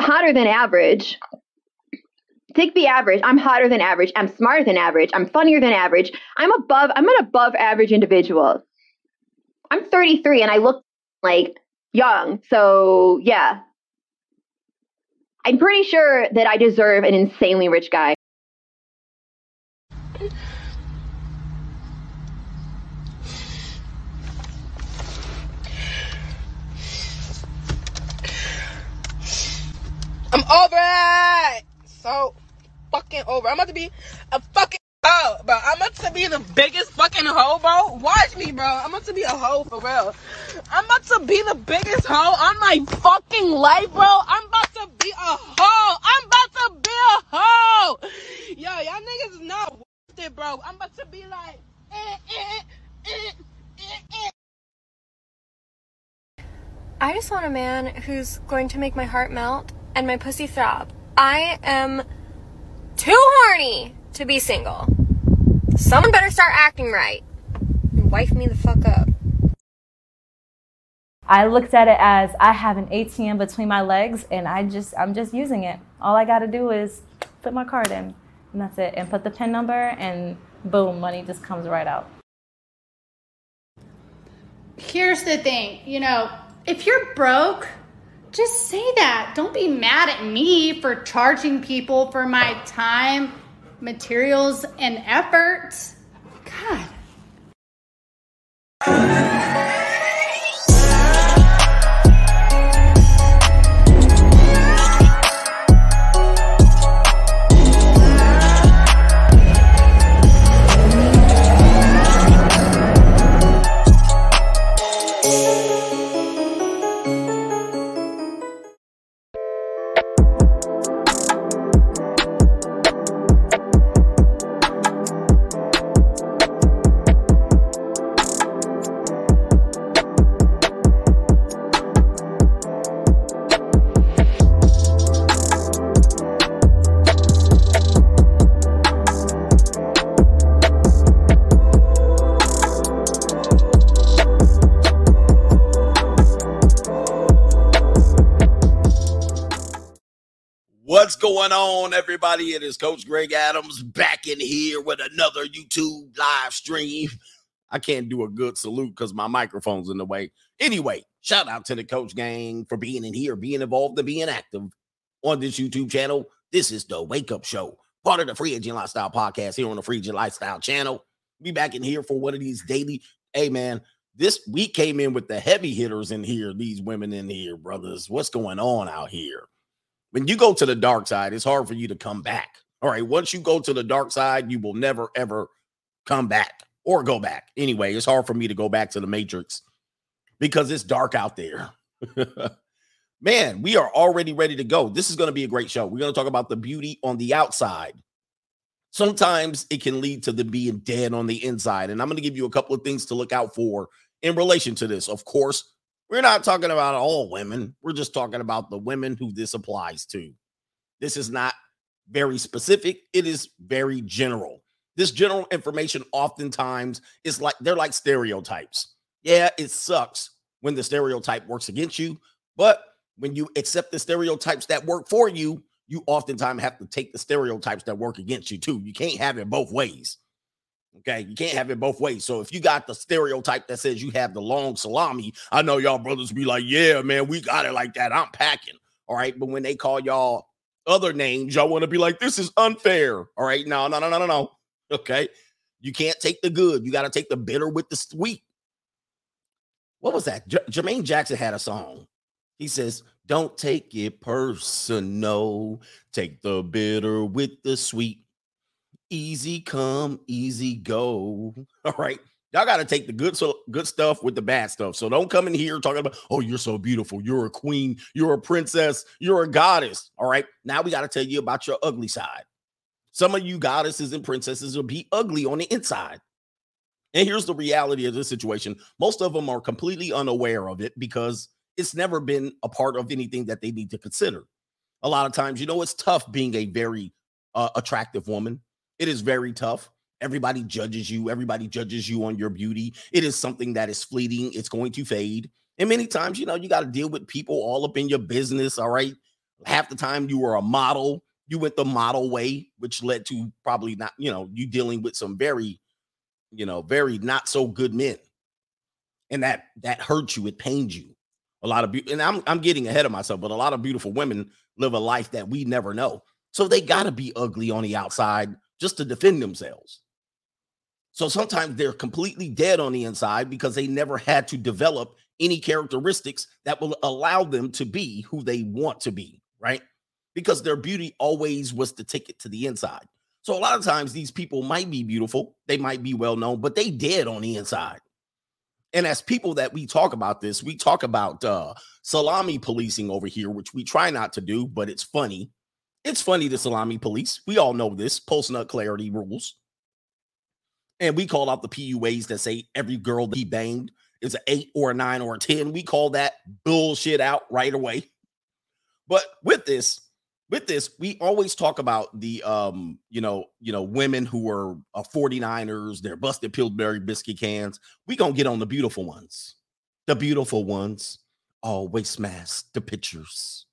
hotter than average. Take the average. I'm hotter than average. I'm smarter than average. I'm funnier than average. I'm above. I'm an above average individual. I'm 33 and I look like young. So yeah, I'm pretty sure that I deserve an insanely rich guy. Over it. So fucking over. I'm about to be a fucking hoe, bro. I'm about to be the biggest fucking hoe, bro. Watch me, bro. I'm about to be a hoe for real. I'm about to be the biggest hoe on my fucking life, bro. I'm about to be a hoe. I'm about to be a hoe. Yo, y'all niggas is not worth it, bro. I'm about to be like. I just want a man who's going to make my heart melt and my pussy throb. I am too horny to be single. Someone better start acting right and wife me the fuck up. I looked at it as I have an ATM between my legs and I just I'm just using it. All I got to do is put my card in and that's it and put the pin number and boom, money just comes right out. Here's the thing, you know, if you're broke, just say that. Don't be mad at me for charging people for my time, materials, and effort. God. Everybody? It is Coach Greg Adams back in here with another YouTube live stream. I can't do a good salute because my microphone's in the way. Anyway, shout out to the coach gang for being in here, being involved, and being active on this YouTube channel. This is the Wake Up Show, part of the Free Agent Lifestyle podcast here on the Free Agent Lifestyle channel. Be back in here for one of these daily. Hey, man, this we came in with the heavy hitters in here, these women in here, brothers. What's going on out here? When you go to the dark side, it's hard for you to come back. All right. Once you go to the dark side, you will never, ever come back or go back. Anyway, it's hard for me to go back to the matrix because it's dark out there. Man, we are already ready to go. This is going to be a great show. We're going to talk about the beauty on the outside. Sometimes it can lead to the being dead on the inside. And I'm going to give you a couple of things to look out for in relation to this. Of course, we're not talking about all women. We're just talking about the women who this applies to. This is not very specific, it is very general. This general information oftentimes is like they're like stereotypes. Yeah, it sucks when the stereotype works against you, but when you accept the stereotypes that work for you, you oftentimes have to take the stereotypes that work against you too. You can't have it both ways. Okay, you can't have it both ways. So if you got the stereotype that says you have the long salami, I know y'all brothers be like, yeah, man, we got it like that. I'm packing. All right. But when they call y'all other names, y'all want to be like, this is unfair. All right. No, no, no, no, no, no. Okay. You can't take the good. You got to take the bitter with the sweet. What was that? J- Jermaine Jackson had a song. He says, Don't take it personal. Take the bitter with the sweet easy come, easy go. All right. Y'all got to take the good so good stuff with the bad stuff. So don't come in here talking about, oh, you're so beautiful. You're a queen. You're a princess. You're a goddess. All right. Now we got to tell you about your ugly side. Some of you goddesses and princesses will be ugly on the inside. And here's the reality of this situation most of them are completely unaware of it because it's never been a part of anything that they need to consider. A lot of times, you know, it's tough being a very uh, attractive woman. It is very tough. Everybody judges you. Everybody judges you on your beauty. It is something that is fleeting. It's going to fade. And many times, you know, you got to deal with people all up in your business. All right. Half the time you were a model, you went the model way, which led to probably not, you know, you dealing with some very, you know, very not so good men. And that that hurts you, it pains you. A lot of be- and I'm I'm getting ahead of myself, but a lot of beautiful women live a life that we never know. So they got to be ugly on the outside just to defend themselves. So sometimes they're completely dead on the inside because they never had to develop any characteristics that will allow them to be who they want to be, right? Because their beauty always was the ticket to the inside. So a lot of times these people might be beautiful, they might be well known, but they dead on the inside. And as people that we talk about this, we talk about uh salami policing over here, which we try not to do, but it's funny. It's funny the salami police. We all know this post nut clarity rules. And we call out the PUAs that say every girl that he banged is an eight or a nine or a 10. We call that bullshit out right away. But with this, with this, we always talk about the um, you know, you know, women who are uh, 49ers, they're busted Pillsbury biscuit cans. We gonna get on the beautiful ones. The beautiful ones always smash the pictures.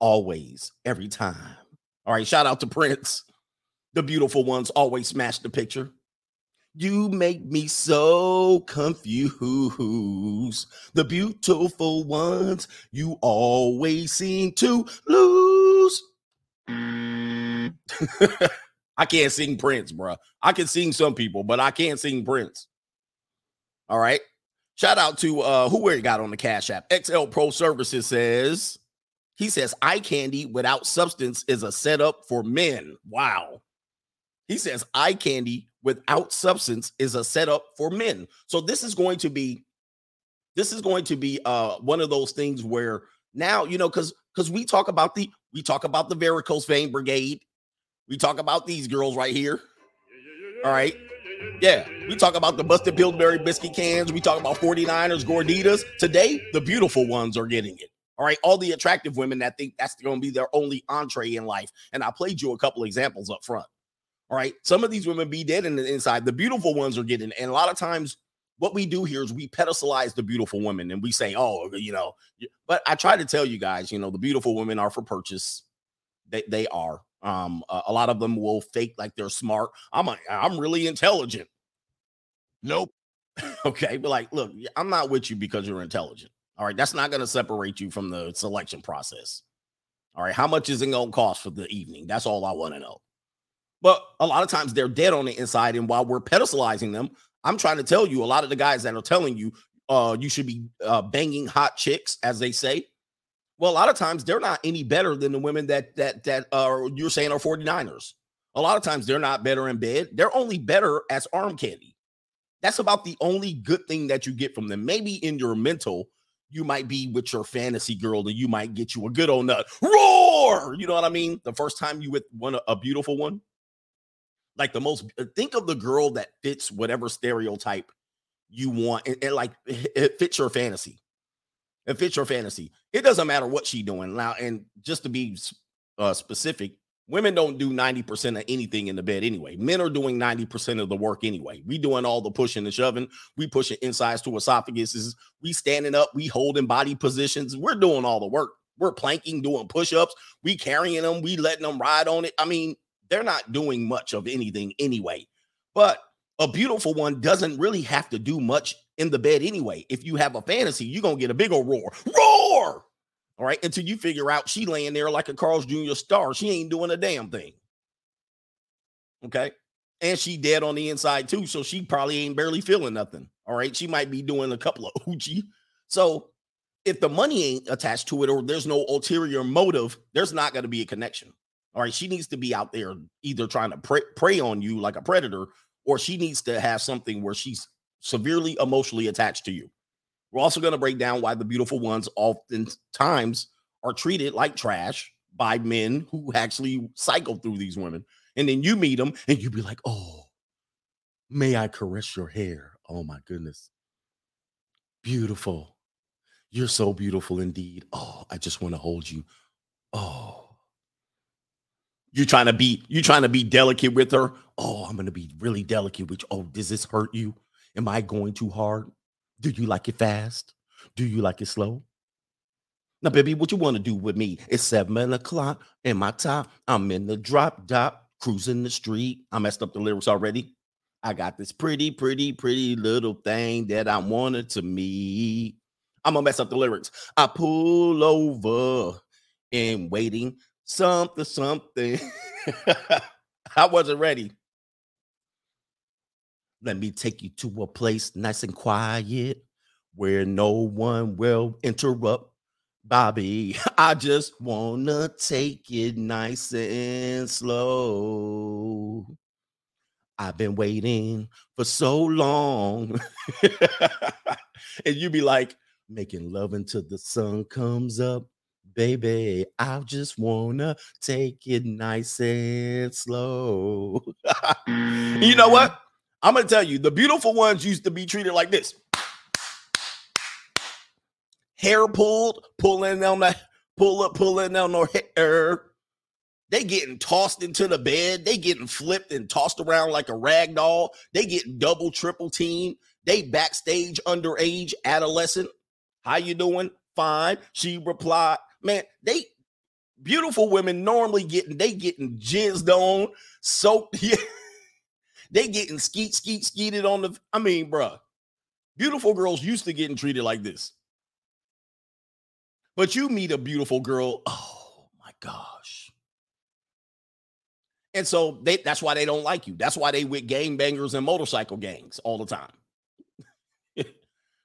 Always, every time. All right, shout out to Prince. The beautiful ones always smash the picture. You make me so confused. The beautiful ones you always seem to lose. I can't sing Prince, bro. I can sing some people, but I can't sing Prince. All right. Shout out to uh who we got on the Cash App. XL Pro Services says he says eye candy without substance is a setup for men. Wow. He says eye candy without substance is a setup for men. So this is going to be this is going to be uh one of those things where now you know because because we talk about the we talk about the varicose vein brigade. We talk about these girls right here. All right? Yeah. We talk about the busted pillsbury biscuit cans. We talk about 49ers gorditas. Today the beautiful ones are getting it all right all the attractive women that think that's going to be their only entree in life and i played you a couple examples up front all right. Some of these women be dead in the inside. The beautiful ones are getting, and a lot of times what we do here is we pedestalize the beautiful women and we say, oh, you know, but I try to tell you guys, you know, the beautiful women are for purchase. They they are. Um, a, a lot of them will fake like they're smart. I'm a, I'm really intelligent. Nope. okay, but like, look, I'm not with you because you're intelligent. All right, that's not going to separate you from the selection process. All right, how much is it going to cost for the evening? That's all I want to know. But a lot of times they're dead on the inside. And while we're pedestalizing them, I'm trying to tell you a lot of the guys that are telling you uh, you should be uh, banging hot chicks, as they say. Well, a lot of times they're not any better than the women that that that uh, you're saying are 49ers. A lot of times they're not better in bed. They're only better as arm candy. That's about the only good thing that you get from them. Maybe in your mental, you might be with your fantasy girl and you might get you a good old nut. Roar! You know what I mean? The first time you with one a beautiful one, like the most uh, think of the girl that fits whatever stereotype you want and, and like it fits your fantasy it fits your fantasy it doesn't matter what she doing now and just to be uh, specific women don't do 90% of anything in the bed anyway. Men are doing 90% of the work anyway. We doing all the pushing and shoving. We pushing insides to esophaguses. We standing up. We holding body positions. We're doing all the work. We're planking doing push-ups. We carrying them we letting them ride on it. I mean they're not doing much of anything anyway. But a beautiful one doesn't really have to do much in the bed anyway. If you have a fantasy, you're gonna get a big old roar. Roar! All right, until you figure out she laying there like a Carl's Jr. star. She ain't doing a damn thing. Okay. And she dead on the inside too. So she probably ain't barely feeling nothing. All right. She might be doing a couple of hoochie. So if the money ain't attached to it or there's no ulterior motive, there's not going to be a connection. All right, she needs to be out there either trying to prey, prey on you like a predator, or she needs to have something where she's severely emotionally attached to you. We're also going to break down why the beautiful ones oftentimes are treated like trash by men who actually cycle through these women. And then you meet them and you be like, oh, may I caress your hair? Oh my goodness. Beautiful. You're so beautiful indeed. Oh, I just want to hold you. Oh, You're trying to be you're trying to be delicate with her? Oh, I'm gonna be really delicate with you. Oh, does this hurt you? Am I going too hard? Do you like it fast? Do you like it slow? Now, baby, what you want to do with me? It's seven o'clock in my top. I'm in the drop top, cruising the street. I messed up the lyrics already. I got this pretty, pretty, pretty little thing that I wanted to meet. I'm gonna mess up the lyrics. I pull over and waiting something, something. I wasn't ready. Let me take you to a place nice and quiet where no one will interrupt. Bobby, I just wanna take it nice and slow. I've been waiting for so long. and you'd be like, making love until the sun comes up. Baby, I just wanna take it nice and slow. you know what? I'm gonna tell you, the beautiful ones used to be treated like this hair pulled, pulling on the pull up, pulling on their hair. They getting tossed into the bed. They getting flipped and tossed around like a rag doll. They getting double, triple team. They backstage underage adolescent. How you doing? Fine. She replied, man, they beautiful women normally getting they getting jizzed on, soaked. Yeah. They getting skeet, skeet, skeeted on the. I mean, bruh, beautiful girls used to getting treated like this. But you meet a beautiful girl, oh my gosh. And so they that's why they don't like you. That's why they with gang bangers and motorcycle gangs all the time.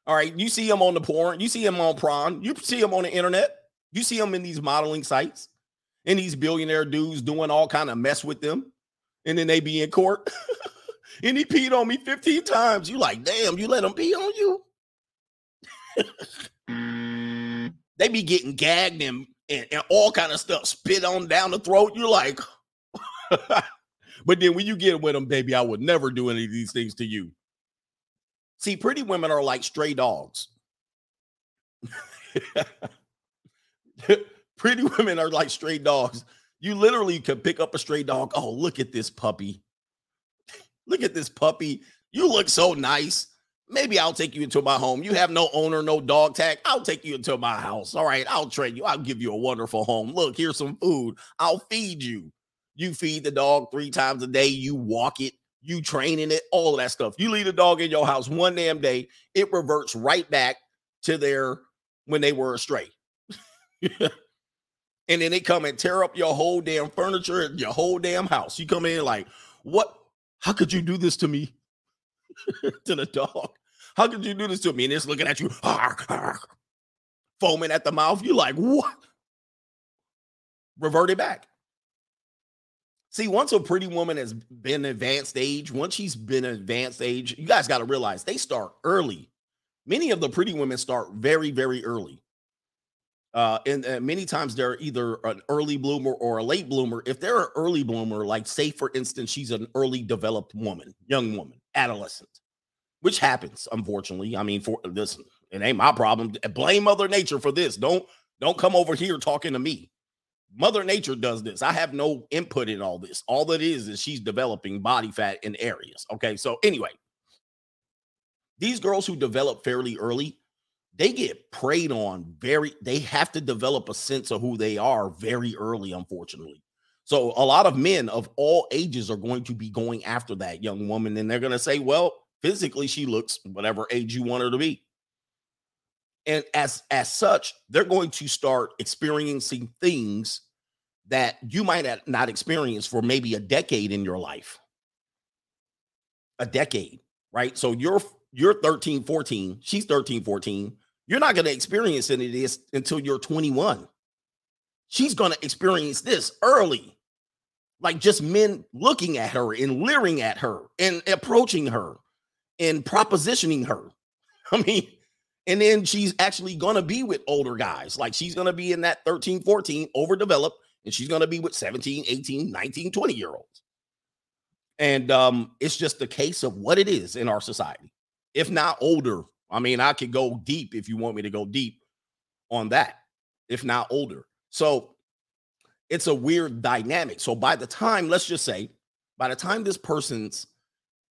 all right, you see them on the porn, you see them on prawn, you see them on the internet, you see them in these modeling sites, and these billionaire dudes doing all kind of mess with them, and then they be in court. and he peed on me 15 times. You like, damn, you let him pee on you? Mm. they be getting gagged and, and, and all kind of stuff spit on down the throat. You're like, but then when you get with them, baby, I would never do any of these things to you. See, pretty women are like stray dogs. pretty women are like stray dogs. You literally could pick up a stray dog. Oh, look at this puppy. Look at this puppy. You look so nice. Maybe I'll take you into my home. You have no owner, no dog tag. I'll take you into my house. All right, I'll train you. I'll give you a wonderful home. Look, here's some food. I'll feed you. You feed the dog three times a day. You walk it. You training it. All that stuff. You leave a dog in your house one damn day, it reverts right back to their when they were astray. and then they come and tear up your whole damn furniture your whole damn house. You come in like, what? How could you do this to me? to the dog. How could you do this to me? And it's looking at you, foaming at the mouth. You're like, what? Revert it back. See, once a pretty woman has been advanced age, once she's been advanced age, you guys got to realize they start early. Many of the pretty women start very, very early. Uh, and uh, many times they're either an early bloomer or a late bloomer. If they're an early bloomer, like say for instance, she's an early developed woman, young woman, adolescent, which happens, unfortunately. I mean, for listen, it ain't my problem. Blame Mother Nature for this. Don't don't come over here talking to me. Mother Nature does this. I have no input in all this. All that is is she's developing body fat in areas. Okay. So anyway, these girls who develop fairly early, they get preyed on very, they have to develop a sense of who they are very early, unfortunately. So a lot of men of all ages are going to be going after that young woman, and they're going to say, well, physically she looks whatever age you want her to be. And as as such, they're going to start experiencing things that you might not experience for maybe a decade in your life. A decade, right? So you're you're 13, 14, she's 13, 14. You're not going to experience any of this until you're 21. She's going to experience this early like just men looking at her and leering at her and approaching her and propositioning her. I mean, and then she's actually going to be with older guys. Like she's going to be in that 13, 14, overdeveloped, and she's going to be with 17, 18, 19, 20 year olds. And um, it's just the case of what it is in our society, if not older. I mean, I could go deep if you want me to go deep on that, if not older. So it's a weird dynamic. So by the time, let's just say, by the time this person's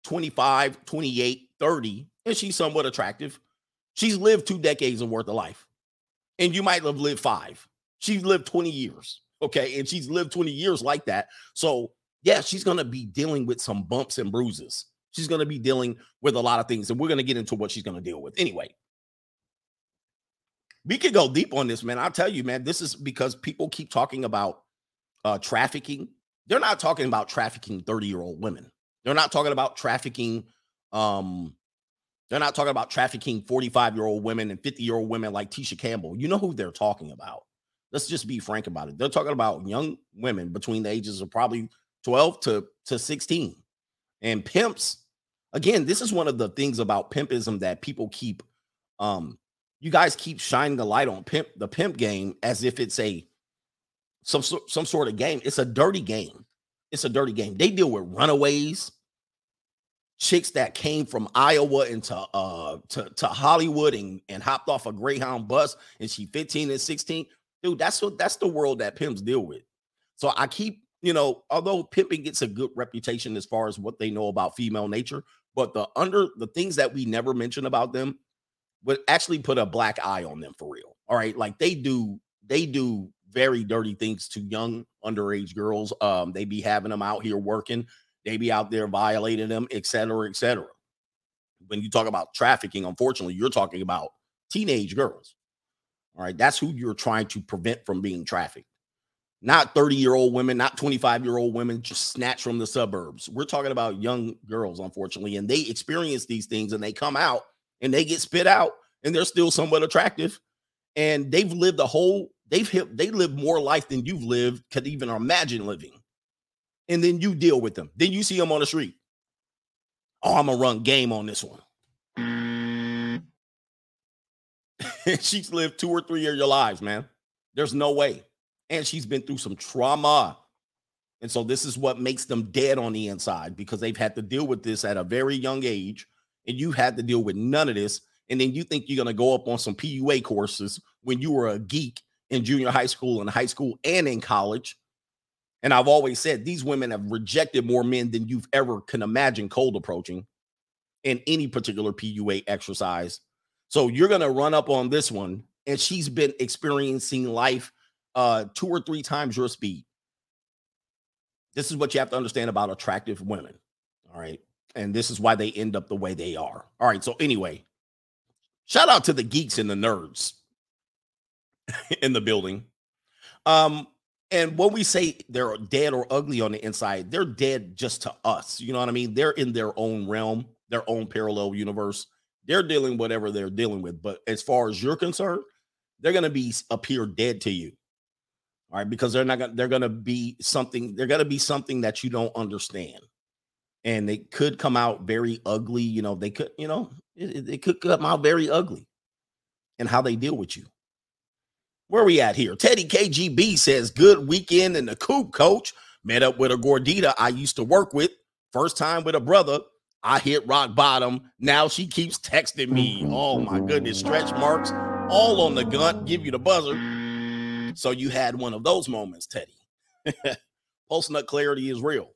25, 28, 30, and she's somewhat attractive, she's lived two decades of worth of life. And you might have lived five. She's lived 20 years. Okay. And she's lived 20 years like that. So, yeah, she's going to be dealing with some bumps and bruises. She's going to be dealing with a lot of things. And we're going to get into what she's going to deal with. Anyway, we could go deep on this, man. I'll tell you, man, this is because people keep talking about uh, trafficking. They're not talking about trafficking 30 year old women. They're not talking about trafficking. Um, they're not talking about trafficking 45 year old women and 50 year old women like Tisha Campbell. You know who they're talking about. Let's just be frank about it. They're talking about young women between the ages of probably 12 to, to 16. And pimps, again, this is one of the things about pimpism that people keep um you guys keep shining the light on pimp the pimp game as if it's a some some sort of game. It's a dirty game. It's a dirty game. They deal with runaways, chicks that came from Iowa into uh to, to Hollywood and, and hopped off a Greyhound bus and she 15 and 16. Dude, that's what that's the world that pimps deal with. So I keep, you know, although pimping gets a good reputation as far as what they know about female nature, but the under the things that we never mention about them would actually put a black eye on them for real. All right. Like they do, they do very dirty things to young underage girls. Um, they be having them out here working, they be out there violating them, et cetera, et cetera. When you talk about trafficking, unfortunately, you're talking about teenage girls. All right. That's who you're trying to prevent from being trafficked. Not 30 year old women, not 25 year old women just snatched from the suburbs. We're talking about young girls, unfortunately, and they experience these things and they come out and they get spit out and they're still somewhat attractive. And they've lived a whole they've hit, they live more life than you've lived could even imagine living. And then you deal with them. Then you see them on the street. Oh i'm gonna run game on this one. She's lived two or three of your lives man. There's no way and she's been through some trauma and so this is what makes them dead on the inside because they've had to deal with this at a very young age and you had to deal with none of this and then you think you're going to go up on some PUA courses when you were a geek in junior high school and high school and in college. And I've always said these women have rejected more men than you've ever can imagine cold approaching in any particular PUA exercise. So you're going to run up on this one and she's been experiencing life uh two or three times your speed. This is what you have to understand about attractive women. All right. And this is why they end up the way they are. All right. So anyway, Shout out to the geeks and the nerds in the building. Um, and when we say they're dead or ugly on the inside, they're dead just to us. You know what I mean? They're in their own realm, their own parallel universe. They're dealing whatever they're dealing with. But as far as you're concerned, they're gonna be appear dead to you. All right, because they're not gonna they're gonna be something, they're gonna be something that you don't understand. And they could come out very ugly. You know, they could, you know, it, it could come out very ugly and how they deal with you. Where we at here? Teddy KGB says, Good weekend in the coop, coach. Met up with a gordita I used to work with. First time with a brother. I hit rock bottom. Now she keeps texting me. Mm-hmm, oh my goodness. Mm-hmm. Stretch marks all on the gun. Give you the buzzer. So you had one of those moments, Teddy. Post nut clarity is real.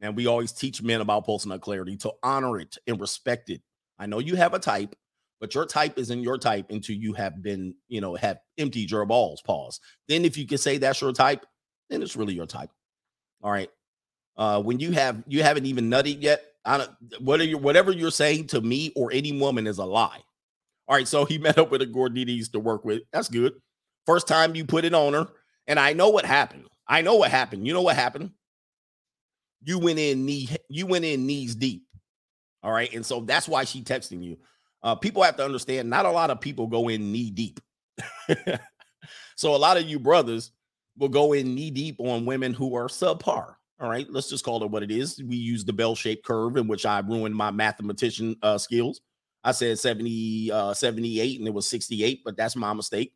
And we always teach men about post nut clarity to honor it and respect it I know you have a type, but your type isn't your type until you have been, you know, have emptied your balls. Pause. Then, if you can say that's your type, then it's really your type. All right. Uh, when you have you haven't even nutted yet, I don't you whatever you're saying to me or any woman is a lie. All right, so he met up with a gordita he used to work with. That's good. First time you put it on her, and I know what happened. I know what happened. You know what happened? You went in knee, you went in knees deep. All right. And so that's why she texting you. Uh, people have to understand not a lot of people go in knee deep. so a lot of you brothers will go in knee deep on women who are subpar. All right. Let's just call it what it is. We use the bell shaped curve in which I ruined my mathematician uh, skills. I said 70, uh, 78 and it was 68, but that's my mistake.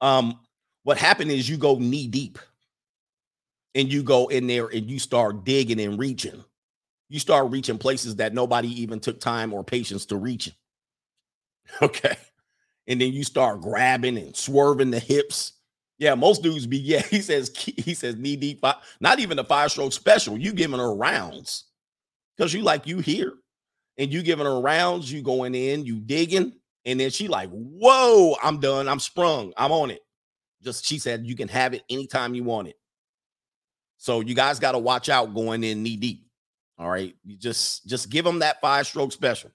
Um, what happened is you go knee deep and you go in there and you start digging and reaching you start reaching places that nobody even took time or patience to reach. Okay. And then you start grabbing and swerving the hips. Yeah, most dudes be yeah. He says he says knee deep. Not even the five stroke special. You giving her rounds because you like you here, and you giving her rounds. You going in, you digging, and then she like, whoa, I'm done. I'm sprung. I'm on it. Just she said you can have it anytime you want it. So you guys got to watch out going in knee deep. All right, you just just give them that five stroke special.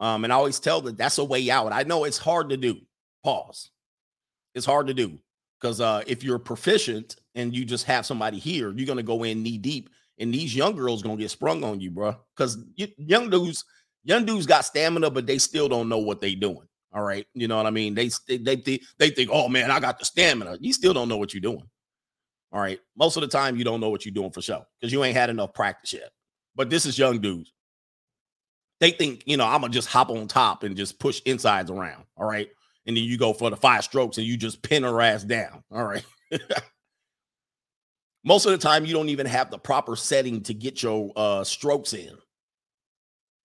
Um, and I always tell that that's a way out. I know it's hard to do. Pause. It's hard to do because uh, if you're proficient and you just have somebody here, you're gonna go in knee deep, and these young girls gonna get sprung on you, bro. Because young dudes, young dudes got stamina, but they still don't know what they doing. All right, you know what I mean? They they they, they think, oh man, I got the stamina. You still don't know what you're doing. All right, most of the time you don't know what you're doing for sure because you ain't had enough practice yet. But this is young dudes. They think, you know, I'm gonna just hop on top and just push insides around. All right. And then you go for the five strokes and you just pin her ass down. All right. Most of the time, you don't even have the proper setting to get your uh, strokes in.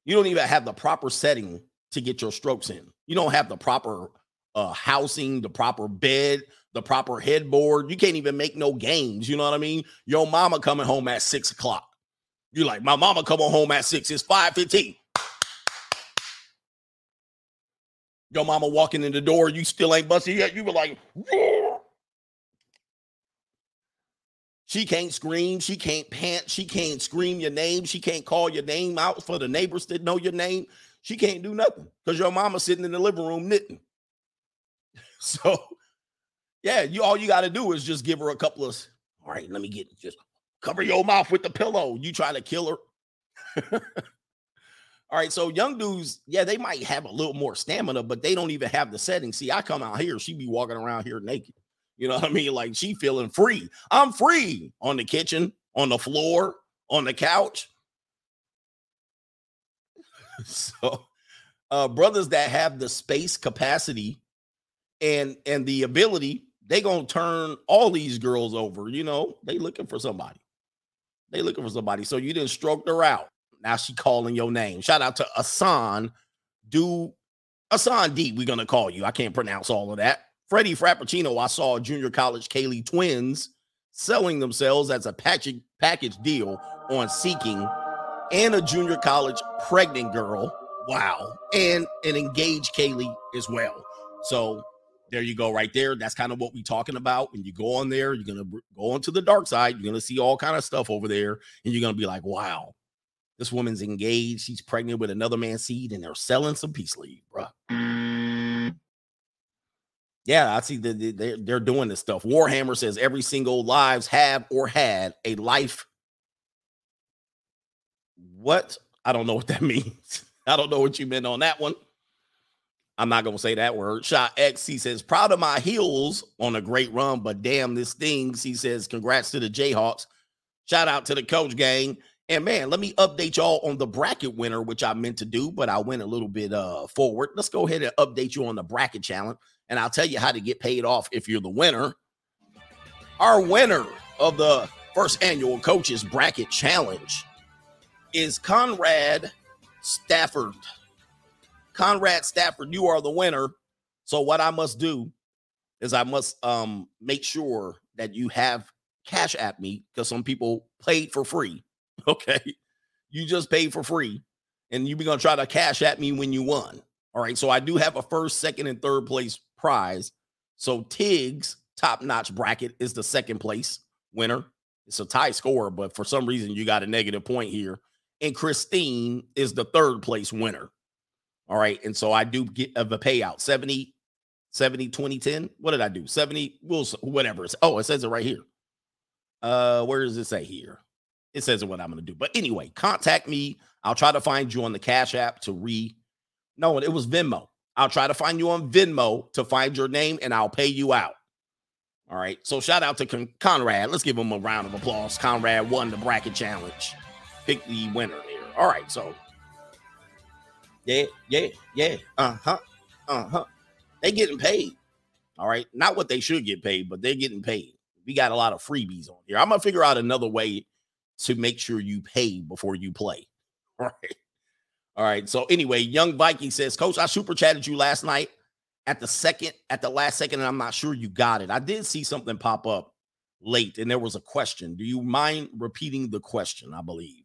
You don't even have the proper setting to get your strokes in. You don't have the proper uh, housing, the proper bed, the proper headboard. You can't even make no games. You know what I mean? Your mama coming home at six o'clock. You're like, my mama coming home at six. It's five fifteen. Your mama walking in the door, you still ain't busted yet. You were like. She can't scream, she can't pant, she can't scream your name, she can't call your name out for the neighbors that know your name. She can't do nothing because your mama's sitting in the living room knitting. So, yeah, you all you got to do is just give her a couple of. All right, let me get just cover your mouth with the pillow. You try to kill her. All right, so young dudes, yeah, they might have a little more stamina, but they don't even have the setting. See, I come out here, she be walking around here naked. You know what I mean? Like she feeling free. I'm free on the kitchen, on the floor, on the couch. so, uh, brothers that have the space capacity and and the ability, they gonna turn all these girls over. You know, they looking for somebody. They looking for somebody. So you didn't stroke her out. Now she calling your name. Shout out to Asan. Do Asan D, we're gonna call you. I can't pronounce all of that. Freddie Frappuccino, I saw junior college Kaylee twins selling themselves as a package package deal on Seeking and a junior college pregnant girl. Wow. And an engaged Kaylee as well. So there you go right there that's kind of what we're talking about when you go on there you're gonna go onto the dark side you're gonna see all kind of stuff over there and you're gonna be like wow this woman's engaged. She's pregnant with another man's seed, and they're selling some peace leave, bro. Yeah, I see that they're, doing this stuff. Warhammer says every single lives have or had a life. What? I don't know what that means. I don't know what you meant on that one. I'm not gonna say that word. Shot X, he says, proud of my heels on a great run, but damn, this stings. He says, congrats to the Jayhawks. Shout out to the coach gang. And man, let me update y'all on the bracket winner, which I meant to do, but I went a little bit uh forward. Let's go ahead and update you on the bracket challenge, and I'll tell you how to get paid off if you're the winner. Our winner of the first annual coaches bracket challenge is Conrad Stafford. Conrad Stafford, you are the winner. So what I must do is I must um make sure that you have cash at me because some people paid for free Okay. You just paid for free and you're to try to cash at me when you won. All right. So I do have a first, second, and third place prize. So Tiggs top notch bracket is the second place winner. It's a tie score, but for some reason you got a negative point here. And Christine is the third place winner. All right. And so I do get of a payout 70, 70, 20, 10. What did I do? 70, we'll, whatever. It's, oh, it says it right here. Uh, where does it say here? it says what I'm to do. But anyway, contact me. I'll try to find you on the Cash App to re. No, it was Venmo. I'll try to find you on Venmo to find your name and I'll pay you out. All right. So shout out to Con- Conrad. Let's give him a round of applause. Conrad won the bracket challenge. Pick the winner there. All right. So yeah, yeah, yeah. Uh-huh. Uh-huh. They getting paid. All right. Not what they should get paid, but they're getting paid. We got a lot of freebies on here. I'm gonna figure out another way to make sure you pay before you play. All right. All right. So anyway, Young Viking says, Coach, I super chatted you last night at the second, at the last second, and I'm not sure you got it. I did see something pop up late, and there was a question. Do you mind repeating the question? I believe.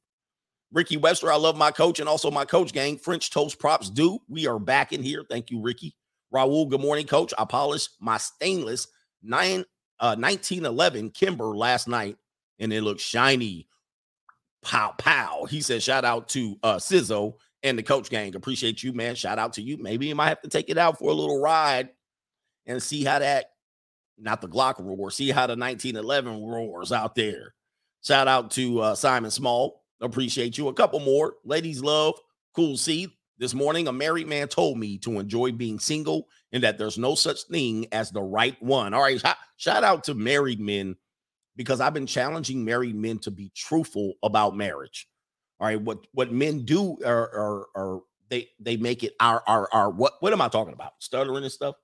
Ricky Webster, I love my coach and also my coach gang. French toast props do. We are back in here. Thank you, Ricky. Raul, good morning, coach. I polished my stainless nine uh 1911 Kimber last night and it looks shiny. Pow pow. He said, shout out to uh and the coach gang. Appreciate you, man. Shout out to you. Maybe you might have to take it out for a little ride and see how that, not the Glock roar, see how the 1911 roars out there. Shout out to uh, Simon Small. Appreciate you. A couple more. Ladies love, cool seed. This morning, a married man told me to enjoy being single and that there's no such thing as the right one. All right. Shout out to married men because I've been challenging married men to be truthful about marriage. All right, what what men do are are, are they they make it our our our what what am I talking about? Stuttering and stuff.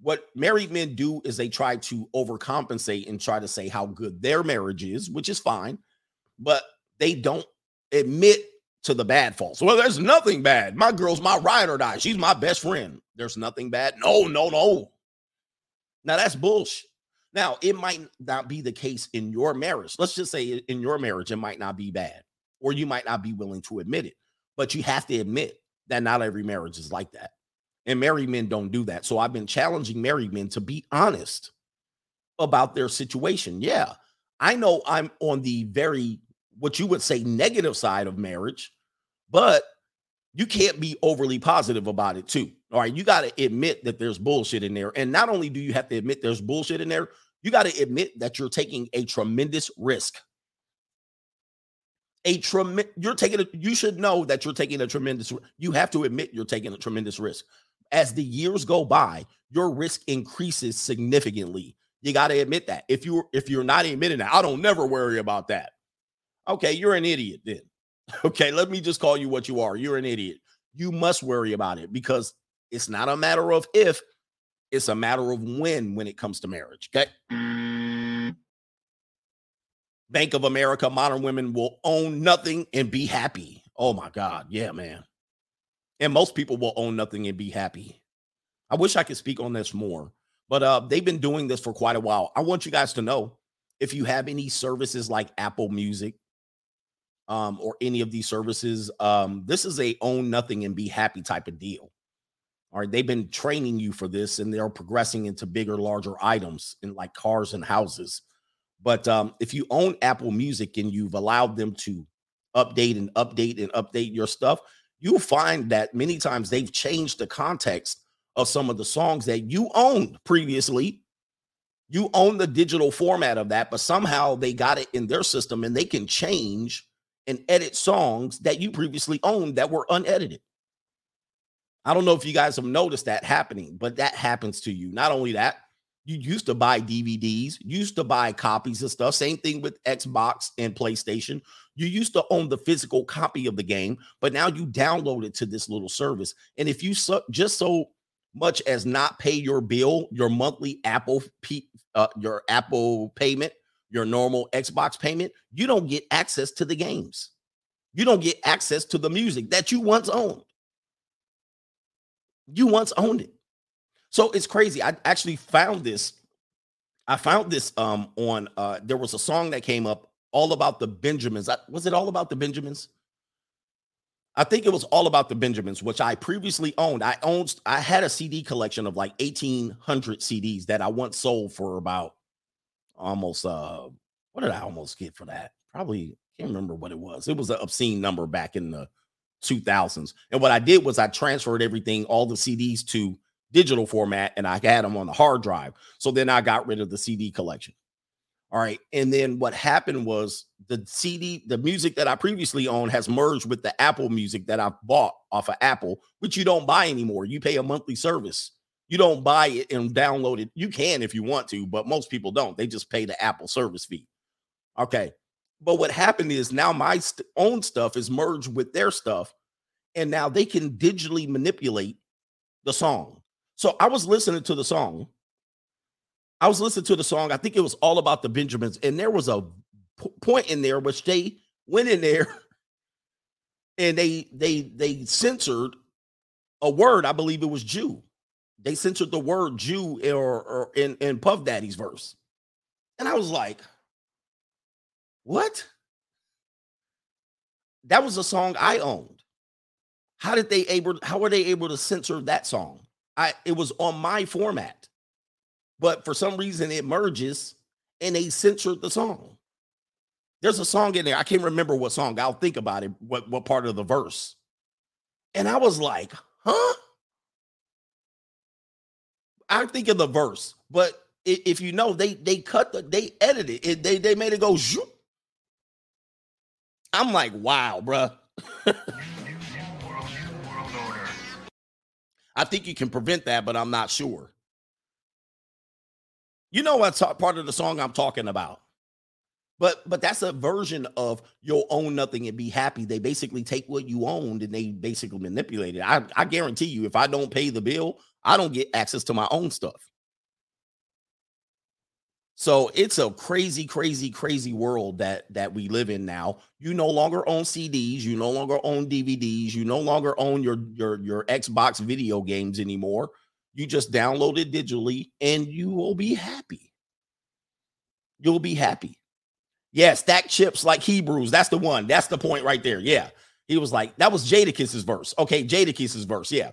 What married men do is they try to overcompensate and try to say how good their marriage is, which is fine, but they don't admit to the bad faults. Well, there's nothing bad. My girl's my ride or die. She's my best friend. There's nothing bad. No, no, no. Now that's bullshit. Now, it might not be the case in your marriage. Let's just say in your marriage, it might not be bad, or you might not be willing to admit it. But you have to admit that not every marriage is like that. And married men don't do that. So I've been challenging married men to be honest about their situation. Yeah, I know I'm on the very, what you would say, negative side of marriage, but you can't be overly positive about it too. All right. You got to admit that there's bullshit in there. And not only do you have to admit there's bullshit in there, you got to admit that you're taking a tremendous risk. A tremendous, you're taking a, you should know that you're taking a tremendous, you have to admit you're taking a tremendous risk. As the years go by, your risk increases significantly. You got to admit that. If you're if you're not admitting that, I don't never worry about that. Okay, you're an idiot then. Okay, let me just call you what you are. You're an idiot. You must worry about it because it's not a matter of if, it's a matter of when when it comes to marriage. Okay. Bank of America, modern women will own nothing and be happy. Oh my God. Yeah, man. And most people will own nothing and be happy. I wish I could speak on this more, but uh, they've been doing this for quite a while. I want you guys to know if you have any services like Apple Music um, or any of these services, um, this is a own nothing and be happy type of deal. All right, they've been training you for this and they're progressing into bigger, larger items in like cars and houses. But um, if you own Apple Music and you've allowed them to update and update and update your stuff, you'll find that many times they've changed the context of some of the songs that you owned previously. You own the digital format of that, but somehow they got it in their system and they can change and edit songs that you previously owned that were unedited. I don't know if you guys have noticed that happening, but that happens to you. Not only that, you used to buy DVDs, used to buy copies of stuff. Same thing with Xbox and PlayStation. You used to own the physical copy of the game, but now you download it to this little service. And if you so, just so much as not pay your bill, your monthly Apple uh, your Apple payment, your normal Xbox payment, you don't get access to the games. You don't get access to the music that you once owned. You once owned it. So it's crazy. I actually found this. I found this um on uh there was a song that came up all about the Benjamins. I, was it all about the Benjamins? I think it was all about the Benjamins, which I previously owned. I owned I had a CD collection of like 1800 CDs that I once sold for about almost uh what did I almost get for that? Probably can't remember what it was. It was an obscene number back in the 2000s. And what I did was I transferred everything, all the CDs to digital format, and I had them on the hard drive. So then I got rid of the CD collection. All right. And then what happened was the CD, the music that I previously owned has merged with the Apple music that I bought off of Apple, which you don't buy anymore. You pay a monthly service. You don't buy it and download it. You can if you want to, but most people don't. They just pay the Apple service fee. Okay. But what happened is now my st- own stuff is merged with their stuff, and now they can digitally manipulate the song. So I was listening to the song. I was listening to the song. I think it was all about the Benjamins, and there was a p- point in there which they went in there and they they they censored a word. I believe it was Jew. they censored the word Jew or, or in, in Puff Daddy's verse. And I was like, what? That was a song I owned. How did they able how were they able to censor that song? I it was on my format. But for some reason it merges and they censored the song. There's a song in there. I can't remember what song. I'll think about it, what, what part of the verse. And I was like, huh? I think of the verse, but if you know, they they cut the they edited it. They they made it go zoop. I'm like, wow, bruh. I think you can prevent that, but I'm not sure. You know what part of the song I'm talking about. But but that's a version of you'll own nothing and be happy. They basically take what you owned and they basically manipulate it. I, I guarantee you, if I don't pay the bill, I don't get access to my own stuff. So it's a crazy, crazy, crazy world that that we live in now. You no longer own CDs, you no longer own DVDs, you no longer own your your your Xbox video games anymore. You just download it digitally and you will be happy. You'll be happy. Yeah, stack chips like Hebrews. That's the one. That's the point right there. Yeah. He was like, that was Jadakiss's verse. Okay, Jadakiss's verse. Yeah.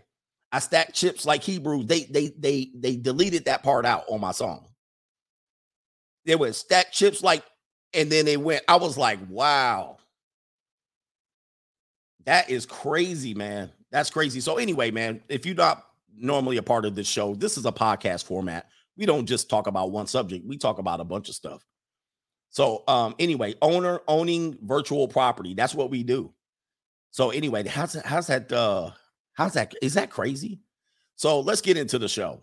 I stack chips like Hebrews. They they they they deleted that part out on my song. They went stack chips like, and then they went. I was like, wow, that is crazy, man. That's crazy. So anyway, man, if you're not normally a part of this show, this is a podcast format. We don't just talk about one subject. We talk about a bunch of stuff. So um anyway, owner owning virtual property. That's what we do. So anyway, how's how's that uh how's that is that crazy? So let's get into the show.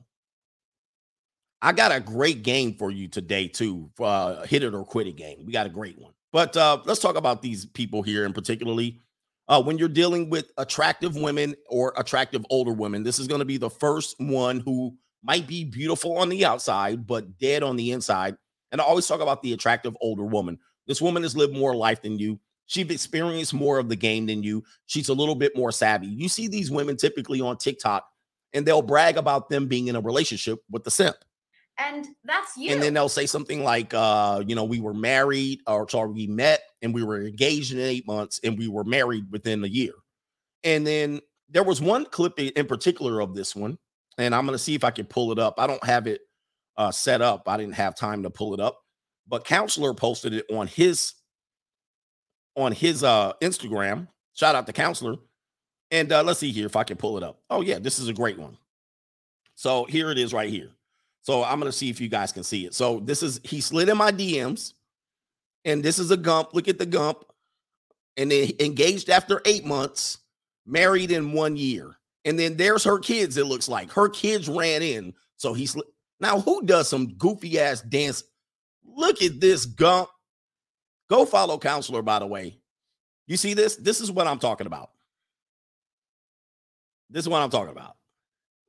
I got a great game for you today, too. Uh, hit it or quit it game. We got a great one. But uh, let's talk about these people here, and particularly uh, when you're dealing with attractive women or attractive older women. This is going to be the first one who might be beautiful on the outside, but dead on the inside. And I always talk about the attractive older woman. This woman has lived more life than you. She's experienced more of the game than you. She's a little bit more savvy. You see these women typically on TikTok, and they'll brag about them being in a relationship with the simp and that's you. And then they'll say something like, uh, you know, we were married or sorry, we met and we were engaged in eight months and we were married within a year. And then there was one clip in particular of this one, and I'm going to see if I can pull it up. I don't have it uh, set up. I didn't have time to pull it up, but counselor posted it on his on his uh Instagram. Shout out to counselor. And uh, let's see here if I can pull it up. Oh yeah, this is a great one. So here it is right here. So I'm gonna see if you guys can see it. So this is he slid in my DMs, and this is a gump. Look at the gump, and then engaged after eight months, married in one year, and then there's her kids. It looks like her kids ran in. So he's now who does some goofy ass dance? Look at this gump. Go follow counselor. By the way, you see this? This is what I'm talking about. This is what I'm talking about.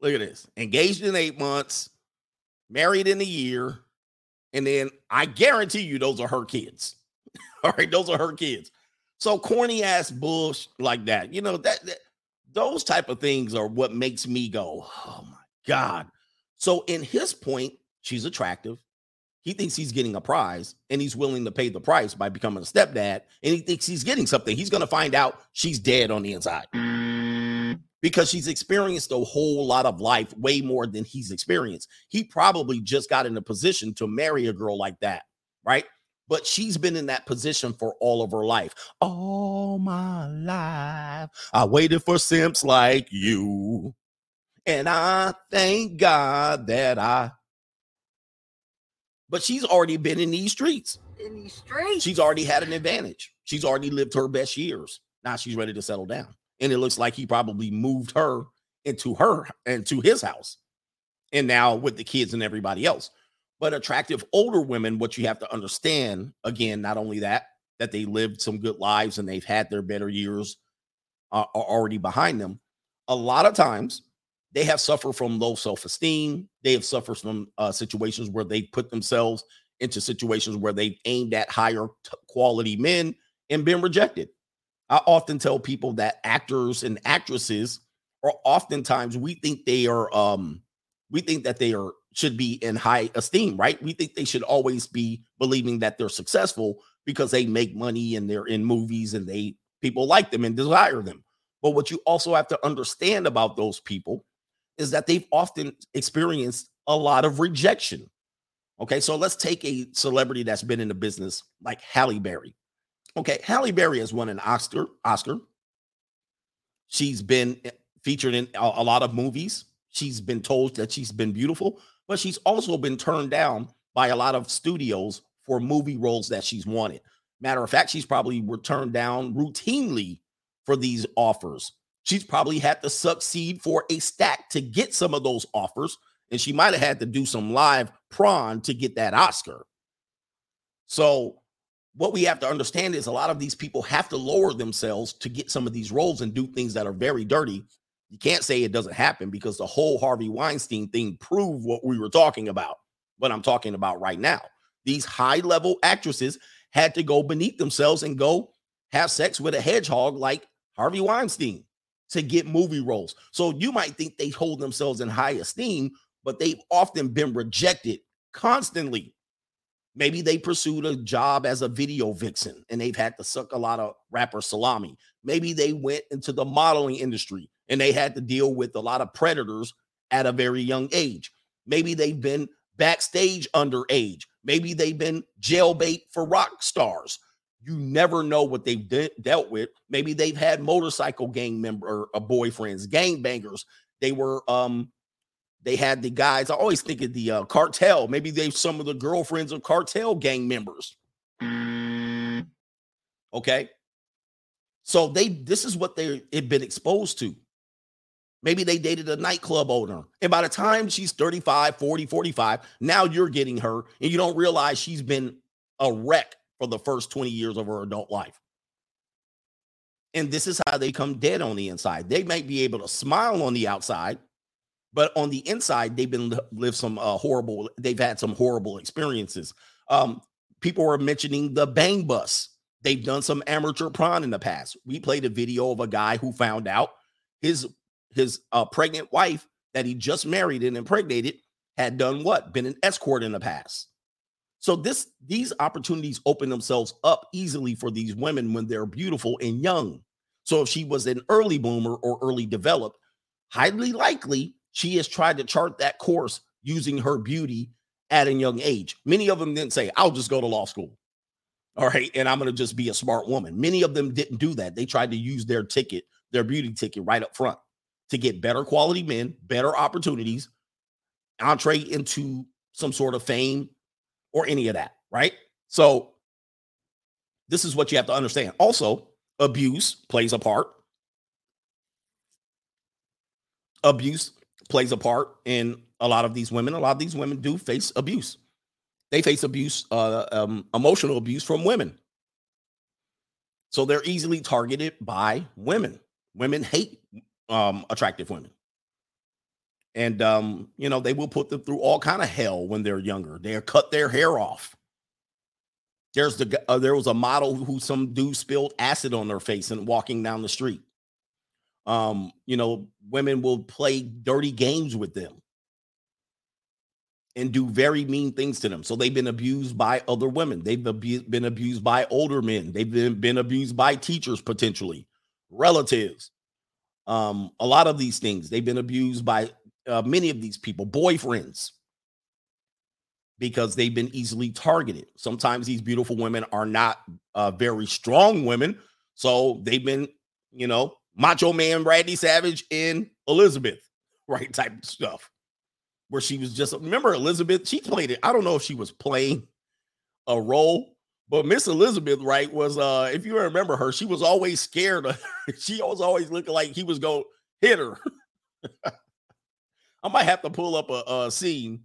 Look at this. Engaged in eight months married in a year, and then I guarantee you those are her kids. All right, those are her kids. So corny ass bush like that, you know that, that those type of things are what makes me go, oh my god. So in his point, she's attractive. He thinks he's getting a prize and he's willing to pay the price by becoming a stepdad. And he thinks he's getting something. He's going to find out she's dead on the inside Mm-hmm. because she's experienced a whole lot of life, way more than he's experienced. He probably just got in a position to marry a girl like that, right? But she's been in that position for all of her life. All my life, I waited for simps like you. And I thank God that I. But she's already been in these streets. In these streets. She's already had an advantage. She's already lived her best years. Now she's ready to settle down and it looks like he probably moved her into her into his house and now with the kids and everybody else. But attractive older women what you have to understand again not only that that they lived some good lives and they've had their better years uh, are already behind them. A lot of times they have suffered from low self-esteem. They have suffered from uh, situations where they put themselves into situations where they've aimed at higher t- quality men and been rejected I often tell people that actors and actresses are oftentimes we think they are um we think that they are should be in high esteem, right? We think they should always be believing that they're successful because they make money and they're in movies and they people like them and desire them. But what you also have to understand about those people is that they've often experienced a lot of rejection. Okay, so let's take a celebrity that's been in the business like Halle Berry. Okay, Halle Berry has won an Oscar. Oscar. She's been eh, featured in a, a lot of movies. She's been told that she's been beautiful, but she's also been turned down by a lot of studios for movie roles that she's wanted. Matter of fact, she's probably were turned down routinely for these offers. She's probably had to succeed for a stack to get some of those offers, and she might have had to do some live prawn to get that Oscar. So, what we have to understand is a lot of these people have to lower themselves to get some of these roles and do things that are very dirty. You can't say it doesn't happen because the whole Harvey Weinstein thing proved what we were talking about, what I'm talking about right now. These high level actresses had to go beneath themselves and go have sex with a hedgehog like Harvey Weinstein to get movie roles. So you might think they hold themselves in high esteem, but they've often been rejected constantly. Maybe they pursued a job as a video vixen and they've had to suck a lot of rapper salami. Maybe they went into the modeling industry and they had to deal with a lot of predators at a very young age. Maybe they've been backstage underage. Maybe they've been jailbait for rock stars. You never know what they've de- dealt with. Maybe they've had motorcycle gang member uh, boyfriends, gang bangers. They were um they had the guys. I always think of the uh, cartel. Maybe they some of the girlfriends of cartel gang members. Okay. So they this is what they had been exposed to. Maybe they dated a nightclub owner. And by the time she's 35, 40, 45, now you're getting her and you don't realize she's been a wreck for the first 20 years of her adult life. And this is how they come dead on the inside. They might be able to smile on the outside, but on the inside, they've been lived some uh, horrible, they've had some horrible experiences. Um, people were mentioning the bang bus. They've done some amateur prawn in the past. We played a video of a guy who found out his his uh, pregnant wife that he just married and impregnated had done what? Been an escort in the past. So this these opportunities open themselves up easily for these women when they're beautiful and young. So if she was an early bloomer or early developed, highly likely she has tried to chart that course using her beauty at a young age. Many of them didn't say, "I'll just go to law school." All right, and I'm going to just be a smart woman. Many of them didn't do that. They tried to use their ticket, their beauty ticket right up front to get better quality men, better opportunities, entree into some sort of fame or any of that, right? So this is what you have to understand. Also, abuse plays a part. Abuse plays a part in a lot of these women. A lot of these women do face abuse. They face abuse, uh, um, emotional abuse from women. So they're easily targeted by women. Women hate um, attractive women. And um, you know, they will put them through all kind of hell when they're younger. They'll cut their hair off. There's the uh, there was a model who some dude spilled acid on their face and walking down the street. Um, you know, women will play dirty games with them and do very mean things to them. So they've been abused by other women. They've abu- been abused by older men. They've been, been abused by teachers potentially, relatives um, a lot of these things they've been abused by uh, many of these people, boyfriends, because they've been easily targeted. Sometimes these beautiful women are not uh, very strong women, so they've been, you know, Macho Man, Randy Savage, and Elizabeth, right? Type of stuff. Where she was just remember Elizabeth, she played it. I don't know if she was playing a role, but Miss Elizabeth, right, was uh, if you remember her, she was always scared. She was always looking like he was to hit her. I might have to pull up a, a scene.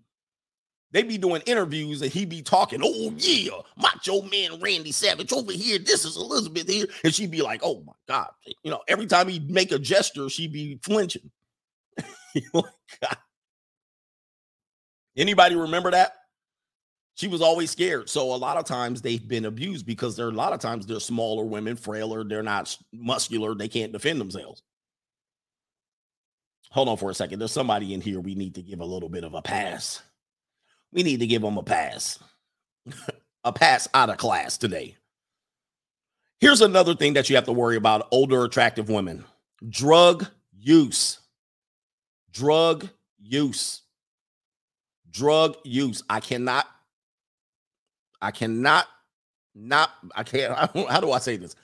They be doing interviews and he be talking, oh yeah, macho man Randy Savage over here. This is Elizabeth here. And she'd be like, oh my God. You know, every time he'd make a gesture, she'd be flinching. Oh, Anybody remember that? she was always scared. So a lot of times they've been abused because there are a lot of times they're smaller women, frailer, they're not muscular, they can't defend themselves. hold on for a second. There's somebody in here we need to give a little bit of a pass. We need to give them a pass. a pass out of class today. Here's another thing that you have to worry about older attractive women drug use. Drug use. Drug use. I cannot, I cannot, not, I can't, how do I say this?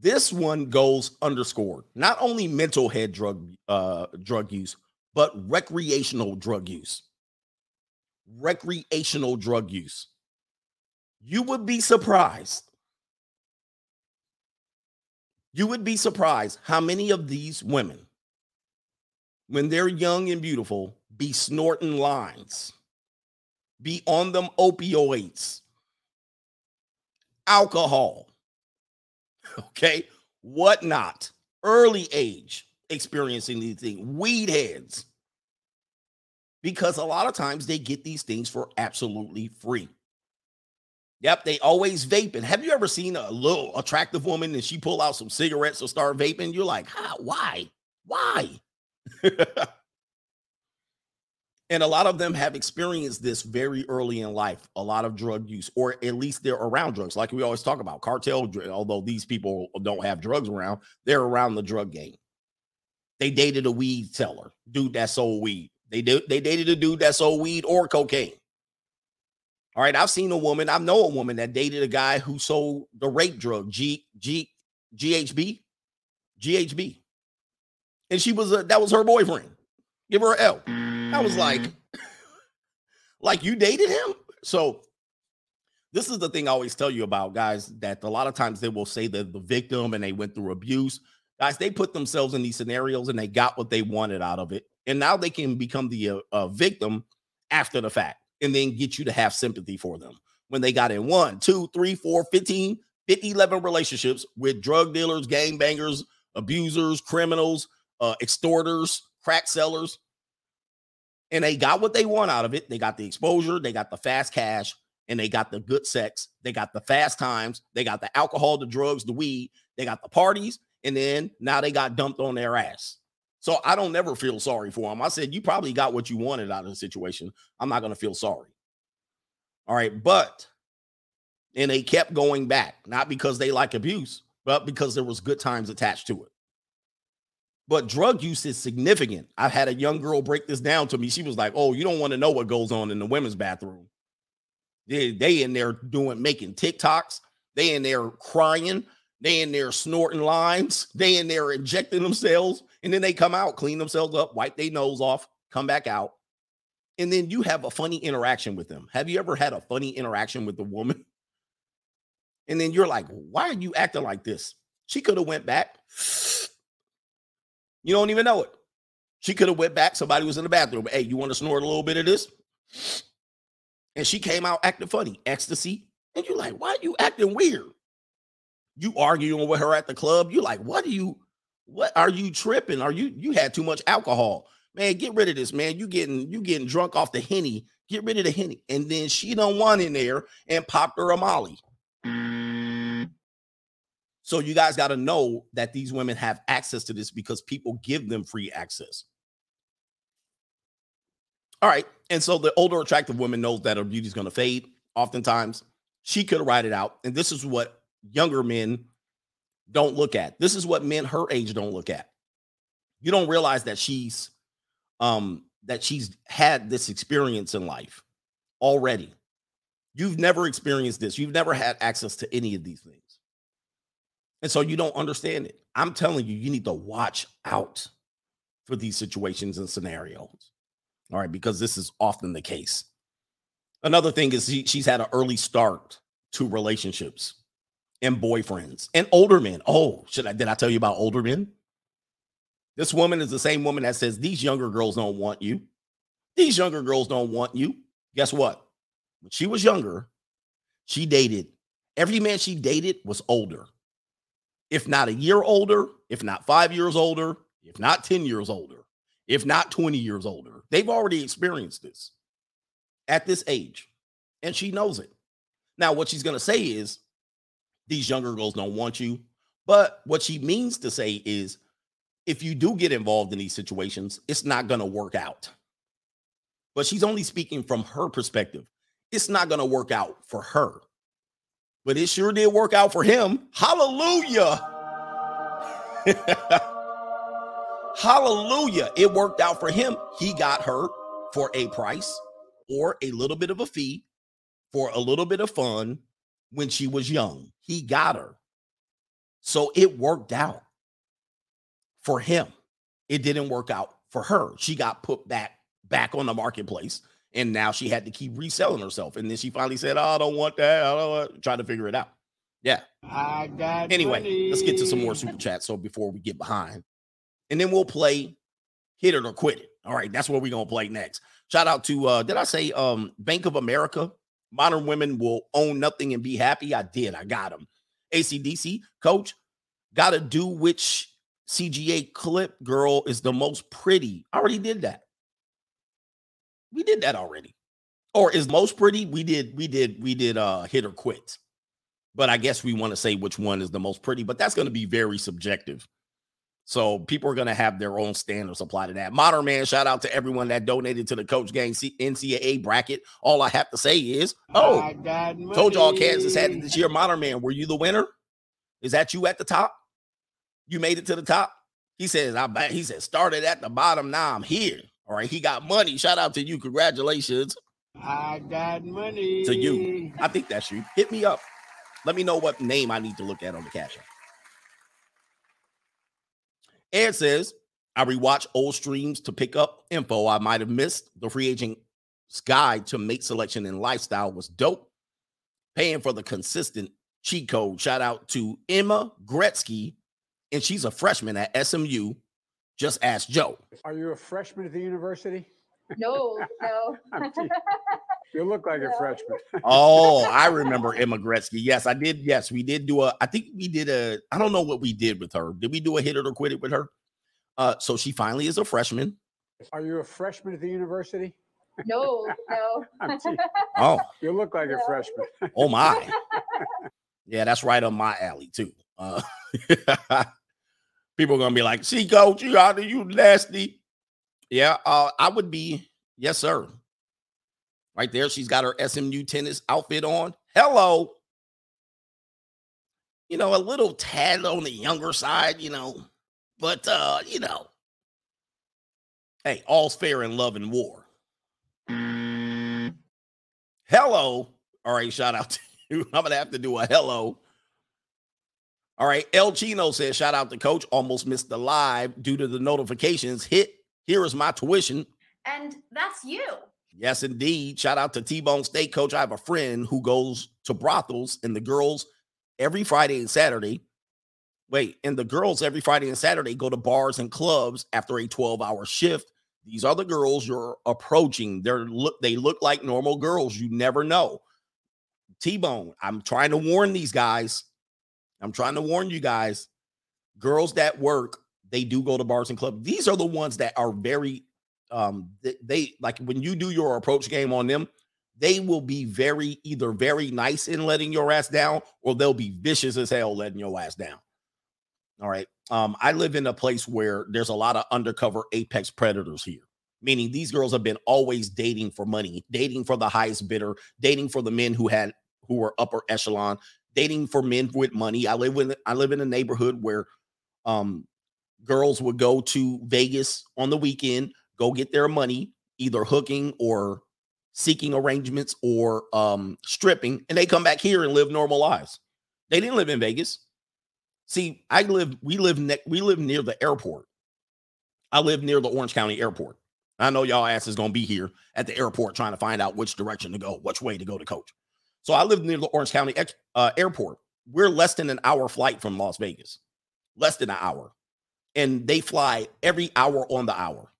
This one goes underscored. Not only mental head drug uh drug use, but recreational drug use. Recreational drug use. You would be surprised. You would be surprised how many of these women, when they're young and beautiful, be snorting lines, be on them opioids, alcohol, okay, whatnot, early age experiencing these things, weed heads. Because a lot of times they get these things for absolutely free. Yep, they always vaping. Have you ever seen a little attractive woman and she pull out some cigarettes or start vaping? You're like, How? why? Why? and a lot of them have experienced this very early in life a lot of drug use or at least they're around drugs like we always talk about cartel although these people don't have drugs around they're around the drug game they dated a weed seller dude that sold weed they did they dated a dude that sold weed or cocaine. All right i've seen a woman i know a woman that dated a guy who sold the rape drug g g ghb ghb and she was a that was her boyfriend. Give her an l. I was like, mm. like you dated him? So this is the thing I always tell you about guys that a lot of times they will say that the victim and they went through abuse. Guys, they put themselves in these scenarios and they got what they wanted out of it. And now they can become the uh, uh, victim after the fact and then get you to have sympathy for them. When they got in one, two, three, four, 15, 50, 11 relationships with drug dealers, gang bangers, abusers, criminals, uh, extorters, crack sellers, and they got what they want out of it. They got the exposure, they got the fast cash, and they got the good sex. They got the fast times, they got the alcohol, the drugs, the weed, they got the parties, and then now they got dumped on their ass. So I don't never feel sorry for them. I said, You probably got what you wanted out of the situation. I'm not going to feel sorry. All right. But, and they kept going back, not because they like abuse, but because there was good times attached to it. But drug use is significant. I've had a young girl break this down to me. She was like, "Oh, you don't want to know what goes on in the women's bathroom. They they in there doing making TikToks. They in there crying. They in there snorting lines. They in there injecting themselves, and then they come out, clean themselves up, wipe their nose off, come back out, and then you have a funny interaction with them. Have you ever had a funny interaction with a woman? And then you're like, "Why are you acting like this?" She could have went back you don't even know it. She could have went back. Somebody was in the bathroom. Hey, you want to snort a little bit of this? And she came out acting funny, ecstasy. And you're like, why are you acting weird? You arguing with her at the club. You're like, what are you, what are you tripping? Are you you had too much alcohol? Man, get rid of this, man. You getting you getting drunk off the henny. Get rid of the henny. And then she don't want in there and popped her a molly. Mm. So you guys got to know that these women have access to this because people give them free access. All right. And so the older attractive woman knows that her beauty's going to fade. Oftentimes, she could ride it out. And this is what younger men don't look at. This is what men her age don't look at. You don't realize that she's um that she's had this experience in life already. You've never experienced this. You've never had access to any of these things. And so you don't understand it. I'm telling you, you need to watch out for these situations and scenarios. All right, because this is often the case. Another thing is she, she's had an early start to relationships and boyfriends and older men. Oh, should I did I tell you about older men? This woman is the same woman that says these younger girls don't want you. These younger girls don't want you. Guess what? When she was younger, she dated every man she dated was older if not a year older, if not five years older, if not 10 years older, if not 20 years older. They've already experienced this at this age, and she knows it. Now, what she's going to say is, these younger girls don't want you. But what she means to say is, if you do get involved in these situations, it's not going to work out. But she's only speaking from her perspective. It's not going to work out for her. But it sure did work out for him. Hallelujah. Hallelujah. It worked out for him. He got her for a price or a little bit of a fee for a little bit of fun when she was young. He got her. So it worked out for him. It didn't work out for her. She got put back back on the marketplace and now she had to keep reselling herself. And then she finally said, oh, I don't want that. I don't want trying to figure it out. Yeah. I got Anyway, money. let's get to some more super chats. So before we get behind, and then we'll play hit it or quit it. All right, that's what we're gonna play next. Shout out to uh did I say um Bank of America? Modern women will own nothing and be happy. I did, I got them. ACDC coach, gotta do which CGA clip girl is the most pretty. I already did that. We did that already. Or is most pretty? We did, we did, we did uh hit or quit. But I guess we want to say which one is the most pretty, but that's going to be very subjective. So people are going to have their own standards applied to that. Modern man, shout out to everyone that donated to the Coach Gang NCAA bracket. All I have to say is, oh, I got money. told y'all Kansas had it this year. Modern man, were you the winner? Is that you at the top? You made it to the top? He says, I bet he said, started at the bottom. Now I'm here. All right. He got money. Shout out to you. Congratulations I got money. to you. I think that's you. Hit me up. Let me know what name I need to look at on the cash app. Ed says, I rewatch old streams to pick up info I might have missed. The free agent's guide to mate selection and lifestyle was dope. Paying for the consistent cheat code. Shout out to Emma Gretzky, and she's a freshman at SMU. Just ask Joe. Are you a freshman at the university? No, no. I'm teasing. you look like a freshman. Oh, I remember Emma Gretzky. Yes, I did. Yes, we did do a. I think we did a. I don't know what we did with her. Did we do a hit it or quit it with her? Uh, so she finally is a freshman. Are you a freshman at the university? No, no. Oh, You look like a freshman. oh my. Yeah, that's right on my alley too. Uh, people are gonna be like, "See, coach, you out there, you nasty." Yeah, uh, I would be. Yes, sir. Right there, she's got her SMU tennis outfit on. Hello. You know, a little tad on the younger side, you know, but uh, you know, hey, all's fair in love and war. Hello. All right, shout out to you. I'm gonna have to do a hello. All right, El Chino says, shout out to coach. Almost missed the live due to the notifications. Hit here is my tuition. And that's you. Yes, indeed. Shout out to T Bone State coach. I have a friend who goes to brothels, and the girls every Friday and Saturday. Wait, and the girls every Friday and Saturday go to bars and clubs after a 12 hour shift. These are the girls you're approaching. They're look, they look like normal girls. You never know. T Bone, I'm trying to warn these guys. I'm trying to warn you guys. Girls that work, they do go to bars and clubs. These are the ones that are very um they, they like when you do your approach game on them they will be very either very nice in letting your ass down or they'll be vicious as hell letting your ass down. All right? Um i live in a place where there's a lot of undercover apex predators here meaning these girls have been always dating for money dating for the highest bidder dating for the men who had who were upper echelon dating for men with money. I live with i live in a neighborhood where um girls would go to vegas on the weekend go get their money, either hooking or seeking arrangements or um stripping, and they come back here and live normal lives. They didn't live in Vegas. See, I live, we live ne- we live near the airport. I live near the Orange County Airport. I know y'all ass is gonna be here at the airport trying to find out which direction to go, which way to go to coach. So I live near the Orange County ex- uh, Airport. We're less than an hour flight from Las Vegas, less than an hour, and they fly every hour on the hour.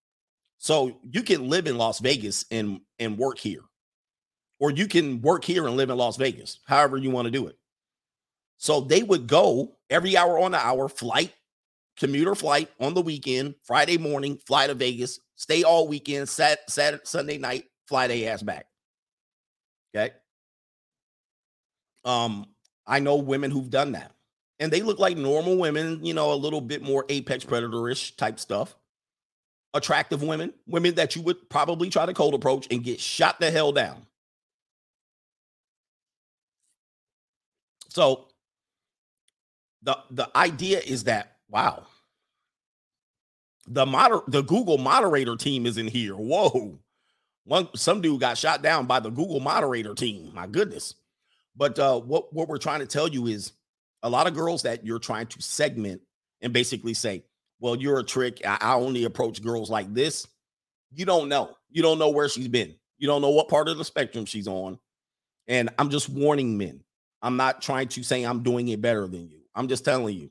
So you can live in Las Vegas and and work here. Or you can work here and live in Las Vegas, however you want to do it. So they would go every hour on the hour, flight, commuter flight on the weekend, Friday morning, fly to Vegas, stay all weekend, sat, Saturday, Sunday night, fly their ass back. Okay. Um, I know women who've done that. and they look like normal women, you know, a little bit more apex predator-ish type stuff. Attractive women, women that you would probably try to cold approach and get shot the hell down. So the the idea is that wow, the moder the Google moderator team is in here. Whoa, one some dude got shot down by the Google moderator team. My goodness. But uh, what what we're trying to tell you is a lot of girls that you're trying to segment and basically say, well, you're a trick. I, only approach girls like this. You don't know. You don't know where she's been. You don't know what part of the spectrum she's on. And I'm just warning men. I'm not trying to say I'm doing it better than you. I'm just telling you.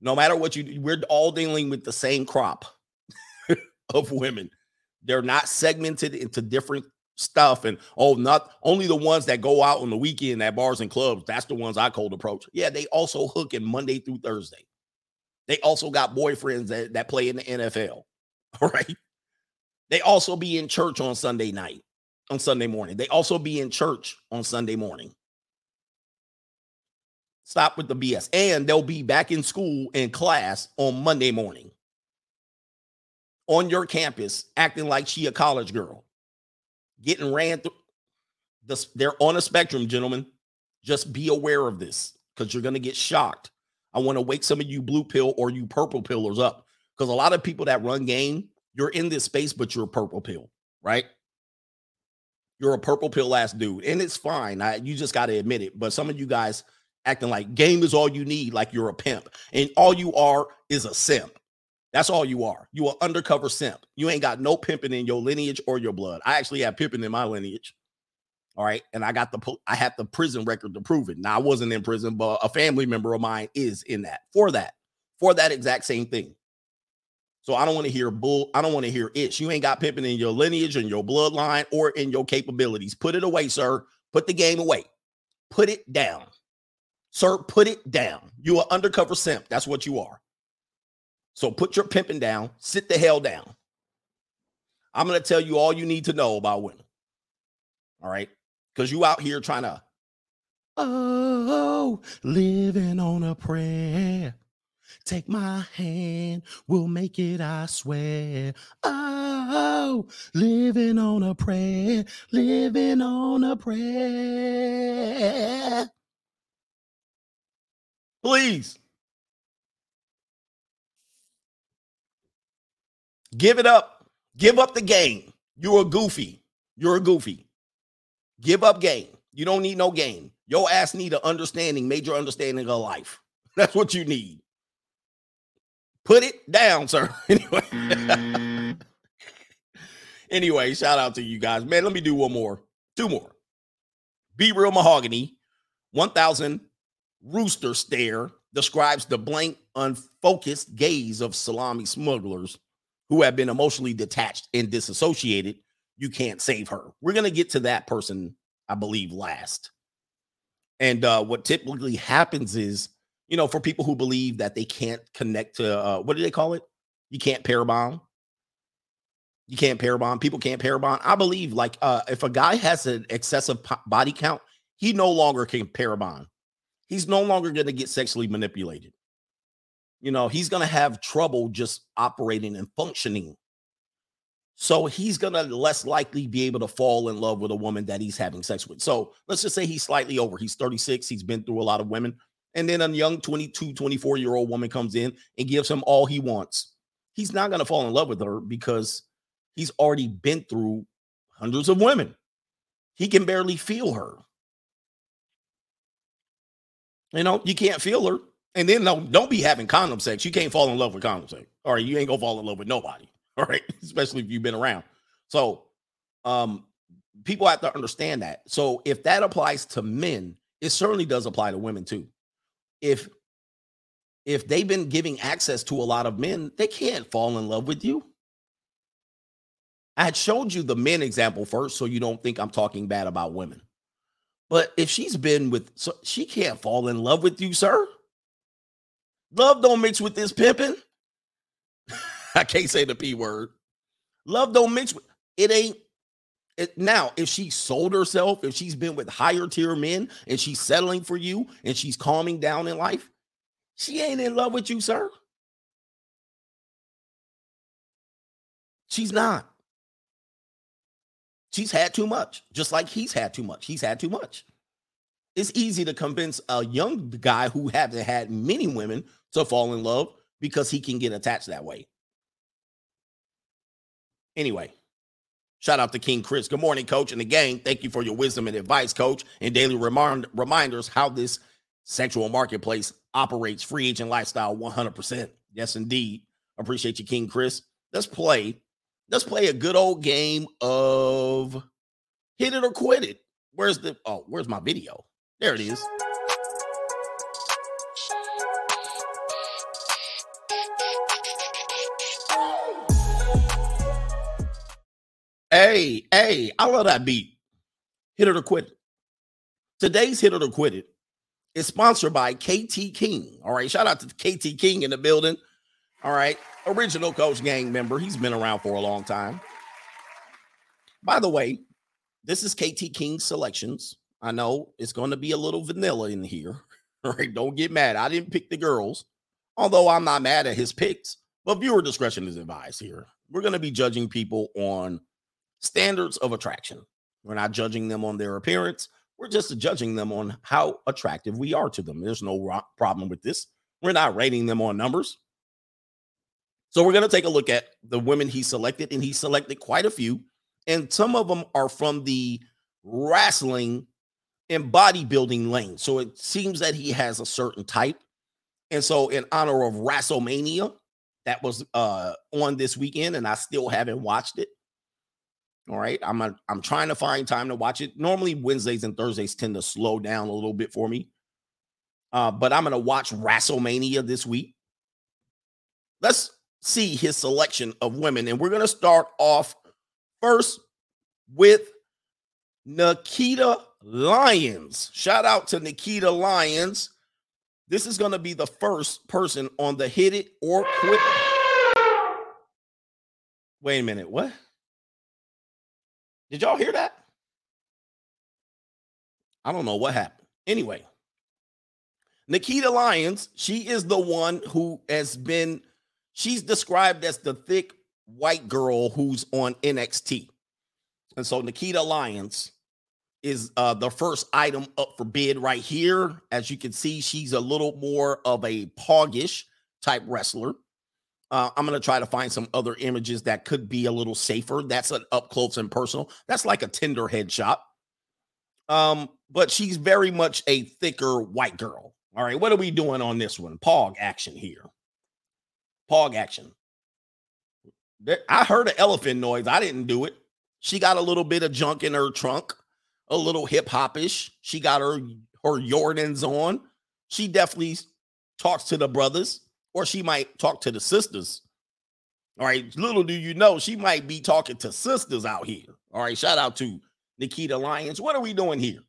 No matter what you do, we're all dealing with the same crop of women. They're not segmented into different stuff and oh not only the ones that go out on the weekend at bars and clubs that's the ones i cold approach yeah they also hook in monday through thursday they also got boyfriends that, that play in the nfl all right they also be in church on sunday night on sunday morning they also be in church on sunday morning stop with the bs and they'll be back in school in class on monday morning on your campus acting like she a college girl getting ran through. The, they're on a spectrum, gentlemen. Just be aware of this because you're going to get shocked. I want to wake some of you blue pill or you purple pillars up because a lot of people that run game, you're in this space, but you're a purple pill, right? You're a purple pill ass dude, and it's fine. I, you just got to admit it. But some of you guys acting like game is all you need, like you're a pimp, and all you are is a simp. That's all you are. You are undercover simp. You ain't got no pimping in your lineage or your blood. I actually have pimping in my lineage. All right. And I got the I had the prison record to prove it. Now I wasn't in prison, but a family member of mine is in that for that, for that exact same thing. So I don't want to hear bull. I don't want to hear it. You ain't got pimping in your lineage and your bloodline or in your capabilities. Put it away, sir. Put the game away. Put it down. Sir, put it down. You are undercover simp. That's what you are. So put your pimping down, sit the hell down. I'm going to tell you all you need to know about women. All right? Because you out here trying to, oh, living on a prayer. Take my hand, we'll make it, I swear. Oh, living on a prayer, living on a prayer. Please Give it up. Give up the game. You're a goofy. You're a goofy. Give up game. You don't need no game. Your ass need an understanding, major understanding of life. That's what you need. Put it down, sir. Anyway. anyway, shout out to you guys. Man, let me do one more. Two more. Be real mahogany. 1000 rooster stare describes the blank, unfocused gaze of salami smugglers who have been emotionally detached and disassociated, you can't save her. We're going to get to that person, I believe, last. And uh, what typically happens is, you know, for people who believe that they can't connect to, uh, what do they call it? You can't pair bond. You can't pair bond. People can't pair bond. I believe, like, uh, if a guy has an excessive body count, he no longer can pair. He's no longer going to get sexually manipulated you know, he's going to have trouble just operating and functioning. So he's going to less likely be able to fall in love with a woman that he's having sex with. So let's just say he's slightly over. He's 36. He's been through a lot of women. And then a young 22, 24 year old woman comes in and gives him all he wants. He's not going to fall in love with her because he's already been through hundreds of women. He can barely feel her. You know, you can't feel her. And then no, don't be having condom sex. You can't fall in love with condom sex. All right, you ain't gonna fall in love with nobody. Right, especially if you've been around. So um people have to understand that. So if that applies to men, it certainly does apply to women too. If if they've been giving access to a lot of men, they can't fall in love with you. I had showed you the men example first, so you don't think I'm talking bad about women. But if she's been with, so she can't fall in love with you, sir. Love don't mix with this pimping. I can't say the P word. Love don't mix it ain't it, now, if she sold herself, if she's been with higher tier men and she's settling for you and she's calming down in life, She ain't in love with you, sir. She's not. She's had too much, just like he's had too much. He's had too much. It's easy to convince a young guy who hasn't had many women to fall in love because he can get attached that way. Anyway, shout out to King Chris. Good morning, coach. And again, thank you for your wisdom and advice, coach, and daily remind, reminders how this sexual marketplace operates free agent lifestyle 100%. Yes, indeed. Appreciate you, King Chris. Let's play. Let's play a good old game of hit it or quit it. Where's the oh, where's my video? There it is. Hey, hey, I love that beat. Hit it or quit it. Today's hit it or quit it is sponsored by KT King. All right, shout out to KT King in the building. All right, original Coach Gang member. He's been around for a long time. By the way, this is KT King's selections. I know it's going to be a little vanilla in here. All right, don't get mad. I didn't pick the girls, although I'm not mad at his picks. But viewer discretion is advised here. We're going to be judging people on standards of attraction. We're not judging them on their appearance. We're just judging them on how attractive we are to them. There's no ro- problem with this. We're not rating them on numbers. So we're going to take a look at the women he selected, and he selected quite a few. And some of them are from the wrestling and bodybuilding lane. So it seems that he has a certain type. And so, in honor of WrestleMania, that was uh on this weekend, and I still haven't watched it. All right. I'm a, I'm trying to find time to watch it. Normally Wednesdays and Thursdays tend to slow down a little bit for me. Uh, but I'm gonna watch WrestleMania this week. Let's see his selection of women, and we're gonna start off first with Nikita Lyons. Shout out to Nikita Lyons. This is gonna be the first person on the hit it or quit. Wait a minute, what? Did y'all hear that? I don't know what happened. Anyway, Nikita Lyons, she is the one who has been, she's described as the thick white girl who's on NXT. And so Nikita Lyons is uh, the first item up for bid right here. As you can see, she's a little more of a poggish type wrestler. Uh, I'm going to try to find some other images that could be a little safer. That's an up close and personal. That's like a Tinder headshot. Um, but she's very much a thicker white girl. All right, what are we doing on this one? Pog action here. Pog action. I heard an elephant noise. I didn't do it. She got a little bit of junk in her trunk, a little hip hopish. She got her her Jordans on. She definitely talks to the brothers or she might talk to the sisters. All right, little do you know, she might be talking to sisters out here. All right, shout out to Nikita Lyons. What are we doing here?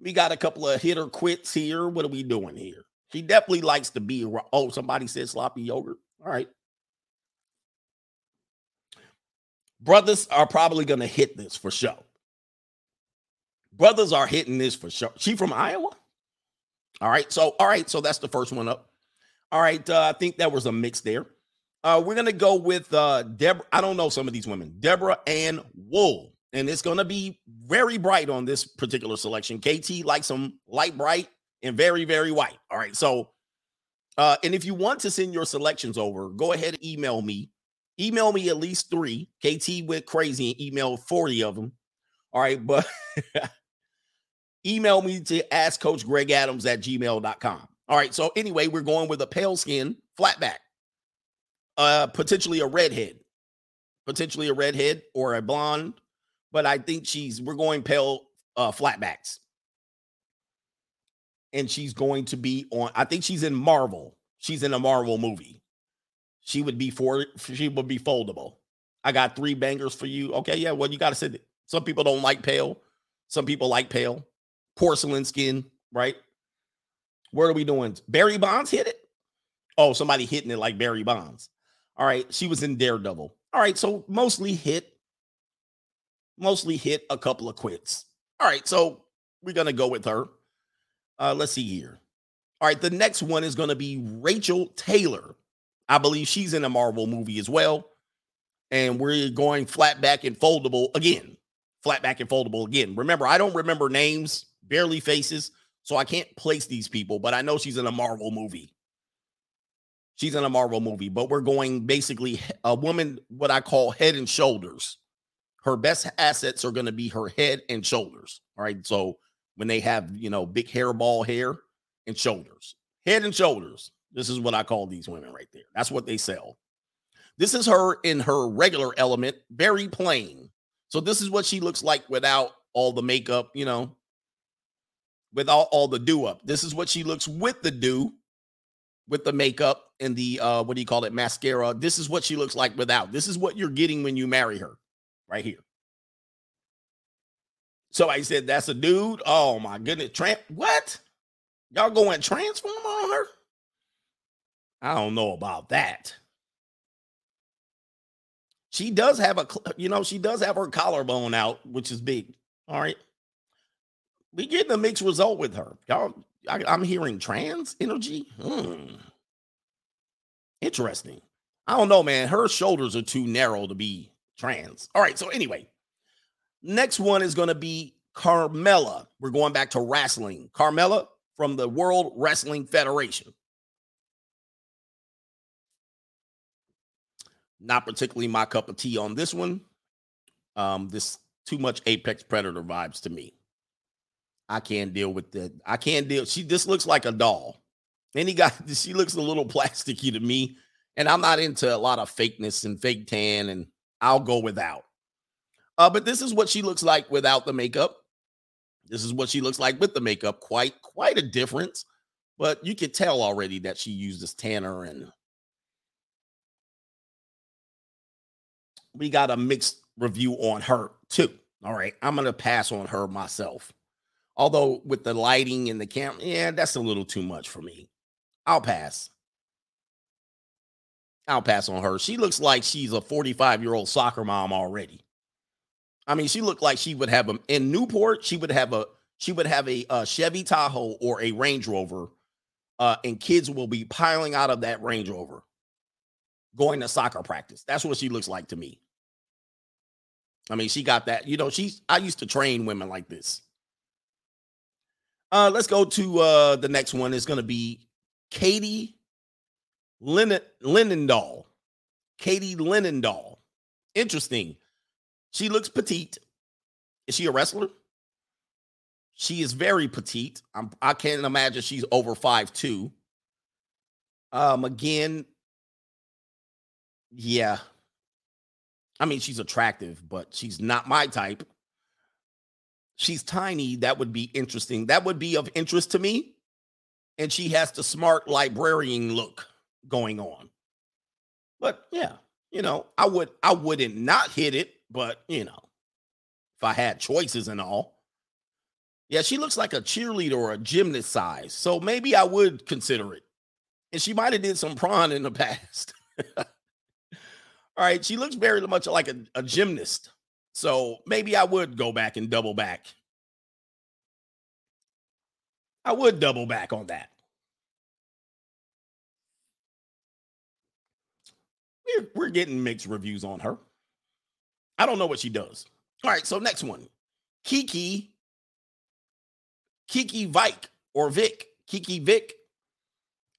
We got a couple of hitter quits here. What are we doing here? She definitely likes to be. Oh, somebody said sloppy yogurt. All right. Brothers are probably going to hit this for sure. Brothers are hitting this for sure. She from Iowa? All right. So, all right. So that's the first one up. All right. Uh, I think that was a mix there. Uh, we're gonna go with uh Deborah. I don't know some of these women, Deborah Ann Woll, and it's gonna be very bright on this particular selection. KT likes them light bright and very, very white. All right. So uh, and if you want to send your selections over, go ahead and email me. Email me at least three. KT went crazy and emailed 40 of them. All right, but email me to ask Coach Greg Adams at gmail.com. All right. So anyway, we're going with a pale skin, flat back, uh, potentially a redhead, potentially a redhead or a blonde, but I think she's we're going pale uh flatbacks. And she's going to be on, I think she's in Marvel. She's in a Marvel movie. She would be for she would be foldable. I got three bangers for you. Okay, yeah. Well, you gotta say that some people don't like pale, some people like pale, porcelain skin, right? What are we doing? Barry Bonds hit it. Oh, somebody hitting it like Barry Bonds. All right. She was in Daredevil. All right. So mostly hit, mostly hit a couple of quits. All right. So we're going to go with her. Uh, let's see here. All right, the next one is going to be Rachael Taylor. I believe she's in a Marvel movie as well. And we're going flat back and foldable again. Flat back and foldable again. Remember, I don't remember names, barely faces, so I can't place these people, but I know she's in a Marvel movie. She's in a Marvel movie, but we're going basically a woman, what I call head and shoulders. Her best assets are going to be her head and shoulders. All right. So when they have, you know, big hairball hair and shoulders, head and shoulders. This is what I call these women right there. That's what they sell. This is her in her regular element, very plain. So this is what she looks like without all the makeup, you know, without all the do up. This is what she looks with the do, with the makeup and the uh what do you call it, mascara. This is what she looks like without. This is what you're getting when you marry her, right here. So I said, that's a dude. Oh my goodness. Tramp, what? Y'all going transform on her? I don't know about that. She does have a, you know, she does have her collarbone out, which is big. All right. We getting a mixed result with her. Y'all, I, am hearing trans energy. Hmm. Interesting. I don't know, man. Her shoulders are too narrow to be trans. All right. So anyway, next one is going to be Carmella. We're going back to wrestling. Carmella from the World Wrestling Federation. Not particularly my cup of tea on this one. Um, this too much Apex Predator vibes to me. I can't deal with that. I can't deal. She this looks like a doll. And he got she looks a little plasticky to me. And I'm not into a lot of fakeness and fake tan, and I'll go without. Uh, but this is what she looks like without the makeup. This is what she looks like with the makeup. Quite, quite a difference. But you could tell already that she uses tanner and we got a mixed review on her too. All right. I'm gonna pass on her myself. Although with the lighting and the camera, yeah, that's a little too much for me. I'll pass. I'll pass on her. She looks like she's a 45 year old soccer mom already. I mean, she looked like she would have them in Newport. She would have a she would have a, a Chevy Tahoe or a Range Rover, uh, and kids will be piling out of that Range Rover, going to soccer practice. That's what she looks like to me. I mean, she got that. You know, she's. I used to train women like this. Uh, let's go to uh, the next one. It's going to be Katie Lennon Linendoll. Katie Linendoll. Interesting. She looks petite. Is she a wrestler? She is very petite. I'm, I can't imagine she's over five two. Um, again, yeah. I mean, she's attractive, but she's not my type. She's tiny. That would be interesting. That would be of interest to me. And she has the smart librarian look going on. But yeah, you know, I would I wouldn't not hit it, but you know, if I had choices and all. Yeah, she looks like a cheerleader or a gymnast size. So maybe I would consider it. And she might have did some prawn in the past. all right, she looks very much like a, a gymnast. So maybe I would go back and double back. I would double back on that. We're, we're getting mixed reviews on her. I don't know what she does. All right, so next one. Kiki Kiki Vike or Vic. Kiki Vic.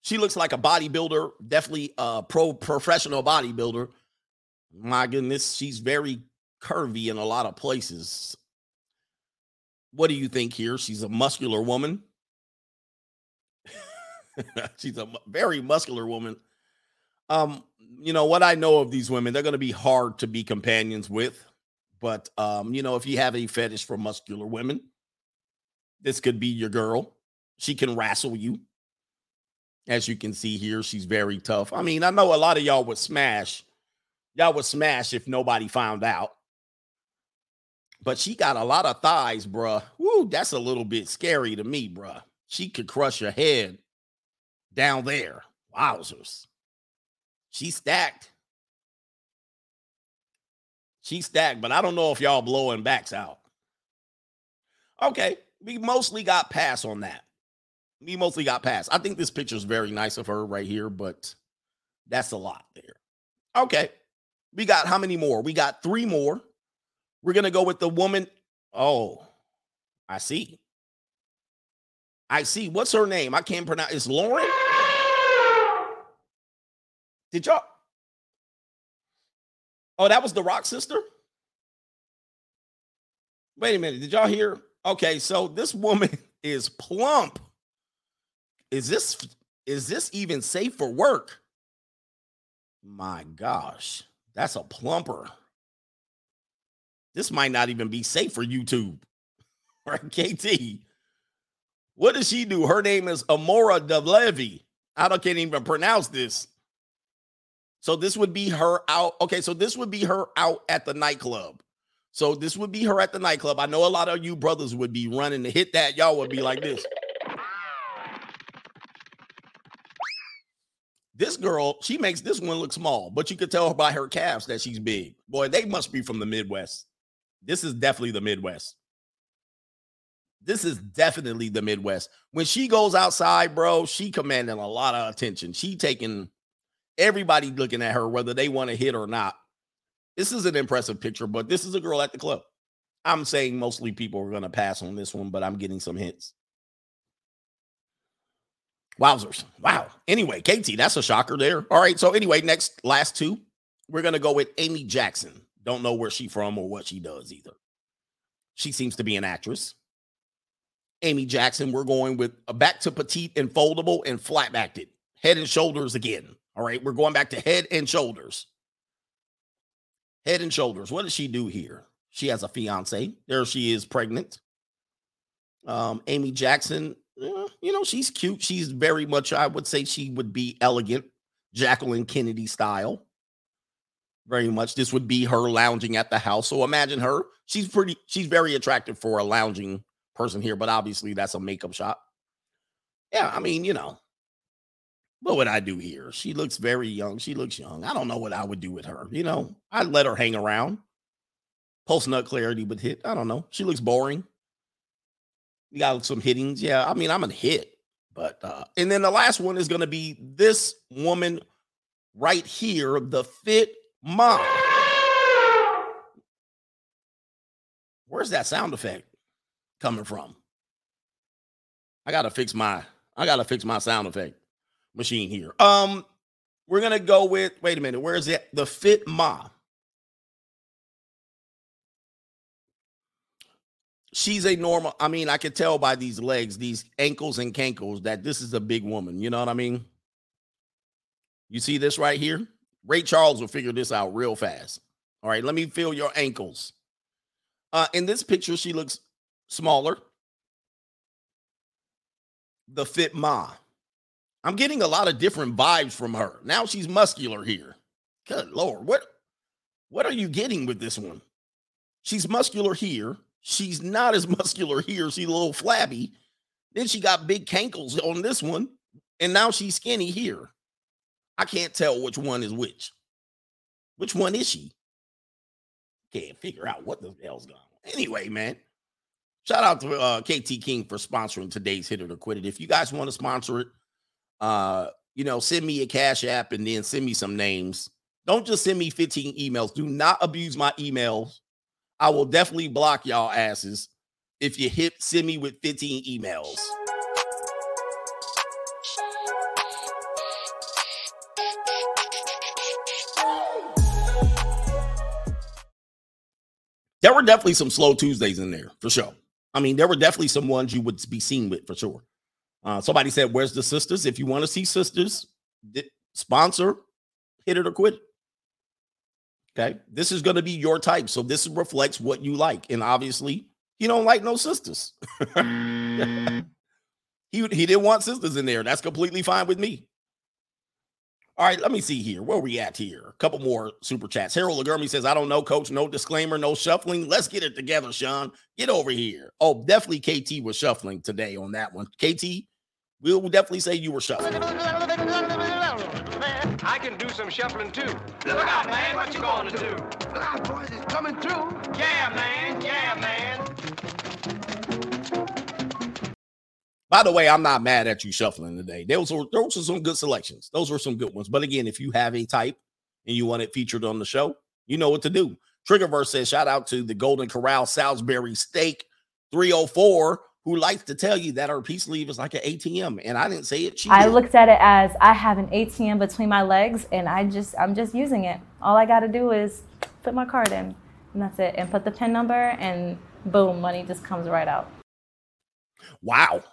She looks like a bodybuilder, definitely a pro professional bodybuilder. My goodness, she's very curvy in a lot of places. What do you think here? She's a muscular woman. she's a very muscular woman. Um, you know what I know of these women, they're going to be hard to be companions with. But um, you know, if you have a fetish for muscular women, this could be your girl. She can wrestle you. As you can see here, she's very tough. I mean, I know a lot of y'all would smash. Y'all would smash if nobody found out. But she got a lot of thighs, bruh. Woo, that's a little bit scary to me, bruh. She could crush your head down there. Wowzers. She stacked. She stacked, but I don't know if y'all blowing backs out. Okay, we mostly got pass on that. We mostly got passed. I think this picture is very nice of her right here, but that's a lot there. Okay. We got how many more? We got three more. We're going to go with the woman. Oh, I see. I see. What's her name? I can't pronounce. It's Lauren. Did y'all? Oh, that was the Rock sister. Wait a minute. Did y'all hear? Okay, so this woman is plump. Is this is this even safe for work? My gosh, that's a plumper. This might not even be safe for YouTube. Right, KT. What does she do? Her name is Amora Devlevy. I don't can't even pronounce this. So this would be her out. Okay, so this would be her out at the nightclub. So this would be her at the nightclub. I know a lot of you brothers would be running to hit that. Y'all would be like this. This girl, she makes this one look small, but you could tell by her calves that she's big. Boy, they must be from the Midwest. This is definitely the Midwest. This is definitely the Midwest. When she goes outside, bro, she commanding a lot of attention. She taking everybody looking at her, whether they want to hit or not. This is an impressive picture, but this is a girl at the club. I'm saying mostly people are going to pass on this one, but I'm getting some hints. Wowzers. Wow. Anyway, KT, that's a shocker there. All right. So, anyway, next, last two, we're going to go with Amy Jackson. Don't know where she from or what she does either. She seems to be an actress. Amy Jackson, we're going with a back to petite and foldable and flat backed it. Head and shoulders again. All right. We're going back to head and shoulders. Head and shoulders. What does she do here? She has a fiance. There she is pregnant. Um, Amy Jackson, uh, you know, she's cute. She's very much, I would say she would be elegant, Jacqueline Kennedy style. Very much. This would be her lounging at the house. So imagine her. She's pretty, she's very attractive for a lounging person here, but obviously that's a makeup shop. Yeah, I mean, you know, what would I do here? She looks very young. She looks young. I don't know what I would do with her. You know, I'd let her hang around. Post nut clarity would hit. I don't know. She looks boring. You got some hittings. Yeah, I mean, I'm gonna hit. But uh, and then the last one is gonna be this woman right here, the fit mom. Where's that sound effect coming from? I gotta fix my I gotta fix my sound effect machine here. Um, we're gonna go with wait a minute, where is it? The fit ma. She's a normal. I mean, I could tell by these legs, these ankles and cankles, that this is a big woman. You know what I mean? You see this right here? Ray Charles will figure this out real fast. All right, let me feel your ankles. Uh, in this picture, she looks smaller. The fit ma. I'm getting a lot of different vibes from her. Now she's muscular here. Good lord, what what are you getting with this one? She's muscular here. She's not as muscular here. She's a little flabby. Then she got big cankles on this one, and now she's skinny here. I can't tell which one is which. Which one is she? Can't figure out what the hell's going on. Anyway, man, shout out to uh, KT King for sponsoring today's Hit It or Quit It. If you guys want to sponsor it, uh, you know, send me a cash app and then send me some names. Don't just send me 15 emails. Do not abuse my emails. I will definitely block y'all asses if you hit send me with 15 emails. There were definitely some slow Tuesdays in there for sure. I mean, there were definitely some ones you would be seen with for sure. Uh, somebody said, "Where's the sisters?" If you want to see sisters, sponsor, hit it or quit. it. Okay, this is going to be your type, so this reflects what you like, and obviously, he don't like no sisters. he he didn't want sisters in there. That's completely fine with me. All right, let me see here. Where we at here? A couple more super chats. Harold Lagermi says, I don't know, coach. No disclaimer, no shuffling. Let's get it together, Sean. Get over here. Oh, definitely KT was shuffling today on that one. KT, we'll definitely say you were shuffling. I can do some shuffling too. Look out, man. What you going to do? Look out, boys. It's coming through. Yeah, man. Yeah, man. By the way, I'm not mad at you shuffling today. Those were those were some good selections. Those were some good ones. But again, if you have a type and you want it featured on the show, you know what to do. Triggerverse says, shout out to the Golden Corral Salisbury Steak 304, who likes to tell you that our peace leave is like an ATM. And I didn't say it. She I looked at it as I have an ATM between my legs and I just I'm just using it. All I got to do is put my card in and that's it and put the pin number and boom, money just comes right out. Wow.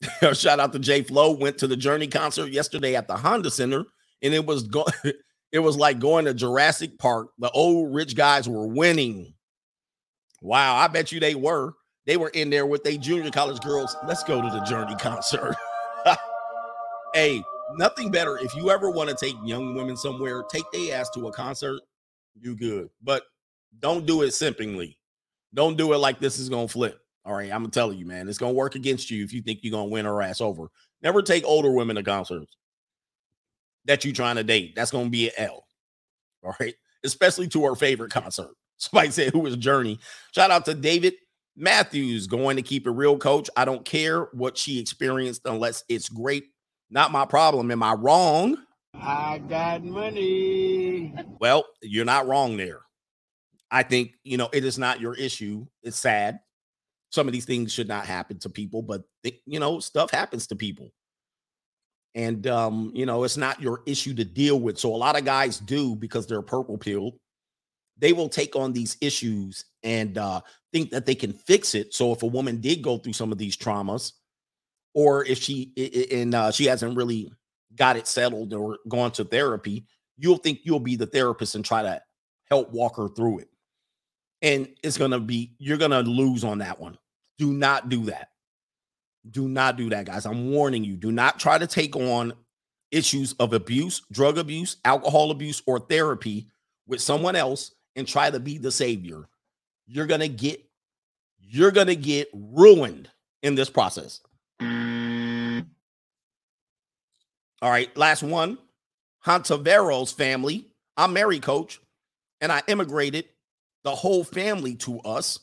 Shout out to Jay Flow. Went to the Journey concert yesterday at the Honda Center, and it was go- it was like going to Jurassic Park. The old rich guys were winning. Wow, I bet you they were. They were in there with their junior college girls. Let's go to the Journey concert. hey, nothing better. If you ever want to take young women somewhere, take their ass to a concert. You good, but don't do it simpingly. Don't do it like this is gonna flip. All right, I'm telling you, man, it's gonna work against you if you think you're gonna win her ass over. Never take older women to concerts that you trying to date. That's gonna be an L. All right, especially to her favorite concert. Somebody said who was Journey. Shout out to David Matthews, going to keep it real, coach. I don't care what she experienced unless it's great. Not my problem. Am I wrong? I got money. Well, you're not wrong there. I think, you know, it is not your issue. It's sad. Some of these things should not happen to people, but th- you know, stuff happens to people. And um, you know, it's not your issue to deal with. So a lot of guys do because they're purple pill. They will take on these issues and uh think that they can fix it. So if a woman did go through some of these traumas, or if she and uh, she hasn't really got it settled or gone to therapy, you'll think you'll be the therapist and try to help walk her through it. And it's to be, you're to lose on that one. Do not do that. Do not do that, guys. I'm warning you. Do not try to take on issues of abuse, drug abuse, alcohol abuse, or therapy with someone else and try to be the savior. You're to get, you're to get ruined in this process. All right, last one. Hontaveros family. I'm married, coach, and I immigrated the whole family to us.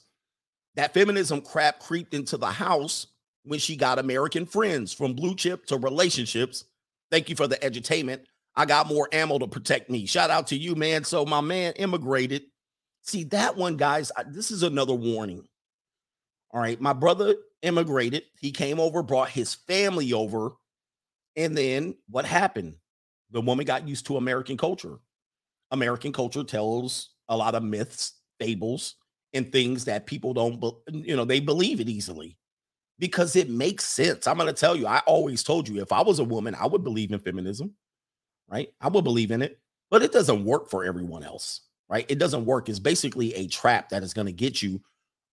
That feminism crap creeped into the house when she got American friends from blue chip to relationships. Thank you for the edutainment. I got more ammo to protect me. Shout out to you, man. So my man immigrated. See that one, guys. I- this is another warning. All right, my brother immigrated. He came over, brought his family over, and then what happened? The woman got used to American culture. American culture tells a lot of myths, fables, and things that people don't, you know, they believe it easily because it makes sense. I'm going to tell you, I always told you if I was a woman, I would believe in feminism, right? I would believe in it, but it doesn't work for everyone else, right? It doesn't work. It's basically a trap that is going to get you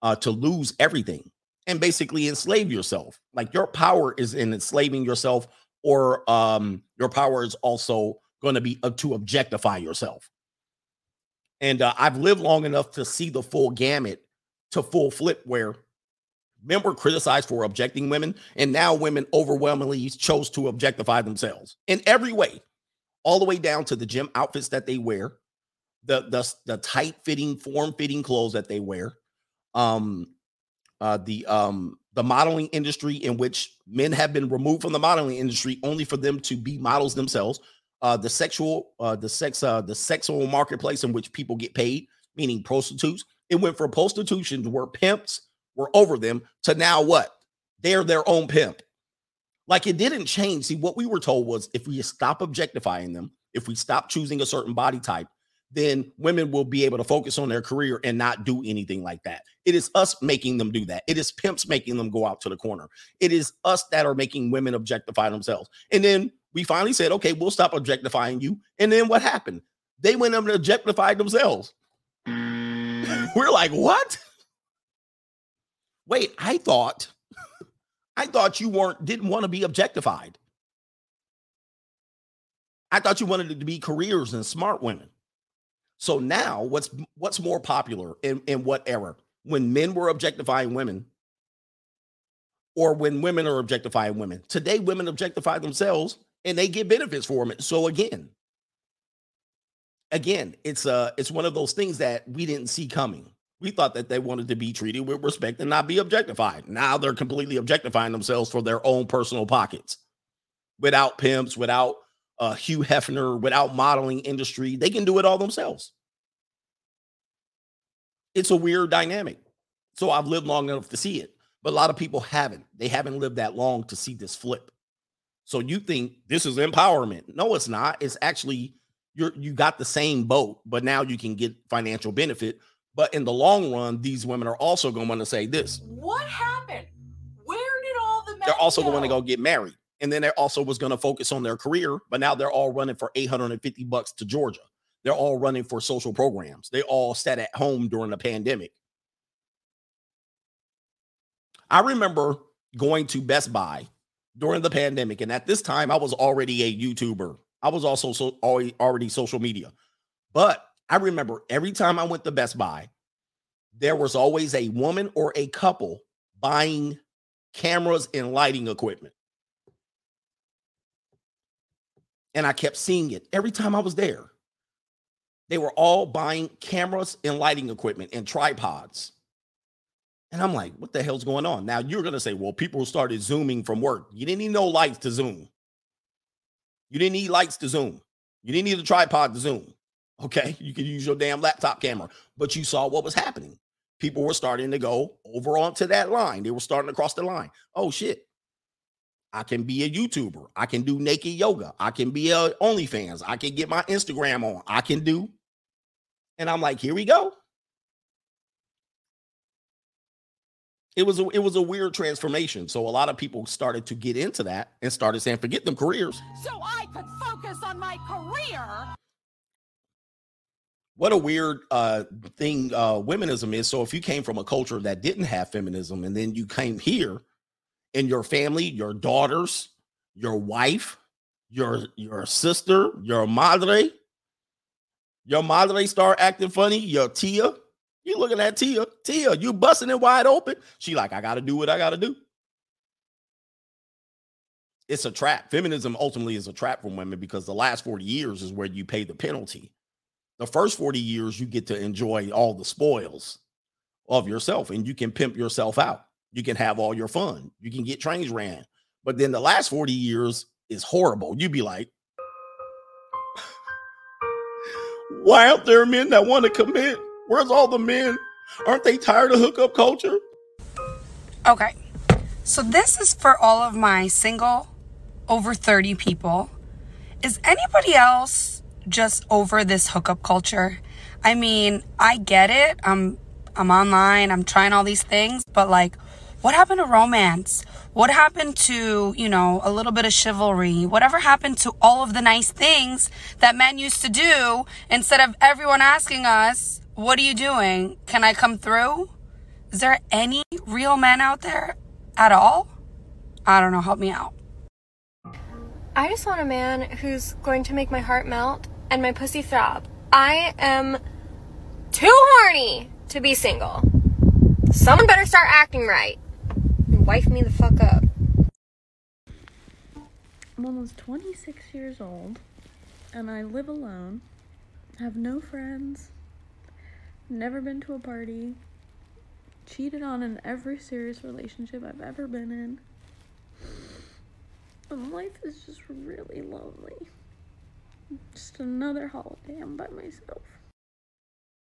uh, to lose everything and basically enslave yourself. Like your power is in enslaving yourself, or um, your power is also going to be uh, to objectify yourself. And uh, I've lived long enough to see the full gamut to full flip where men were criticized for objecting women, and now women overwhelmingly chose to objectify themselves in every way, all the way down to the gym outfits that they wear, the the, the tight fitting, form fitting clothes that they wear, um, uh, the um the modeling industry in which men have been removed from the modeling industry only for them to be models themselves uh the sexual uh the sex uh the sexual marketplace in which people get paid meaning prostitutes it went from prostitution where pimps were over them to now what they're their own pimp like it didn't change see what we were told was if we stop objectifying them if we stop choosing a certain body type then women will be able to focus on their career and not do anything like that. It is us making them do that. It is pimps making them go out to the corner. It is us that are making women objectify themselves. And then we finally said, okay, we'll stop objectifying you. And then what happened? They went up and objectified themselves. Mm. We're like, what? Wait, I thought, I thought you weren't didn't want to be objectified. I thought you wanted it to be careers and smart women. So now what's what's more popular in, in what era? When men were objectifying women or when women are objectifying women. Today women objectify themselves and they get benefits for it. So again, again, it's uh it's one of those things that we didn't see coming. We thought that they wanted to be treated with respect and not be objectified. Now they're completely objectifying themselves for their own personal pockets. Without pimps, without uh, Hugh Hefner, without modeling industry, they can do it all themselves. It's a weird dynamic. So I've lived long enough to see it, but a lot of people haven't. They haven't lived that long to see this flip. So you think this is empowerment? No, it's not. It's actually you're you got the same boat, but now you can get financial benefit. But in the long run, these women are also going to want to say this. What happened? Where did all the men They're also go? going to go get married. And then they also was going to focus on their career, but now they're all running for 850 bucks to Georgia. They're all running for social programs. They all sat at home during the pandemic. I remember going to Best Buy during the pandemic, and at this time, I was already a YouTuber. I was also so already, already social media, but I remember every time I went to Best Buy, there was always a woman or a couple buying cameras and lighting equipment. And I kept seeing it every time I was there. They were all buying cameras and lighting equipment and tripods. And I'm like, what the hell's going on? Now you're going to say, well, people started zooming from work. You didn't need no lights to zoom. You didn't need lights to zoom. You didn't need a tripod to zoom. Okay. You could use your damn laptop camera, but you saw what was happening. People were starting to go over onto that line. They were starting to cross the line. Oh, shit. I can be a YouTuber. I can do naked yoga. I can be a OnlyFans. I can get my Instagram on. I can do. And I'm like, here we go. It was a, it was a weird transformation. So a lot of people started to get into that and started saying, forget them careers. So I could focus on my career. What a weird uh thing uh womenism is. So if you came from a culture that didn't have feminism and then you came here and your family, your daughters, your wife, your your sister, your madre, your madre start acting funny, your tia, you looking at Tia, Tia, you busting it wide open. She like, I gotta do what I gotta do. It's a trap. Feminism ultimately is a trap for women because the last 40 years is where you pay the penalty. The first 40 years, you get to enjoy all the spoils of yourself and you can pimp yourself out. You can have all your fun. You can get trains ran. But then the last 40 years is horrible. You'd be like, why aren't there men that want to commit? Where's all the men? Aren't they tired of hookup culture? Okay. So this is for all of my single over 30 people. Is anybody else just over this hookup culture? I mean, I get it. I'm I'm online, I'm trying all these things, but like what happened to romance? What happened to, you know, a little bit of chivalry? Whatever happened to all of the nice things that men used to do instead of everyone asking us, what are you doing? Can I come through? Is there any real men out there at all? I don't know. Help me out. I just want a man who's going to make my heart melt and my pussy throb. I am too horny to be single. Someone better start acting right and wife me the fuck up. I'm almost 26 years old and I live alone, have no friends, never been to a party, cheated on in every serious relationship I've ever been in. Life is just really lonely. Just another holiday I'm by myself.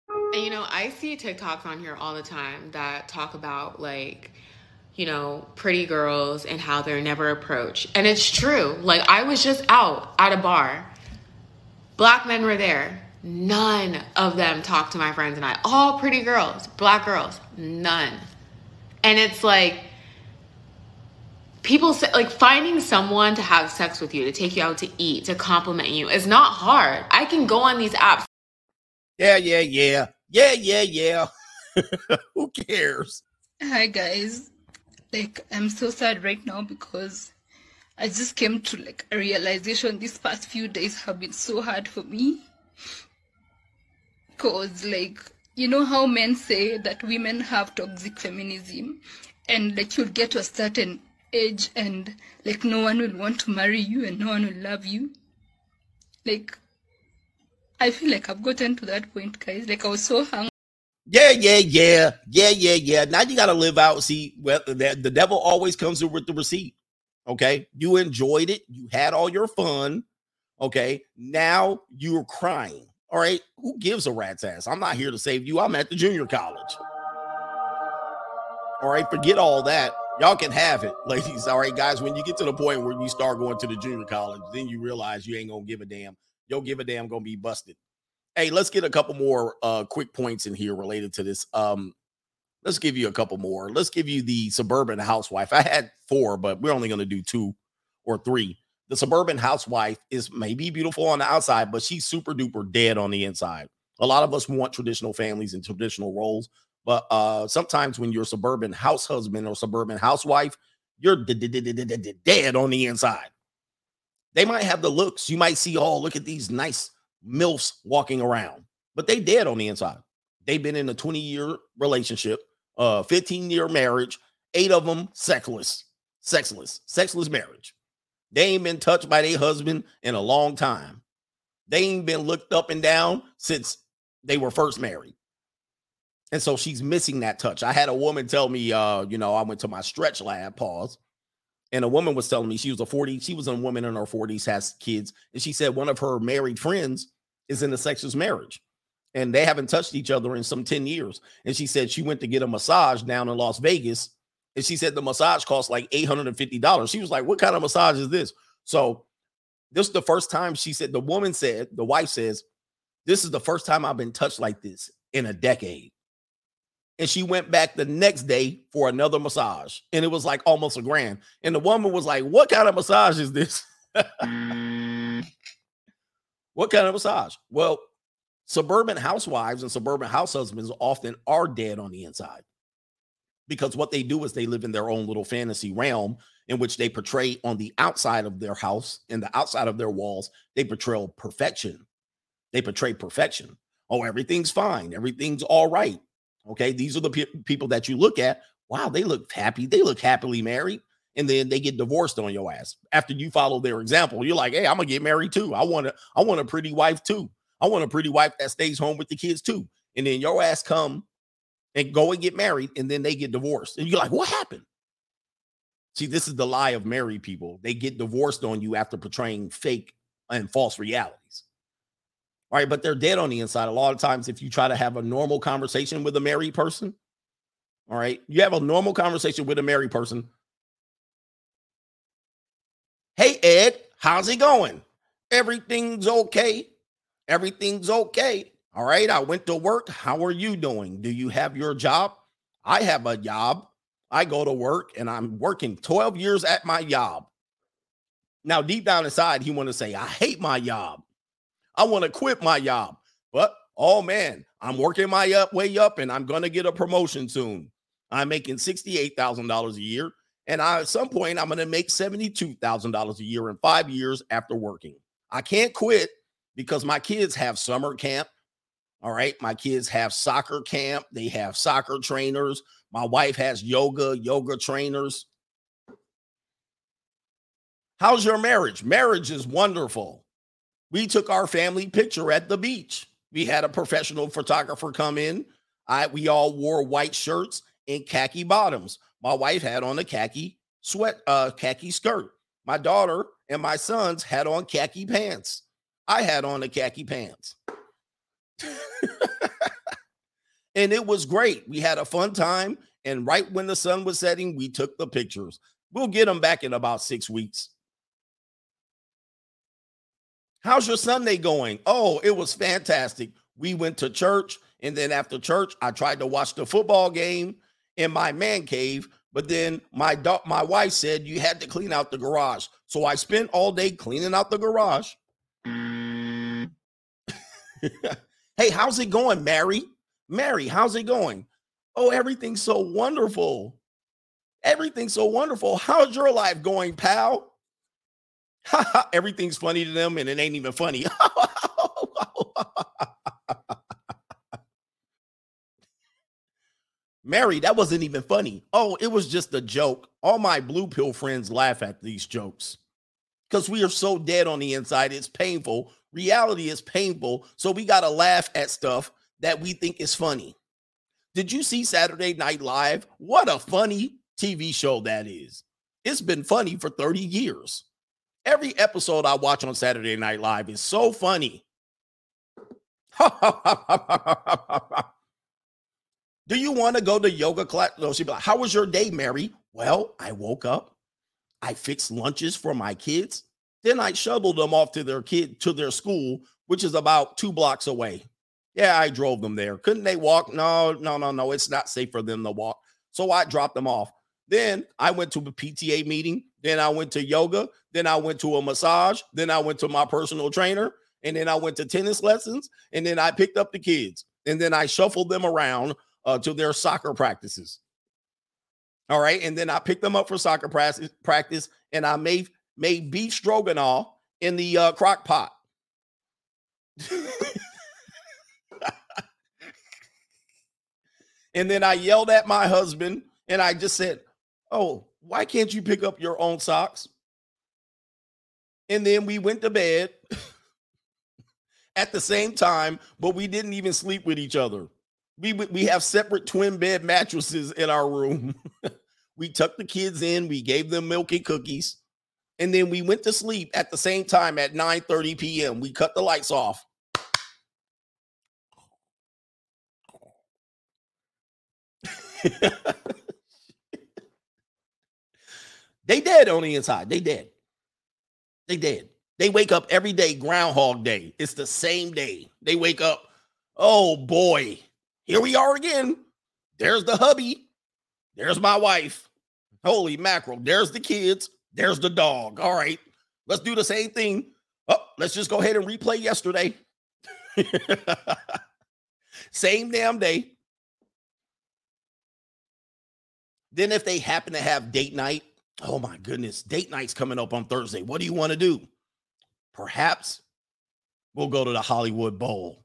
And you know, I see TikToks on here all the time that talk about like, you know, pretty girls and how they're never approached. And it's true. Like I was just out at a bar. Black men were there. None of them talked to my friends and I. All pretty girls, black girls, none. And it's like people say like finding someone to have sex with you, to take you out to eat, to compliment you is not hard. I can go on these apps Yeah, yeah, yeah. Yeah, yeah, yeah. Who cares? Hi guys. Like I'm so sad right now because I just came to like a realization these past few days have been so hard for me. Cause like you know how men say that women have toxic feminism and like you'll get to a certain age and like no one will want to marry you and no one will love you. Like I feel like I've gotten to that point guys. Like I was so hungry Yeah, yeah, yeah, yeah, yeah, yeah. Now you got to live out. See, well, the, the devil always comes in with the receipt. Okay, you enjoyed it. You had all your fun. Okay, now you're crying. All right, who gives a rat's ass? I'm not here to save you. I'm at the junior college. All right, forget all that. Y'all can have it, ladies. All right, guys. When you get to the point where you start going to the junior college, then you realize you ain't gonna give a damn. You'll give a damn gonna be busted. Hey, let's get a couple more uh quick points in here related to this. Um, let's give you a couple more. Let's give you the suburban housewife. I had four, but we're only gonna do two or three. The suburban housewife is maybe beautiful on the outside, but she's super duper dead on the inside. A lot of us want traditional families and traditional roles, but uh, sometimes when you're suburban house husband or suburban housewife, you're dead on the inside. They might have the looks. You might see, oh, look at these nice MILFs walking around, but they dead on the inside. They've been in a 20 year relationship, uh, 15 year marriage, eight of them sexless, sexless, sexless marriage. They ain't been touched by their husband in a long time. They ain't been looked up and down since they were first married. And so she's missing that touch. I had a woman tell me, uh, you know, I went to my stretch lab, pause. And a woman was telling me she was a 40, she was a woman in her 40s, has kids. And she said one of her married friends is in a sexless marriage and they haven't touched each other in some 10 years. And she said she went to get a massage down in Las Vegas. And she said the massage cost like $850. She was like, What kind of massage is this? So, this is the first time she said, the woman said, the wife says, This is the first time I've been touched like this in a decade. And she went back the next day for another massage and it was like almost a grand. And the woman was like what kind of massage is this? What kind of massage? Well suburban housewives and suburban house husbands often are dead on the inside because what they do is they live in their own little fantasy realm in which they portray on the outside of their house and the outside of their walls they portray perfection they portray perfection oh everything's fine everything's all right Okay, these are the pe- people that you look at. Wow, they look happy. They look happily married, and then they get divorced on your ass after you follow their example. You're like, hey, I'm gonna get married too. I want a, I want a pretty wife too. I want a pretty wife that stays home with the kids too. And then your ass come and go and get married, and then they get divorced, and you're like, what happened? See, this is the lie of married people. They get divorced on you after portraying fake and false realities. All right, but they're dead on the inside. A lot of times, if you try to have a normal conversation with a married person, all right, you have a normal conversation with a married person. Hey, Ed, how's it going? Everything's okay. Everything's okay. All right, I went to work. How are you doing? Do you have your job? I have a job. I go to work and I'm working 12 years at my job. Now, deep down inside, he want to say, I hate my job. I want to quit my job. But oh man, I'm working my up way up and I'm to get a promotion soon. I'm making $68,000 a year. And I, at some point, I'm going to make $72,000 a year in five years after working. I can't quit because my kids have summer camp. All right. My kids have soccer camp, they have soccer trainers. My wife has yoga, yoga trainers. How's your marriage? Marriage is wonderful. We took our family picture at the beach. We had a professional photographer come in. I we all wore white shirts and khaki bottoms. My wife had on a khaki sweat uh khaki skirt. My daughter and my sons had on khaki pants. I had on the khaki pants. And it was great. We had a fun time and right when the sun was setting, we took the pictures. We'll get them back in about 6 weeks. How's your Sunday going? Oh, it was fantastic. We went to church, and then after church, I tried to watch the football game in my man cave. But then my do- my wife said you had to clean out the garage, so I spent all day cleaning out the garage. hey, how's it going, Mary? Mary, how's it going? Oh, everything's so wonderful. Everything's so wonderful. How's your life going, pal? Everything's funny to them and it ain't even funny. Mary, that wasn't even funny. Oh, it was just a joke. All my blue pill friends laugh at these jokes because we are so dead on the inside. It's painful. Reality is painful. So we got to laugh at stuff that we think is funny. Did you see Saturday Night Live? What a funny TV show that is. It's been funny for 30 years. Every episode I watch on Saturday Night Live is so funny. Do you want to go to yoga class? No, she'd be like, How was your day, Mary? Well, I woke up, I fixed lunches for my kids, then I shuttled them off to their kid to their school, which is about two blocks away. Yeah, I drove them there. Couldn't they walk? No, no, no, no. It's not safe for them to walk. So I dropped them off. Then I went to a PTA meeting. Then I went to yoga. Then I went to a massage. Then I went to my personal trainer. And then I went to tennis lessons. And then I picked up the kids. And then I shuffled them around uh, to their soccer practices. All right. And then I picked them up for soccer practice, practice and I made made beef stroganoff in the uh, crock pot. and then I yelled at my husband and I just said, Oh, why can't you pick up your own socks? And then we went to bed at the same time, but we didn't even sleep with each other. We we have separate twin bed mattresses in our room. we tucked the kids in, we gave them milk and cookies, and then we went to sleep at the same time at 9 30 p.m. We cut the lights off. they dead on the inside. They dead. They dead. They wake up every day, Groundhog Day. It's the same day. They wake up. Oh boy, here we are again. There's the hubby. There's my wife. Holy mackerel. There's the kids. There's the dog. All right. Let's do the same thing. Oh, let's just go ahead and replay yesterday. same damn day. Then, if they happen to have date night, oh my goodness, date night's coming up on Thursday. What do you want to do? Perhaps we'll go to the Hollywood Bowl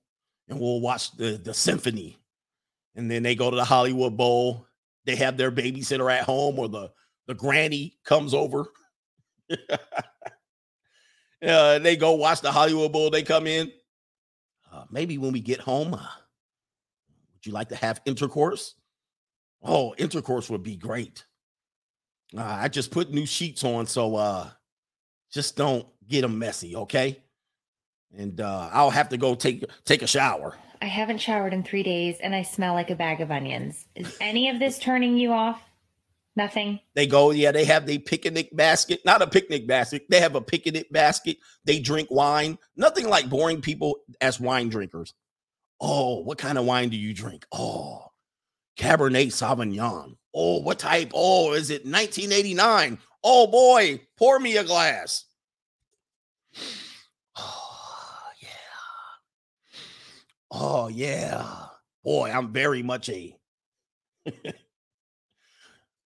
and we'll watch the, the symphony. And then they go to the Hollywood Bowl. They have their babysitter at home or the, the granny comes over. uh, they go watch the Hollywood Bowl. They come in. Uh, maybe when we get home, uh, would you like to have intercourse? Oh, intercourse would be great. Uh, I just put new sheets on, so uh, just don't get them messy, okay? And uh, I'll have to go take take a shower. I haven't showered in three days and I smell like a bag of onions. Is any of this turning you off? Nothing. They go, yeah, they have the picnic basket, not a picnic basket. They have a picnic basket. They drink wine. Nothing like boring people as wine drinkers. Oh, what kind of wine do you drink? Oh, Cabernet Sauvignon. Oh, what type? Oh, is it 1989? Oh boy, pour me a glass. Oh, yeah. Oh yeah. Boy, I'm very much a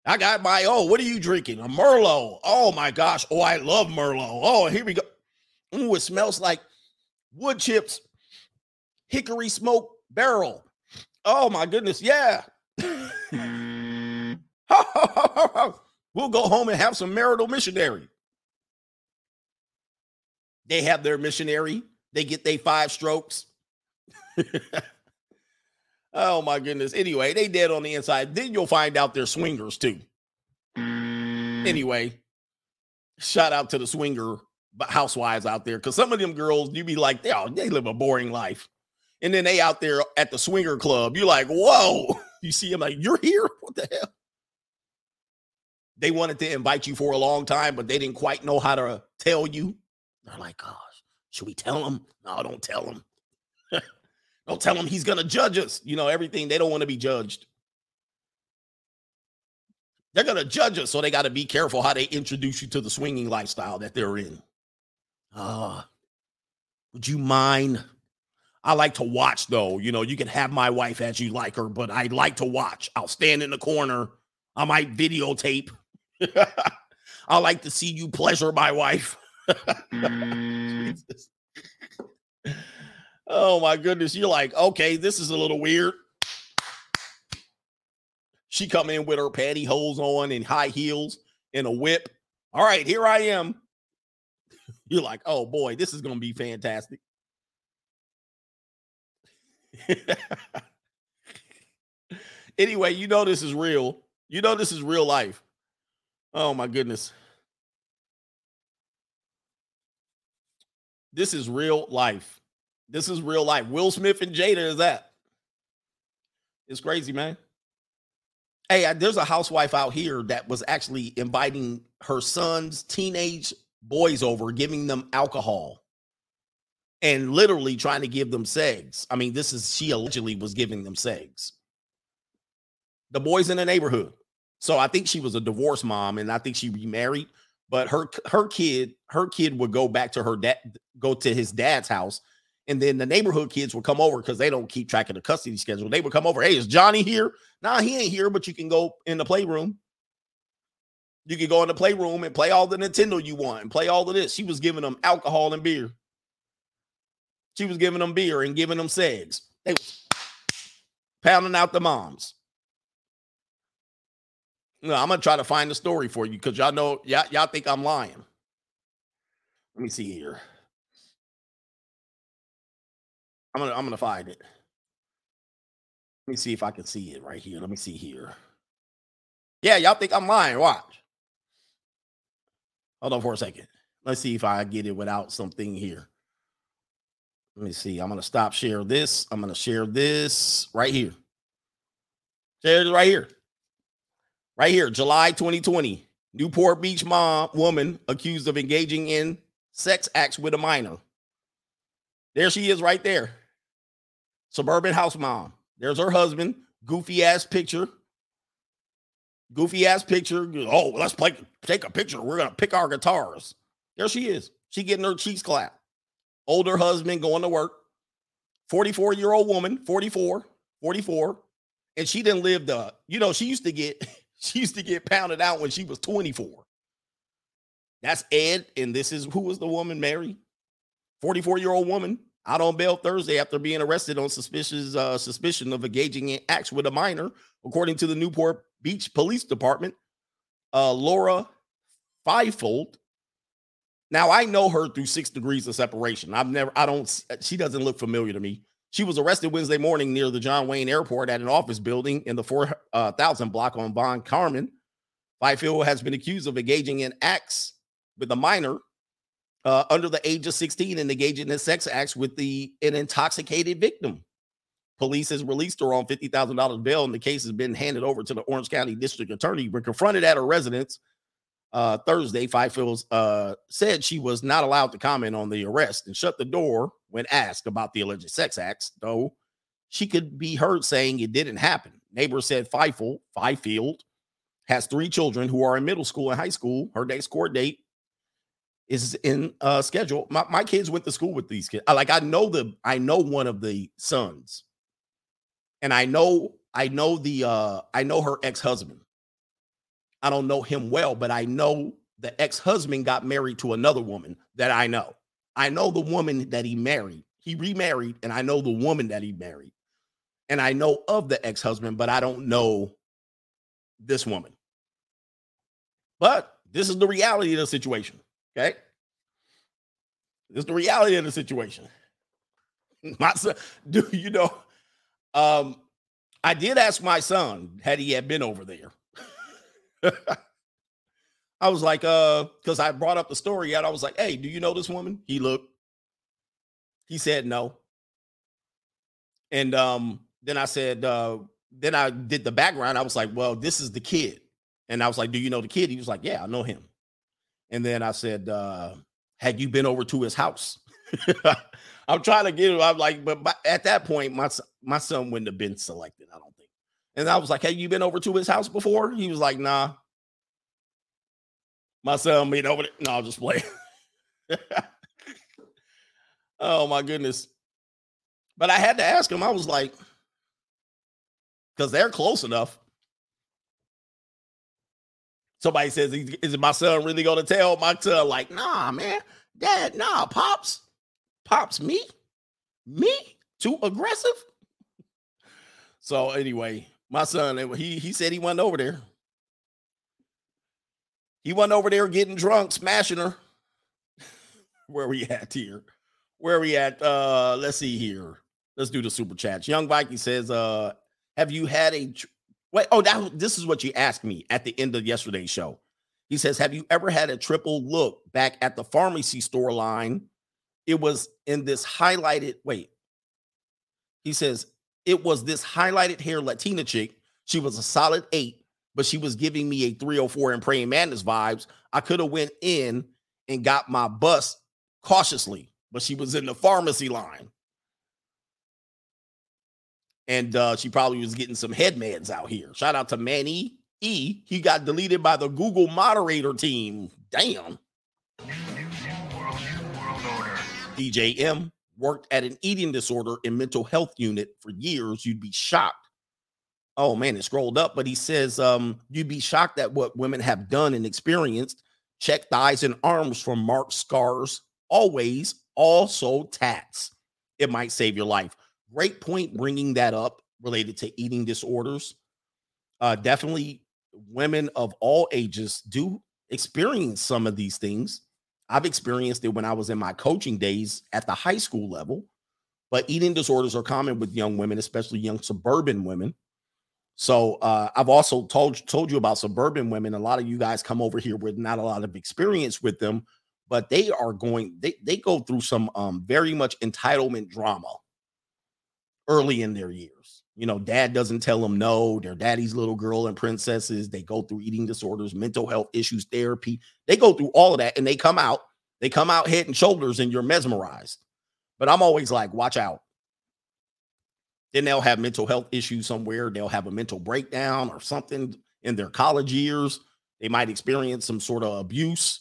I got my oh, what are you drinking? A Merlot. Oh my gosh. Oh, I love Merlot. Oh, here we go. Ooh, it smells like wood chips, hickory smoke barrel. Oh my goodness. Yeah. we'll go home and have some marital missionary. They have their missionary. They get their five strokes. oh my goodness. Anyway, they dead on the inside. Then you'll find out they're swingers too. Mm. Anyway, shout out to the swinger housewives out there because some of them girls you be like, oh, they live a boring life. And then they out there at the swinger club. You're like, whoa. You see them like, you're here? What the hell? They wanted to invite you for a long time, but they didn't quite know how to tell you. They're like, gosh, should we tell them? No, don't tell them. Don't tell him he's going to judge us. You know, everything. They don't want to be judged. They're going to judge us. So they got to be careful how they introduce you to the swinging lifestyle that they're in. Ah, uh, would you mind? I like to watch though. You know, you can have my wife as you like her, but I like to watch. I'll stand in the corner. I might videotape. I like to see you pleasure my wife. Oh my goodness. You're like, okay, this is a little weird. She come in with her pantyhose on and high heels and a whip. All right, here I am. You're like, oh boy, this is gonna be fantastic. anyway, you know this is real. You know this is real life. Oh my goodness. This is real life. This is real life. Will Smith and Jada is that. It's crazy, man. Hey, I- there's a housewife out here that was actually inviting her son's teenage boys over, giving them alcohol and literally trying to give them segs. I mean, this is she allegedly was giving them segs. The boys in the neighborhood. So I think she was a divorced mom and I think she remarried, but her her kid, her kid would go back to her dad go to his dad's house and then the neighborhood kids would come over because they don't keep track of the custody schedule. They would come over. Hey, is Johnny here? Nah, he ain't here, but you can go in the playroom. You can go in the playroom and play all the Nintendo you want and play all of this. She was giving them alcohol and beer. She was giving them beer and giving them segs. They was pounding out the moms. No, I'm gonna try to find the story for you because y'all know y'all, y'all think I'm lying. Let me see here. I'm gonna I'm gonna find it. Let me see if I can see it right here. Let me see here. Yeah, y'all think I'm lying. Watch. Hold on for a second. Let's see if I get it without something here. Let me see. I'm gonna stop share this. I'm gonna share this right here. Share it right here. Right here, July 2020. Newport Beach mom woman accused of engaging in sex acts with a minor. There she is right there. Suburban house mom. There's her husband. Goofy ass picture. Goofy ass picture. Oh, let's play take a picture. We're gonna pick our guitars. There she is. She getting her cheeks clapped. Older husband going to work. 44 year old woman, 44, 44. And she didn't live the, you know, she used to get, she used to get pounded out when she was 24. That's Ed. And this is who was the woman, Mary? 44 year old woman out on bail Thursday after being arrested on suspicious uh, suspicion of engaging in acts with a minor, according to the Newport Beach Police Department. Uh, Laura Fifield. Now I know her through six degrees of separation. I've never, I don't, she doesn't look familiar to me. She was arrested Wednesday morning near the John Wayne Airport at an office building in the 4000 block on Von Karman. Fifield has been accused of engaging in acts with a minor uh, under the age of 16 and engaging in sex acts with the an intoxicated victim. Police has released her on $50,000 bail, and the case has been handed over to the Orange County District Attorney. When confronted at her residence uh, Thursday, Fifield uh, said she was not allowed to comment on the arrest and shut the door when asked about the alleged sex acts, though she could be heard saying it didn't happen. Neighbors said Fifield, Fifield has three children who are in middle school and high school. Her next court date is in uh schedule. My, my kids went to school with these kids. Like I know the I know one of the sons. And I know I know the uh I know her ex-husband. I don't know him well, but I know the ex-husband got married to another woman that I know. I know the woman that he married. He remarried and I know the woman that he married. And I know of the ex-husband, but I don't know this woman. But this is the reality of the situation. Okay. This is the reality of the situation. My son, do you know? Um, I did ask my son had he had been over there. I was like, uh, because I brought up the story and I was like, hey, do you know this woman? He looked, he said no. And um, then I said, uh, then I did the background. I was like, well, this is the kid. And I was like, do you know the kid? He was like, yeah, I know him. And then I said, uh, had you been over to his house? I'm trying to get him. I'm like, but at that point, my my son wouldn't have been selected, I don't think. And I was like, Have you been over to his house before? He was like, Nah. My son been over there. No, I'll just play. oh my goodness. But I had to ask him, I was like, because they're close enough. Somebody says, Is my son really to tell my son, like, nah, man, dad, nah, pops, pops, me, me, too aggressive? So, anyway, my son, he, he said he went over there. He went over there getting drunk, smashing her. Where we at here? Where we at? Uh, let's see here. Let's do the super chats. Young Viking says, uh, have you had a Wait, oh, that this is what you asked me at the end of yesterday's show. He says, Have you ever had a triple look back at the pharmacy store line? It was in this highlighted, wait. He says, It was this highlighted hair Latina chick. She was a solid eight, but she was giving me a 304 and praying madness vibes. I could have went in and got my bus cautiously, but she was in the pharmacy line. And uh, she probably was getting some head meds out here. Shout out to Manny E. He got deleted by the Google moderator team. Damn. DJ M worked at an eating disorder and mental health unit for years. You'd be shocked. Oh man, it scrolled up, but he says um, you'd be shocked at what women have done and experienced. Check thighs and arms for marked scars. Always, also tats. It might save your life. Great point bringing that up related to eating disorders. Uh, definitely, women of all ages do experience some of these things. I've experienced it when I was in my coaching days at the high school level. But eating disorders are common with young women, especially young suburban women. So uh, I've also told told you about suburban women. A lot of you guys come over here with not a lot of experience with them, but they are going they they go through some um, very much entitlement drama early in their years. You know, dad doesn't tell them no. They're daddy's little girl and princesses. They go through eating disorders, mental health issues, therapy. They go through all of that and they come out. They come out head and shoulders and you're mesmerized. But I'm always like, watch out. Then they'll have mental health issues somewhere. They'll have a mental breakdown or something in their college years. They might experience some sort of abuse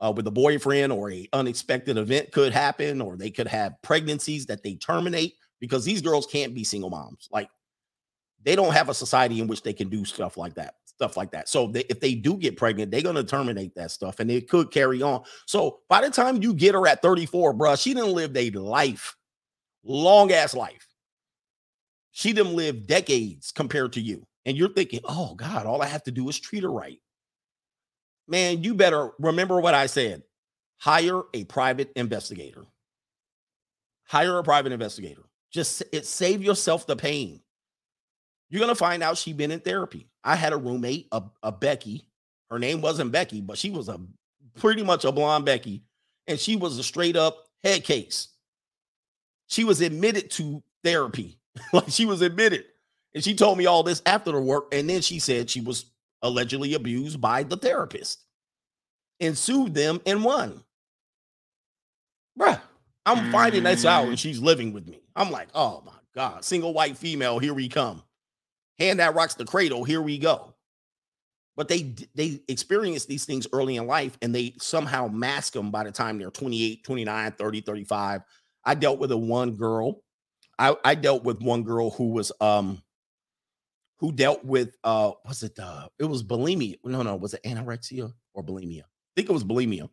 uh, with a boyfriend, or a unexpected event could happen, or they could have pregnancies that they terminate because these girls can't be single moms. Like they don't have a society in which they can do stuff like that. Stuff like that. So they, if they do get pregnant, they're gonna terminate that stuff, and it could carry on. So by the time you get her at 34, bruh, she didn't live a life, long ass life. She didn't live decades compared to you. And you're thinking, oh God, all I have to do is treat her right. Man, you better remember what I said. Hire a private investigator. Hire a private investigator. Just it save yourself the pain. You're gonna find out she been in therapy. I had a roommate, a, a Becky. Her name wasn't Becky, but she was a pretty much a blonde Becky, and she was a straight up head case. She was admitted to therapy like she was admitted. And she told me all this after the work. And then she said she was allegedly abused by the therapist and sued them and won. Bruh, I'm finding this out and mm. she's living with me. I'm like, oh my God, single white female, here we come. Hand that rocks the cradle, here we go. But they they experience these things early in life and they somehow mask them by the time they're 28, 29, 30, 35. I dealt with a one girl I, I dealt with one girl who was um who dealt with uh was it uh it was bulimia no no was it anorexia or bulimia i think it was bulimia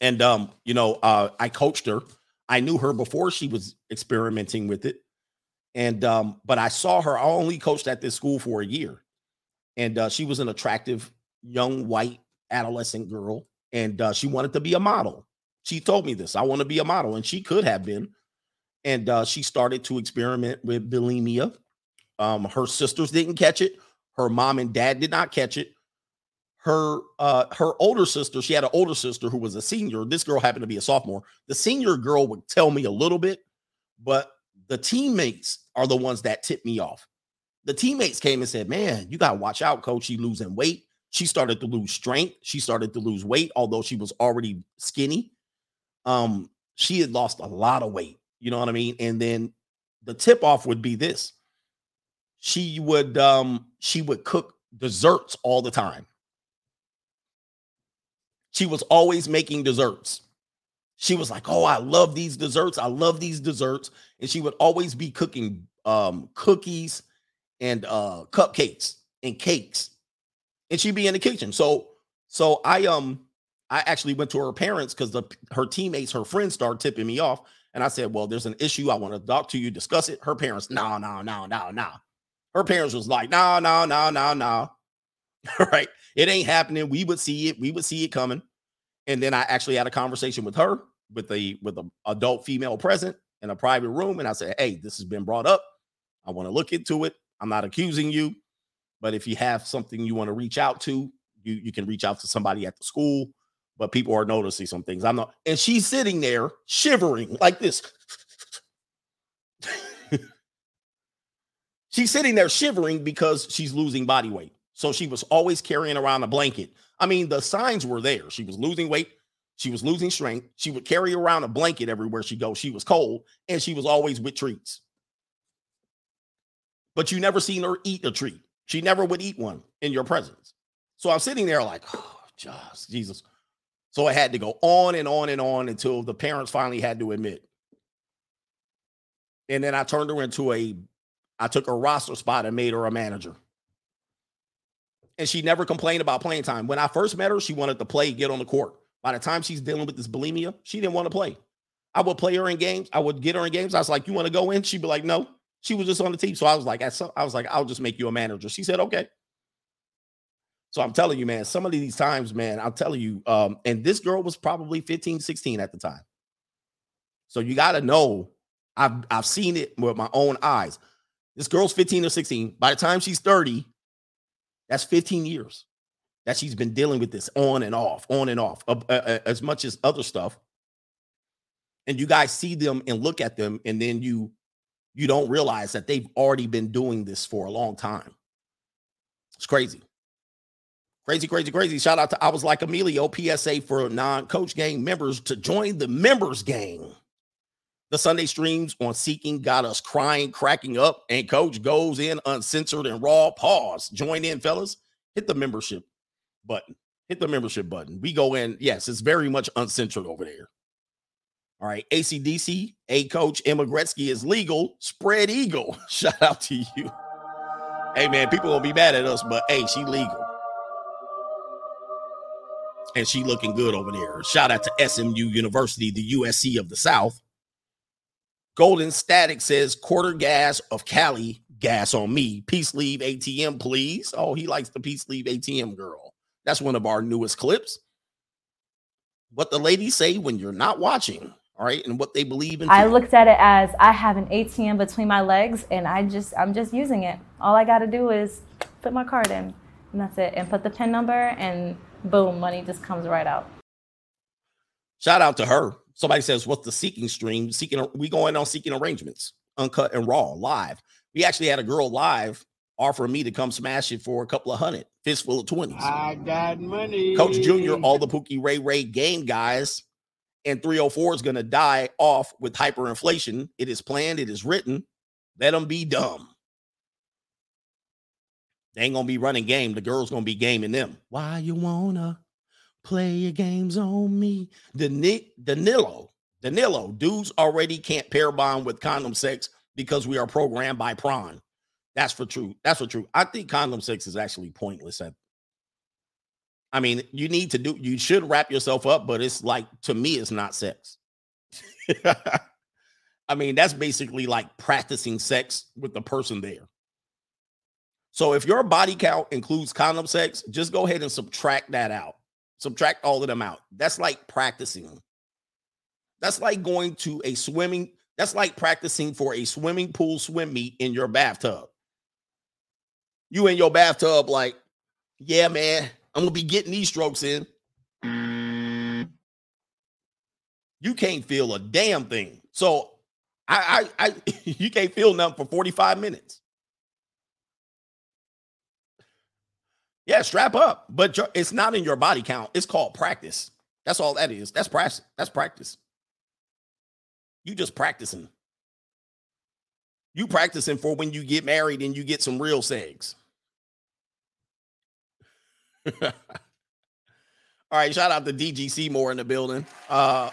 and um you know uh i coached her i knew her before she was experimenting with it and um but i saw her i only coached at this school for a year and uh she was an attractive young white adolescent girl and uh she wanted to be a model she told me this i want to be a model and she could have been and uh, she started to experiment with bulimia. Um, her sisters didn't catch it. Her mom and dad did not catch it. Her uh, her older sister, she had an older sister who was a senior. This girl happened to be a sophomore. The senior girl would tell me a little bit, but the teammates are the ones that tipped me off. The teammates came and said, "Man, you gotta watch out, coach. she losing weight. She started to lose strength. She started to lose weight, although she was already skinny. Um, she had lost a lot of weight you know what I mean? And then the tip off would be this. She would um she would cook desserts all the time. She was always making desserts. She was like, "Oh, I love these desserts. I love these desserts." And she would always be cooking um cookies and uh cupcakes and cakes. And she'd be in the kitchen. So so I um I actually went to her parents because the her teammates, her friends started tipping me off. And I said, Well, there's an issue. I want to talk to you, discuss it. Her parents, no, no, no, no, no. Her parents was like, no, no, no, no, no. right. It ain't happening. We would see it. We would see it coming. And then I actually had a conversation with her with a with an adult female present in a private room. And I said, Hey, this has been brought up. I want to look into it. I'm not accusing you, but if you have something you want to reach out to, you you can reach out to somebody at the school. But people are noticing some things. I'm not, and she's sitting there shivering like this. she's sitting there shivering because she's losing body weight. So she was always carrying around a blanket. I mean, the signs were there. She was losing weight. She was losing strength. She would carry around a blanket everywhere she goes. She was cold and she was always with treats. But you never seen her eat a treat. She never would eat one in your presence. So I'm sitting there like, oh, just Jesus. So it had to go on and on and on until the parents finally had to admit. And then I turned her into a, I took her roster spot and made her a manager. And she never complained about playing time. When I first met her, she wanted to play, get on the court. By the time she's dealing with this bulimia, she didn't want to play. I would play her in games. I would get her in games. I was like, "You want to go in?" She'd be like, "No." She was just on the team. So I was like, I was like, "I'll just make you a manager." She said, "Okay." So I'm telling you, man, some of these times, man, I'll tell you, um, and this girl was probably 15, 16 at the time. So you got to know, I've I've seen it with my own eyes. This girl's 15 or 16. By the time she's 30, that's 15 years that she's been dealing with this on and off, on and off, uh, uh, as much as other stuff. And you guys see them and look at them, and then you you don't realize that they've already been doing this for a long time. It's crazy. Crazy, crazy, crazy. Shout out to I was like Emilio PSA for non-coach gang members to join the members gang. The Sunday streams on Seeking got us crying, cracking up, and coach goes in uncensored and raw. Pause. Join in, fellas. Hit the membership button. Hit the membership button. We go in. Yes, it's very much uncensored over there. All right. ACDC, A coach Emma Gretzky is legal. Spread Eagle. Shout out to you. Hey, man, people will be mad at us, but hey, she legal. And she looking good over there. Shout out to SMU University, the USC of the South. Golden Static says quarter gas of Cali gas on me. Peace leave ATM, please. Oh, he likes the peace leave ATM girl. That's one of our newest clips. What the ladies say when you're not watching, all right, and what they believe in. I looked at it as I have an ATM between my legs, and I just I'm just using it. All I got to do is put my card in, and that's it, and put the pin number, and boom, money just comes right out. Shout out to her. Somebody says, "What's the seeking stream? Seeking we going on seeking arrangements, uncut and raw, live." We actually had a girl live offer me to come smash it for a couple of hundred, fistful of twenties. I got money. Coach Junior, all the Pookie Ray Ray game guys, and 304 is going to die off with hyperinflation. It is planned. It is written. Let them be dumb. They ain't gonna be running game. The girl's gonna be gaming them. Why you wanna play your games on me? The Danilo, Danilo, dudes already can't pair bond with condom sex because we are programmed by prawn. That's for true. That's for true. I think condom sex is actually pointless. At, I mean, you need to do. You should wrap yourself up, but it's like to me, it's not sex. I mean, that's basically like practicing sex with the person there. So if your body count includes condom sex, just go ahead and subtract that out. Subtract all of them out. That's like practicing. That's like going to a swimming, that's like practicing for a swimming pool swim meet in your bathtub. You in your bathtub, like, yeah, man, I'm gonna be getting these strokes in. You can't feel a damn thing. So I I, I you can't feel nothing for 45 minutes. Yeah, strap up, but it's not in your body count. It's called practice. That's all that is. That's practice. That's practice. You just practicing. You practicing for when you get married and you get some real segs. all right, shout out to DGC more in the building. Uh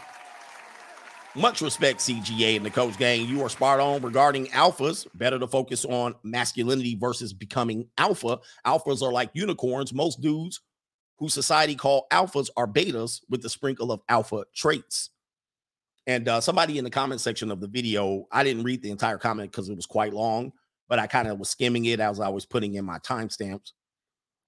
much respect, CGA and the coach gang. You are spot on regarding alphas. Better to focus on masculinity versus becoming alpha. Alphas are like unicorns. Most dudes who society call alphas are betas with the sprinkle of alpha traits. And uh, somebody in the comment section of the video, I didn't read the entire comment because it was quite long, but I kind of was skimming it as I was putting in my timestamps.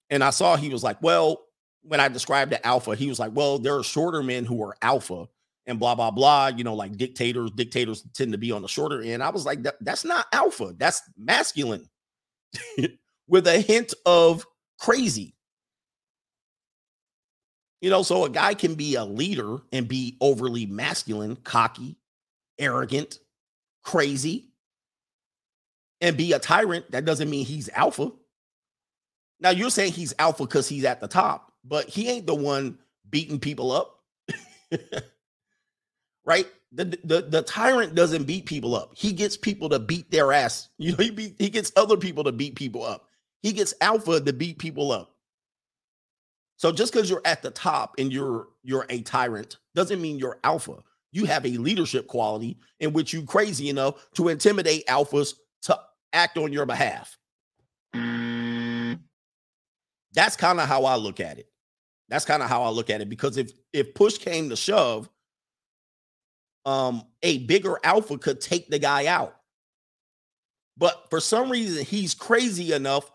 And I saw he was like, well, when I described the alpha, he was like, well, there are shorter men who are alpha and blah blah blah you know like dictators dictators tend to be on the shorter end i was like that, that's not alpha that's masculine with a hint of crazy. You know, so a guy can be a leader and be overly masculine, cocky, arrogant, crazy, and be a tyrant. That doesn't mean he's alpha. Now you're saying he's alpha because he's at the top, but he ain't the one beating people up. right? The, the the tyrant doesn't beat people up. He gets people to beat their ass. You know, he he gets other people to beat people up. He gets alpha to beat people up. So just because you're at the top and you're you're a tyrant doesn't mean you're alpha. You have a leadership quality in which you crazy enough to intimidate alphas to act on your behalf. That's kind of how I look at it. That's kind of how I look at it because if if push came to shove, um, a bigger alpha could take the guy out. But for some reason, he's crazy enough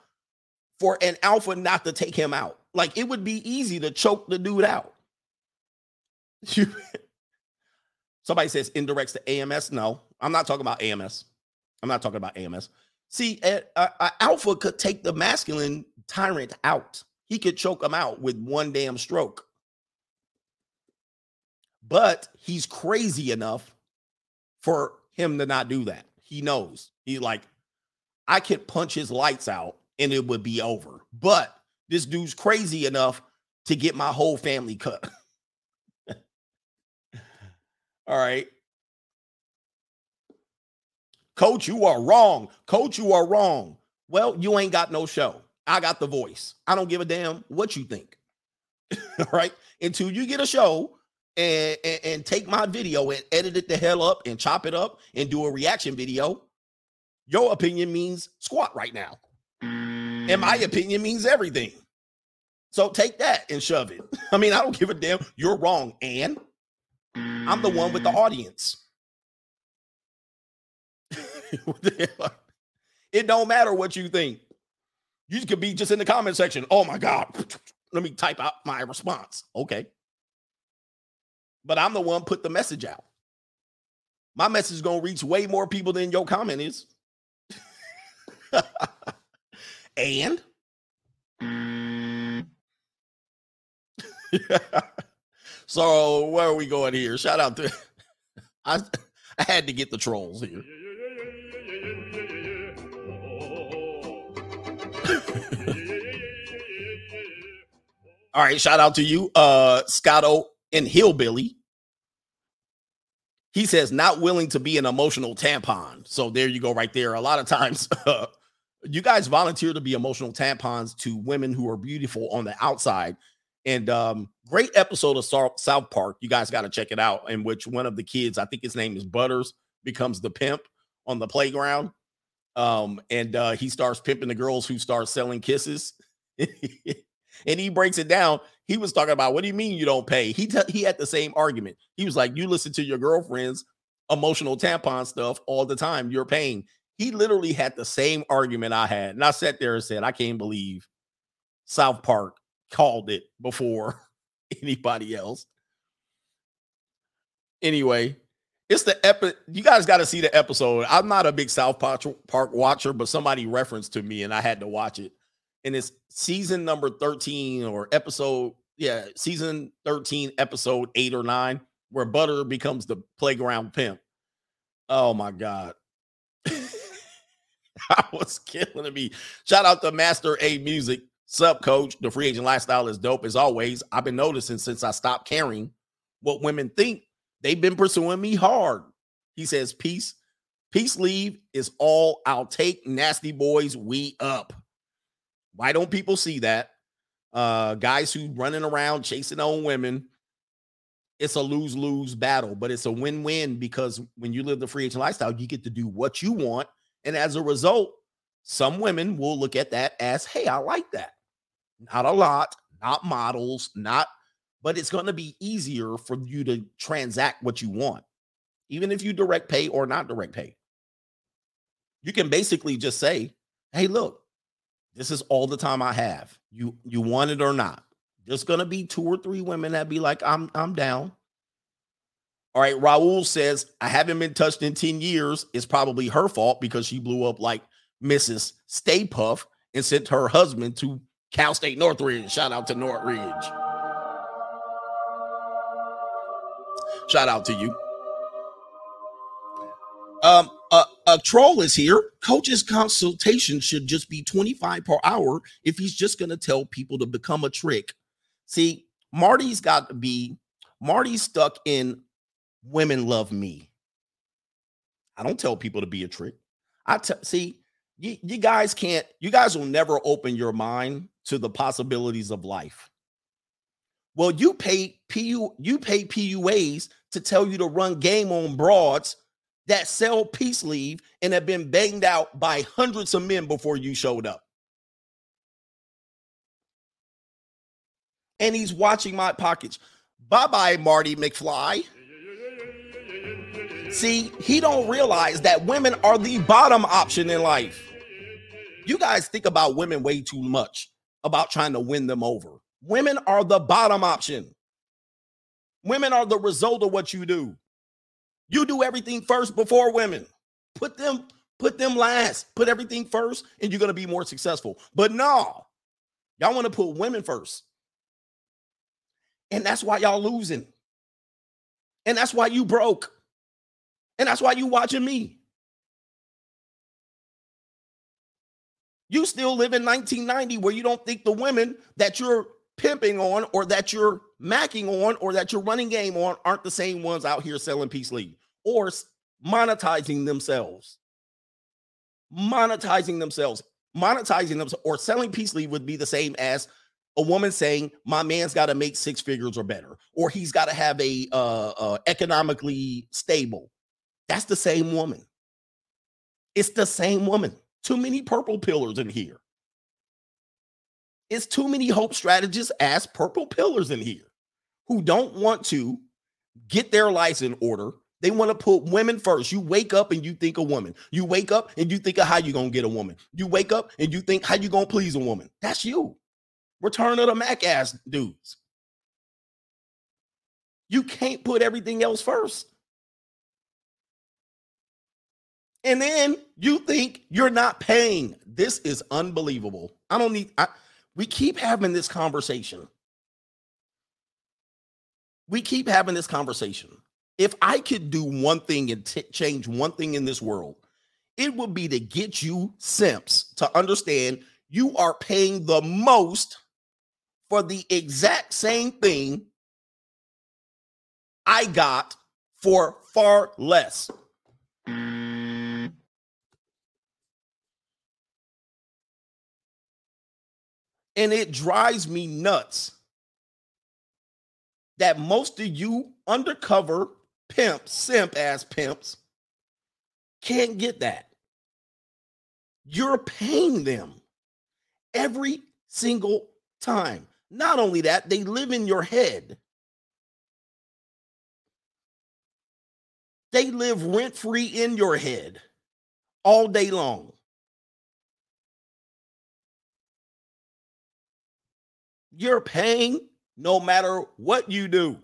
for an alpha not to take him out. Like it would be easy to choke the dude out. Somebody says indirects to AMS. No, I'm not talking about AMS. I'm not talking about AMS. See, a, a, a alpha could take the masculine tyrant out. He could choke him out with one damn stroke. But he's crazy enough for him to not do that. He knows. He like, I could punch his lights out and it would be over. But this dude's crazy enough to get my whole family cut. All right. Coach, you are wrong. Coach, you are wrong. Well, you ain't got no show. I got the voice. I don't give a damn what you think. All right. Until you get a show and, and, and, take my video and edit it the hell up and chop it up and do a reaction video, your opinion means squat right now. And my mm. opinion means everything. So take that and shove it. I mean, I don't give a damn. You're wrong. And I'm the one with the mm. audience. it don't matter what you think. You could be just in the comment section. Oh my God. Let me type out my response. Okay. But I'm the one put the message out. My message is gonna reach way more people than your comment is. and so where are we going here? Shout out to I I had to get the trolls here. All right, shout out to you, uh, Scotto and Hillbilly. He says not willing to be an emotional tampon. So there you go, right there. A lot of times, uh, you guys volunteer to be emotional tampons to women who are beautiful on the outside. And um, great episode of South Park. You guys got to check it out. In which one of the kids, I think his name is Butters, becomes the pimp on the playground. Um, and uh, he starts pimping the girls who start selling kisses. and he breaks it down. He was talking about what do you mean you don't pay? He t- he had the same argument. He was like, you listen to your girlfriend's emotional tampon stuff all the time. You're paying. He literally had the same argument I had, and I sat there and said, I can't believe South Park called it before anybody else. Anyway, it's the epic. You guys got to see the episode. I'm not a big South Park, Park watcher, but somebody referenced to me and I had to watch it and it's season number 13 or episode, yeah, season 13, episode eight or nine, where Butter becomes the playground pimp. Oh my God. I was killing me. Shout out to Master A Music. Sub coach. The free agent lifestyle is dope as always. I've been noticing since I stopped caring what women think. They've been pursuing me hard. He says, Peace. Peace leave is all I'll take. Nasty boys, we up. Why don't people see that? Uh, guys who running around chasing own women, it's a lose lose battle, but it's a win win because when you live the free agent lifestyle, you get to do what you want. And as a result, some women will look at that as, hey, I like that. Not a lot, not models, not, but it's going to be easier for you to transact what you want, even if you direct pay or not direct pay. You can basically just say, hey, look, this is all the time I have. You you want it or not. There's gonna be two or three women that be like, I'm I'm down. All right, Raul says, I haven't been touched in 10 years. It's probably her fault because she blew up like Mrs. Stay Puft and sent her husband to Cal State Northridge. Shout out to Northridge. Shout out to you. Um, a, troll is here. Coach's consultation should just be 25 per hour if he's just going to tell people to become a trick. See, Marty's got to be, Marty's stuck in women love me. I don't tell people to be a trick. I t- see, you, you guys can't, you guys will never open your mind to the possibilities of life. Well, you pay PU, you pay PUAs to tell you to run game on broads that sell peace leave and have been banged out by hundreds of men before you showed up. And he's watching my pockets. Bye-bye, Marty McFly. See, he don't realize that women are the bottom option in life. You guys think about women way too much about trying to win them over. Women are the bottom option. Women are the result of what you do. You do everything first before women. Put them put them last. Put everything first and you're going to be more successful. But no. Y'all want to put women first. And that's why y'all losing. And that's why you broke. And that's why you watching me. You still live in 1990 where you don't think the women that you're pimping on or that you're macking on or that you're running game on aren't the same ones out here selling peace league or monetizing themselves. Monetizing themselves, monetizing them or selling peace league would be the same as a woman saying my man's got to make six figures or better or he's got to have a uh, uh, economically stable. That's the same woman. It's the same woman. Too many purple pillars in here it's too many hope strategists as purple pillars in here who don't want to get their lives in order. They want to put women first. You wake up and you think a woman. You wake up and you think of how you're going to get a woman. You wake up and you think how you're going to please a woman. That's you. Return of the Mac ass dudes. You can't put everything else first. And then you think you're not paying. This is unbelievable. I don't need I we keep having this conversation. We keep having this conversation. If I could do one thing and t- change one thing in this world, it would be to get you simps to understand you are paying the most for the exact same thing I got for far less. And it drives me nuts that most of you undercover pimps, simp ass pimps, can't get that. You're paying them every single time. Not only that, they live in your head. They live rent free in your head all day long. You're paying no matter what you do.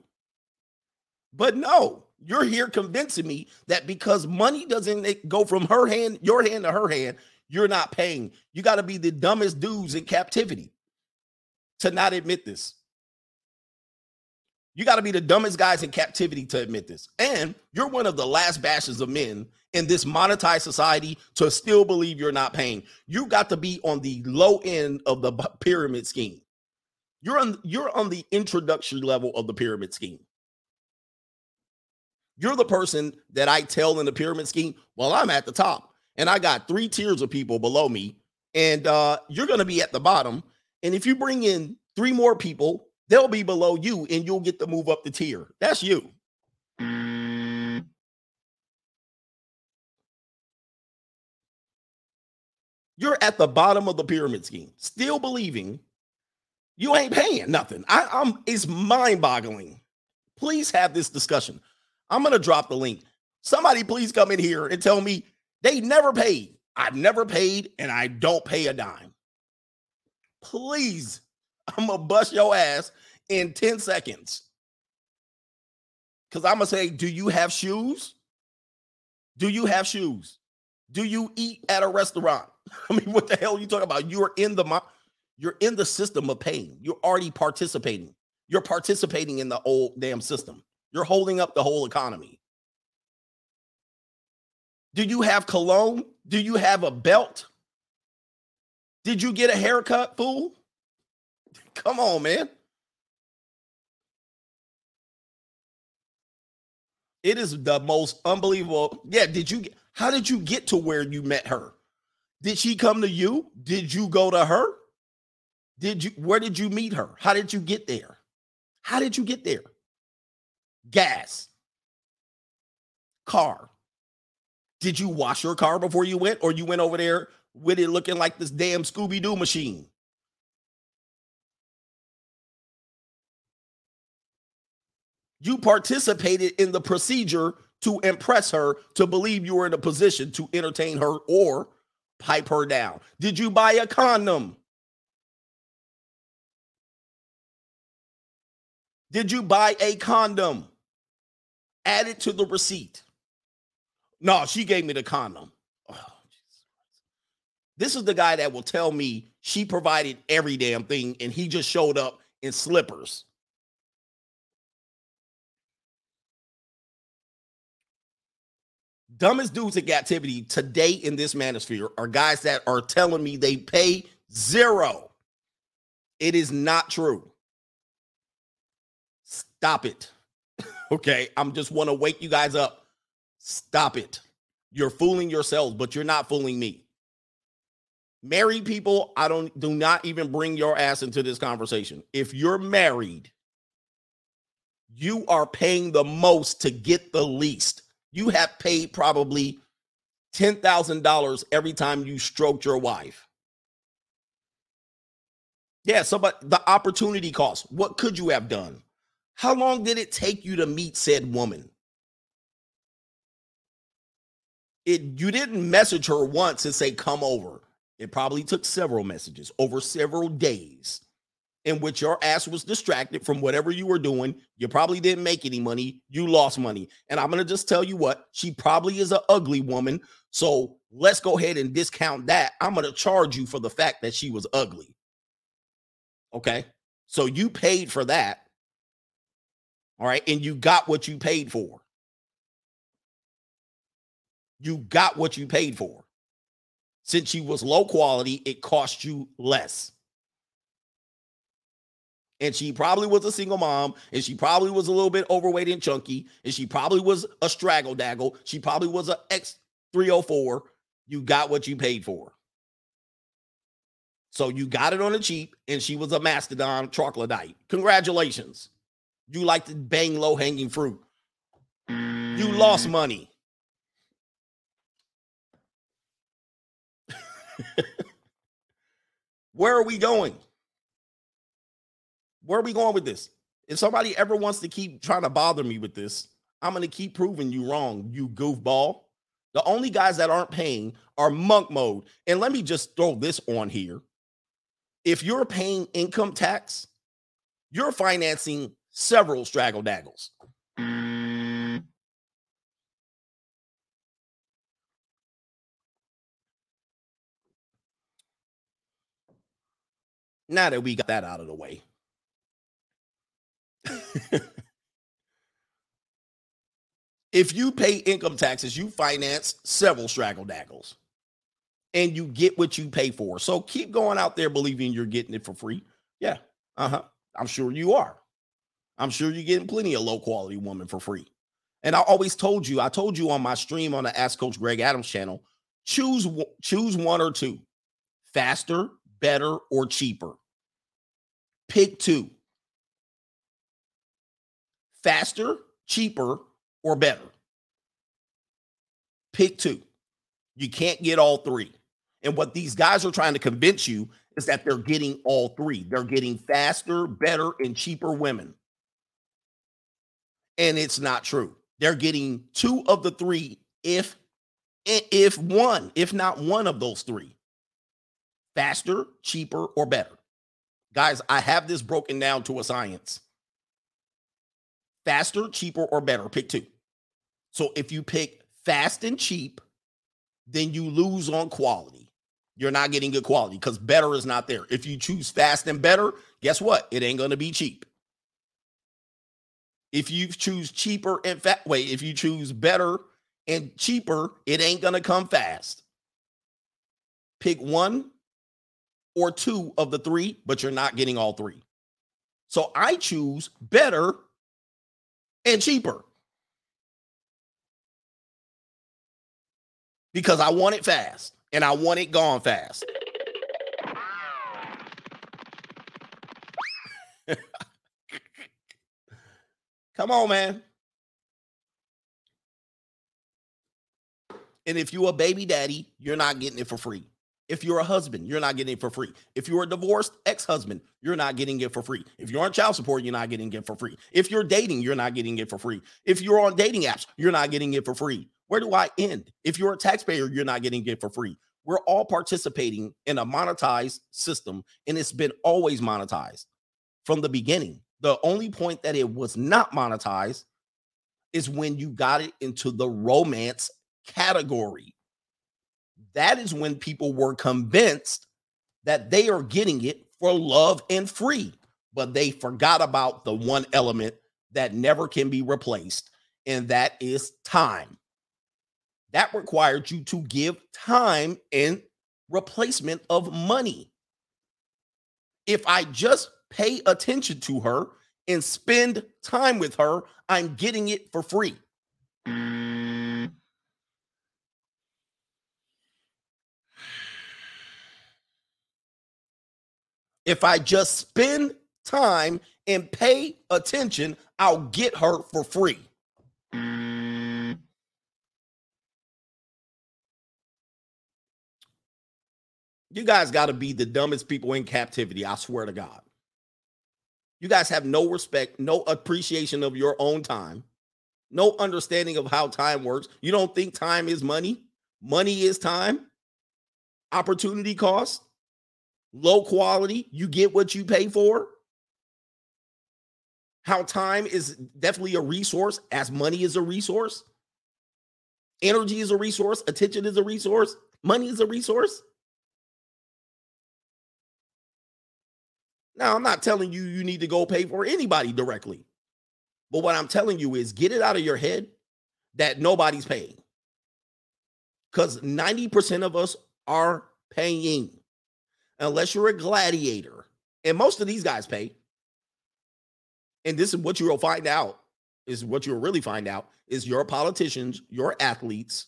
But no, you're here convincing me that because money doesn't go from her hand, your hand to her hand, you're not paying. You got to be the dumbest dudes in captivity to not admit this. You got to be the dumbest guys in captivity to admit this. And you're one of the last bashes of men in this monetized society to still believe you're not paying. You got to be on the low end of the pyramid scheme. You're on you're on the introductory level of the pyramid scheme. You're the person that I tell in the pyramid scheme, well, I'm at the top and I got three tiers of people below me, and uh, you're going to be at the bottom. And if you bring in three more people, they'll be below you and you'll get to move up the tier. That's you. You're at the bottom of the pyramid scheme, still believing you ain't paying nothing. I, I'm it's mind-boggling. Please have this discussion. I'm gonna drop the link. Somebody please come in here and tell me they never paid. I've never paid and I don't pay a dime. Please, I'm gonna bust your ass in 10 seconds. Because I'm gonna say, do you have shoes? Do you have shoes? Do you eat at a restaurant? I mean, what the hell are you talking about? You are in the you're in the system of pain. You're already participating. You're participating in the old damn system. You're holding up the whole economy. Do you have cologne? Do you have a belt? Did you get a haircut, fool? Come on, man. It is the most unbelievable. Yeah, did you how did you get to where you met her? Did she come to you? Did you go to her? Did you where did you meet her? How did you get there? How did you get there? Gas. Car. Did you wash your car before you went or you went over there with it looking like this damn Scooby-Doo machine? You participated in the procedure to impress her to believe you were in a position to entertain her or pipe her down. Did you buy a condom? Did you buy a condom? Add it to the receipt. No, she gave me the condom. Oh, this is the guy that will tell me she provided every damn thing and he just showed up in slippers. dumbest dudes in captivity today in this manosphere are guys that are telling me they pay zero. It is not true. Stop it. okay. I'm just want to wake you guys up. Stop it. You're fooling yourselves, but you're not fooling me. Married people, I don't do not even bring your ass into this conversation. If you're married, you are paying the most to get the least you have paid probably $10,000 every time you stroked your wife. Yeah, so but the opportunity cost. What could you have done? How long did it take you to meet said woman? It you didn't message her once and say come over. It probably took several messages over several days in which your ass was distracted from whatever you were doing. You probably didn't make any money. You lost money. And I'm going to just tell you what, she probably is an ugly woman. So let's go ahead and discount that. I'm going to charge you for the fact that she was ugly. Okay. So you paid for that. All right. And you got what you paid for. You got what you paid for. Since she was low quality, it cost you less and she probably was a single mom, and she probably was a little bit overweight and chunky, and she probably was a straggle daggle. She probably was a X 304. You got what you paid for. So you got it on the cheap, and she was a mastodon troglodyte. Congratulations. You like to bang low hanging fruit. You lost mm. money. Where are we going? Where are we going with this? If somebody ever wants to keep trying to bother me with this, I'm going to keep proving you wrong, you goofball. The only guys that aren't paying are monk mode. And let me just throw this on here. If you're paying income tax, you're financing several straggle daggles. Now that we got that out of the way, if you pay income taxes, you finance several straggle daggles and you get what you pay for. So keep going out there believing you're getting it for free. Yeah. Uh huh. I'm sure you are. I'm sure you're getting plenty of low quality women for free. And I always told you, I told you on my stream on the Ask Coach Greg Adams channel, choose choose one or two. Faster, better, or cheaper. Pick two faster, cheaper, or better. Pick two. You can't get all three. And what these guys are trying to convince you is that they're getting all three. They're getting faster, better, and cheaper women. And it's not true. They're getting two of the three, if if one, if not one of those three. Faster, cheaper, or better. Guys, I have this broken down to a science faster, cheaper, or better. Pick two. So if you pick fast and cheap, then you lose on quality. You're not getting good quality because better is not there. If you choose fast and better, guess what? It ain't gonna be cheap. If you choose cheaper and fat, wait, if you choose better and cheaper, it ain't gonna come fast. Pick one or two of the three, but you're not getting all three. So I choose better and cheaper because I want it fast and I want it gone fast. Come on, man. And if you're a baby daddy, you're not getting it for free. If you're a husband, you're not getting it for free. If you're a divorced ex husband, you're not getting it for free. If you're on child support, you're not getting it for free. If you're dating, you're not getting it for free. If you're on dating apps, you're not getting it for free. Where do I end? If you're a taxpayer, you're not getting it for free. We're all participating in a monetized system, and it's been always monetized from the beginning. The only point that it was not monetized is when you got it into the romance category. That is when people were convinced that they are getting it for love and free, but they forgot about the one element that never can be replaced, and that is time. That required you to give time in replacement of money. If I just pay attention to her and spend time with her, I'm getting it for free. Mm. If I just spend time and pay attention, I'll get her for free. Mm. You guys got to be the dumbest people in captivity. I swear to God. You guys have no respect, no appreciation of your own time, no understanding of how time works. You don't think time is money? Money is time. Opportunity cost, low quality. You get what you pay for. How time is definitely a resource, as money is a resource. Energy is a resource. Attention is a resource. Money is a resource. Now, I'm not telling you you need to go pay for anybody directly. But what I'm telling you is get it out of your head that nobody's paying. Because 90% of us are paying, unless you're a gladiator. And most of these guys pay. And this is what you'll find out is what you'll really find out is your politicians, your athletes,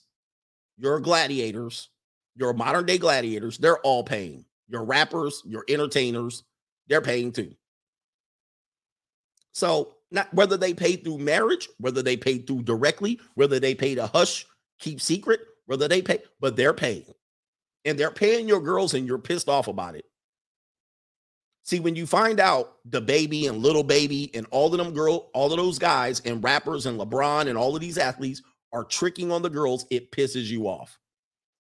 your gladiators, your modern day gladiators, they're all paying. Your rappers, your entertainers, they're paying too. So, not whether they pay through marriage, whether they pay through directly, whether they pay to hush, keep secret, whether they pay, but they're paying. And they're paying your girls and you're pissed off about it. See, when you find out the baby and little baby and all of them girl, all of those guys and rappers and LeBron and all of these athletes are tricking on the girls, it pisses you off.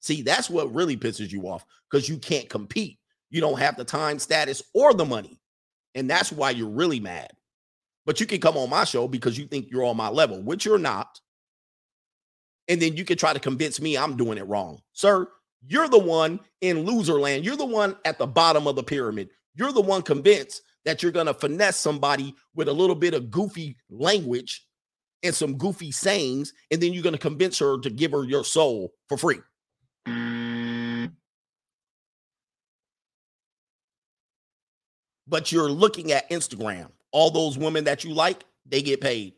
See, that's what really pisses you off because you can't compete. You don't have the time, status, or the money. And that's why you're really mad. But you can come on my show because you think you're on my level, which you're not. And then you can try to convince me I'm doing it wrong. Sir, you're the one in loser land. You're the one at the bottom of the pyramid. You're the one convinced that you're going to finesse somebody with a little bit of goofy language and some goofy sayings. And then you're going to convince her to give her your soul for free. But you're looking at Instagram. All those women that you like, they get paid.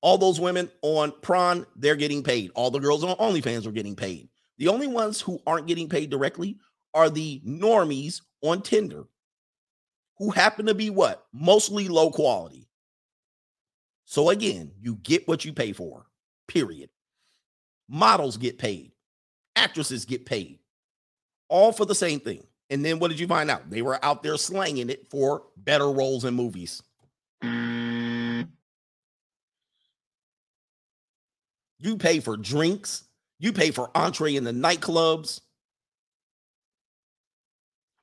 All those women on Prawn, they're getting paid. All the girls on OnlyFans are getting paid. The only ones who aren't getting paid directly are the normies on Tinder, who happen to be what? Mostly low quality. So again, you get what you pay for, period. Models get paid, actresses get paid, all for the same thing. And then what did you find out? They were out there slanging it for better roles in movies. Mm. You pay for drinks, you pay for entree in the nightclubs.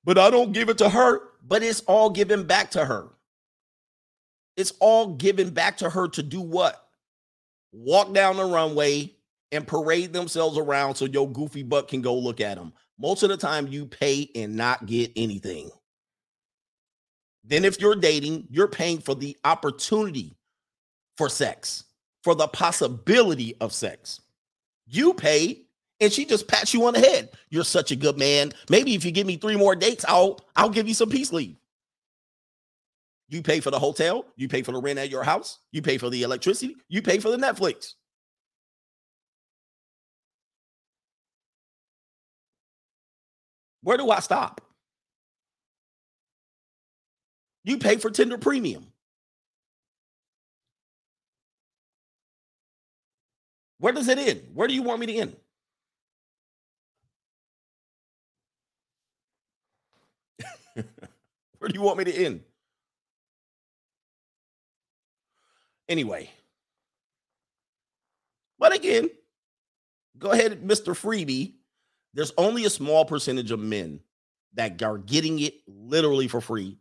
But I don't give it to her, but it's all given back to her. It's all given back to her to do what? Walk down the runway and parade themselves around so your goofy butt can go look at them. Most of the time, you pay and not get anything. Then, if you're dating, you're paying for the opportunity for sex, for the possibility of sex. You pay, and she just pats you on the head. You're such a good man. Maybe if you give me three more dates, I'll I'll give you some peace leave. You pay for the hotel, you pay for the rent at your house, you pay for the electricity, you pay for the Netflix. Where do I stop? You pay for Tinder Premium. Where does it end? Where do you want me to end? Where do you want me to end? Anyway. But again, go ahead, Mr. Freebie. There's only a small percentage of men that are getting it literally for free.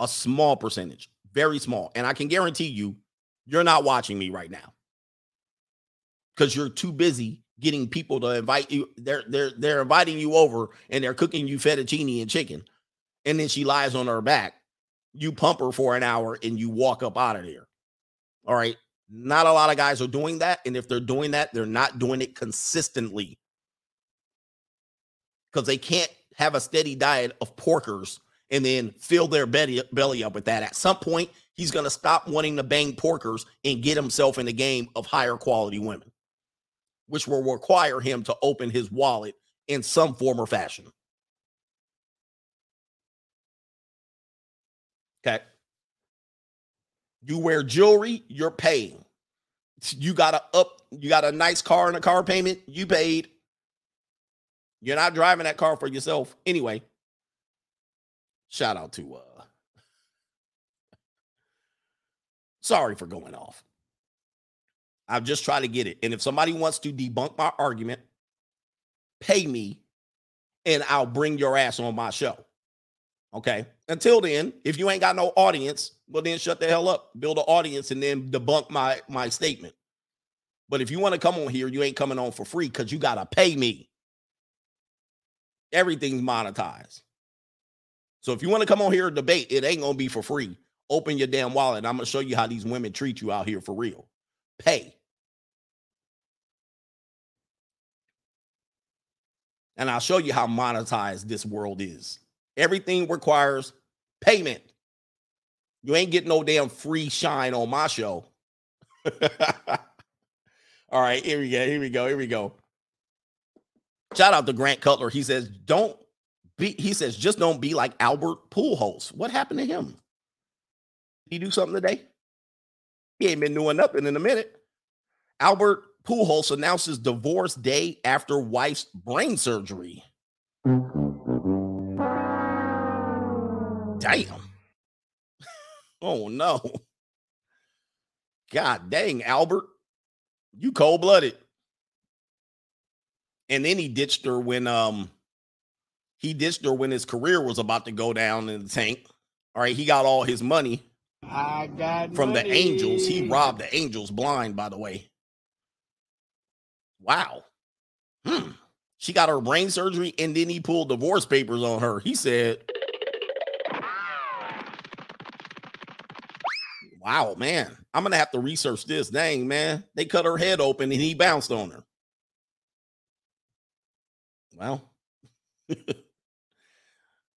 A small percentage, very small. And I can guarantee you, you're not watching me right now because you're too busy getting people to invite you. They're they're they're inviting you over and they're cooking you fettuccine and chicken, and then she lies on her back. You pump her for an hour and you walk up out of there. All right. Not a lot of guys are doing that. And if they're doing that, they're not doing it consistently because they can't have a steady diet of porkers and then fill their belly, belly up with that. At some point, he's going to stop wanting to bang porkers and get himself in the game of higher quality women, which will require him to open his wallet in some form or fashion. Okay. You wear jewelry, you're paying. You got a up, you got a nice car and a car payment, you paid. You're not driving that car for yourself. Anyway, shout out to uh sorry for going off. I've just tried to get it. And if somebody wants to debunk my argument, pay me and I'll bring your ass on my show. Okay. Until then, if you ain't got no audience, well then shut the hell up. Build an audience and then debunk my my statement. But if you want to come on here, you ain't coming on for free because you gotta pay me. Everything's monetized. So if you want to come on here and debate, it ain't gonna be for free. Open your damn wallet. And I'm gonna show you how these women treat you out here for real. Pay. And I'll show you how monetized this world is. Everything requires payment. You ain't getting no damn free shine on my show. All right, here we go. Here we go. Here we go. Shout out to Grant Cutler. He says, "Don't be." He says, "Just don't be like Albert Pujols." What happened to him? He do something today? He ain't been doing nothing in a minute. Albert Pujols announces divorce day after wife's brain surgery. Damn. Oh no. God dang, Albert. You cold-blooded. And then he ditched her when um he ditched her when his career was about to go down in the tank. All right, he got all his money I got from money. the Angels. He robbed the Angels blind, by the way. Wow. Hmm. She got her brain surgery and then he pulled divorce papers on her. He said, Wow, man. I'm gonna have to research this. Dang, man. They cut her head open and he bounced on her. Well,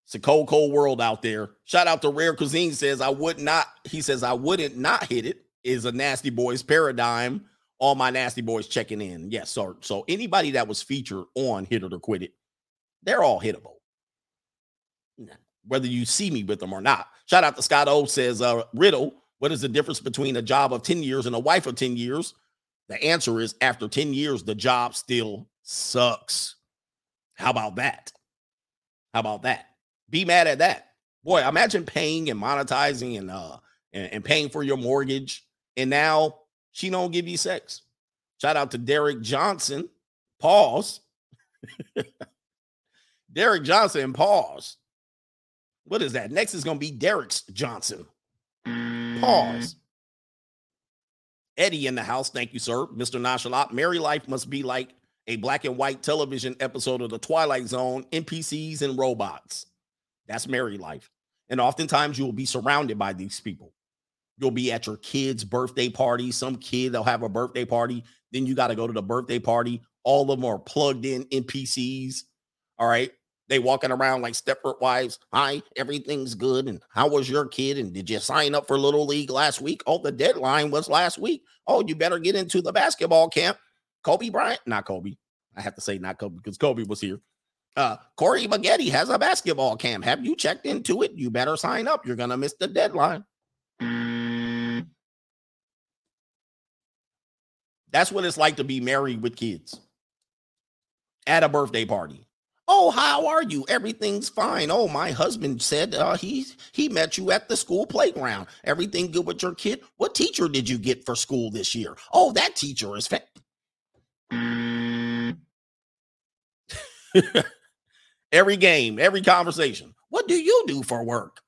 it's a cold, cold world out there. Shout out to Rare Cuisine says I would not. He says I wouldn't not hit it. Is a nasty boys paradigm. All my nasty boys checking in. Yes, so so anybody that was featured on Hit It or Quit It, they're all hittable. Whether you see me with them or not. Shout out to Scott O says uh Riddle. What is the difference between a job of 10 years and a wife of 10 years? The answer is after 10 years, the job still sucks. How about that? How about that? Be mad at that. Boy, imagine paying and monetizing and uh and, and paying for your mortgage, and now she don't give you sex. Shout out to Derek Johnson. Pause. Derek Johnson, pause. What is that? Next is gonna be Derek's Johnson. Pause. Eddie in the house. Thank you, sir. Mr. Nonchalant. Marry life must be like a black and white television episode of The Twilight Zone, NPCs and robots. That's married life. And oftentimes you will be surrounded by these people. You'll be at your kid's birthday party. Some kid, they'll have a birthday party. Then you got to go to the birthday party. All of them are plugged in NPCs. All right. They walking around like Stepford wives. Hi, everything's good. And how was your kid? And did you sign up for Little League last week? Oh, the deadline was last week. Oh, you better get into the basketball camp. Kobe Bryant, not Kobe. I have to say not Kobe because Kobe was here. Uh, Corey Maggette has a basketball camp. Have you checked into it? You better sign up. You're gonna miss the deadline. That's what it's like to be married with kids at a birthday party. Oh, how are you? Everything's fine. Oh, my husband said uh, he he met you at the school playground. Everything good with your kid? What teacher did you get for school this year? Oh, that teacher is fa- Mm. every game, every conversation. What do you do for work?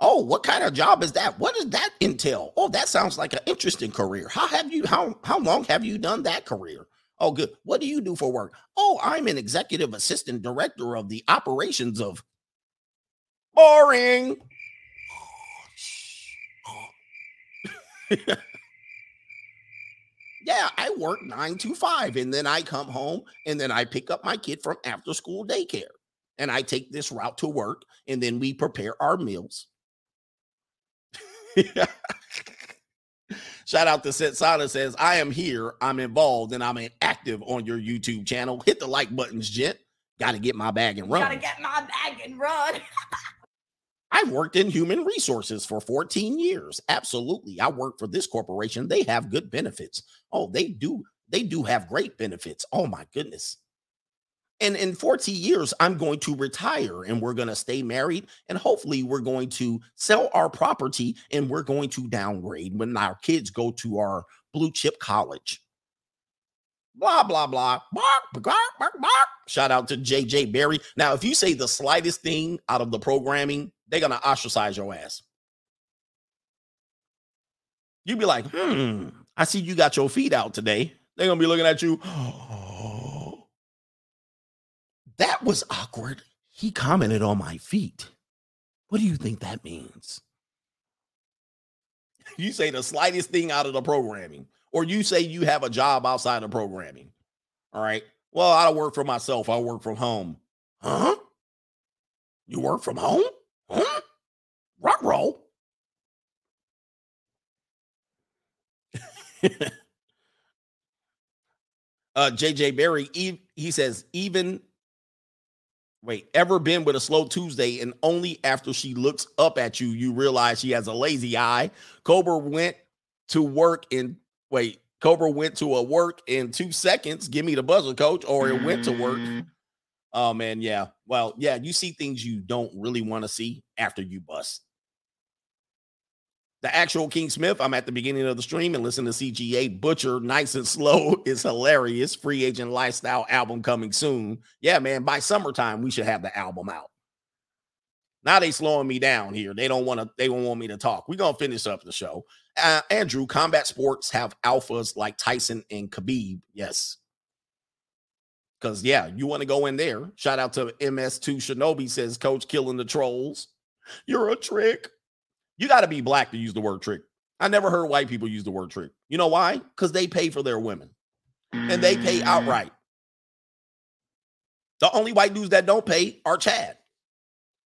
Oh, what kind of job is that? What does that entail? Oh, that sounds like an interesting career. How have you how how long have you done that career? Oh, good. What do you do for work? Oh, I'm an executive assistant director of the operations of boring. yeah, I work nine to five, and then I come home and then I pick up my kid from after school daycare. And I take this route to work, and then we prepare our meals. Shout out to Set Sana says, I am here, I'm involved, and I'm active on your YouTube channel. Hit the like buttons, gent. Got to get my bag and run. Gotta get my bag and run. I've worked in human resources for 14 years. Absolutely. I work for this corporation. They have good benefits. Oh, they do. They do have great benefits. Oh my goodness. And in 40 years, I'm going to retire and we're going to stay married. And hopefully, we're going to sell our property and we're going to downgrade when our kids go to our blue chip college. Blah, blah, blah. Bark, bark, bark, bark. Shout out to JJ Berry. Now, if you say the slightest thing out of the programming, they're to ostracize your ass. You'd be like, hmm, I see you got your feet out today. They're to be looking at you. That was awkward. He commented on my feet. What do you think that means? You say the slightest thing out of the programming, or you say you have a job outside of programming. All right. Well, I don't work for myself. I work from home. Huh? You work from home? Huh? Rock roll. uh JJ Berry, he, he says, even wait, ever been with a slow Tuesday and only after she looks up at you, you realize she has a lazy eye. Cobra went to work in wait, Cobra went to a work in two seconds. Give me the buzzer, coach, or it went to work. Mm. Oh man, yeah. Well, yeah, you see things you don't really want to see after you bust. The actual King Smith, I'm at the beginning of the stream and listen to CGA Butcher Nice and Slow is hilarious. Free Agent Lifestyle album coming soon. Yeah, man, by summertime we should have the album out. Now they slowing me down here. They don't want to. They don't want me to talk. We're gonna finish up the show. Uh, Andrew, combat sports have alphas like Tyson and Khabib. Yes, because yeah, you want to go in there. Shout out to MS2 Shinobi says, Coach killing the trolls. You're a trick. You got to be black to use the word trick. I never heard white people use the word trick. You know why? Because they pay for their women and they pay outright. The only white dudes that don't pay are Chad,